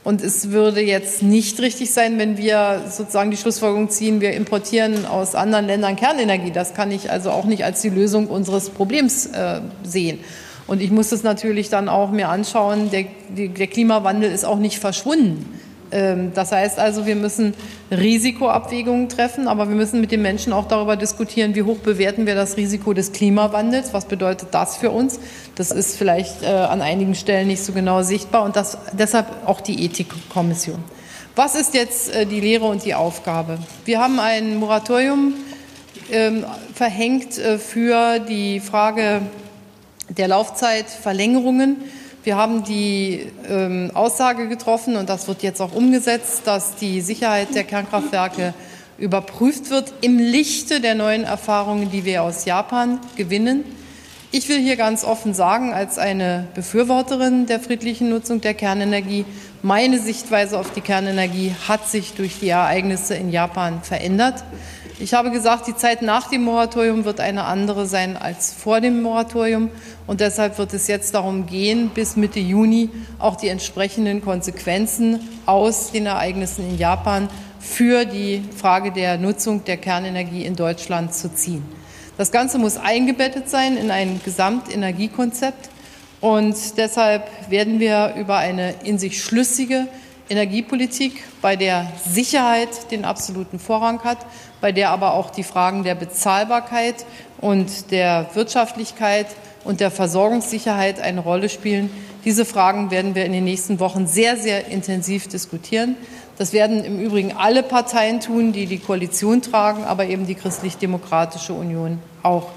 Und es würde jetzt nicht richtig sein, wenn wir sozusagen die Schlussfolgerung ziehen, wir importieren aus anderen Ländern Kernenergie. Das kann ich also auch nicht als die Lösung unseres Problems äh, sehen. Und ich muss das natürlich dann auch mir anschauen, der, der Klimawandel ist auch nicht verschwunden. Ähm, das heißt also, wir müssen Risikoabwägungen treffen, aber wir müssen mit den Menschen auch darüber diskutieren, wie hoch bewerten wir das Risiko des Klimawandels, was bedeutet das für uns. Das ist vielleicht äh, an einigen Stellen nicht so genau sichtbar und das, deshalb auch die Ethikkommission. Was ist jetzt äh, die Lehre und die Aufgabe? Wir haben ein Moratorium ähm, verhängt äh, für die Frage der Laufzeitverlängerungen wir haben die ähm, Aussage getroffen, und das wird jetzt auch umgesetzt, dass die Sicherheit der Kernkraftwerke überprüft wird im Lichte der neuen Erfahrungen, die wir aus Japan gewinnen. Ich will hier ganz offen sagen, als eine Befürworterin der friedlichen Nutzung der Kernenergie, meine Sichtweise auf die Kernenergie hat sich durch die Ereignisse in Japan verändert. Ich habe gesagt, die Zeit nach dem Moratorium wird eine andere sein als vor dem Moratorium. Und deshalb wird es jetzt darum gehen, bis Mitte Juni auch die entsprechenden Konsequenzen aus den Ereignissen in Japan für die Frage der Nutzung der Kernenergie in Deutschland zu ziehen. Das Ganze muss eingebettet sein in ein Gesamtenergiekonzept. Und deshalb werden wir über eine in sich schlüssige Energiepolitik, bei der Sicherheit den absoluten Vorrang hat, bei der aber auch die Fragen der Bezahlbarkeit und der Wirtschaftlichkeit und der Versorgungssicherheit eine Rolle spielen. Diese Fragen werden wir in den nächsten Wochen sehr, sehr intensiv diskutieren. Das werden im Übrigen alle Parteien tun, die die Koalition tragen, aber eben die Christlich-Demokratische Union auch.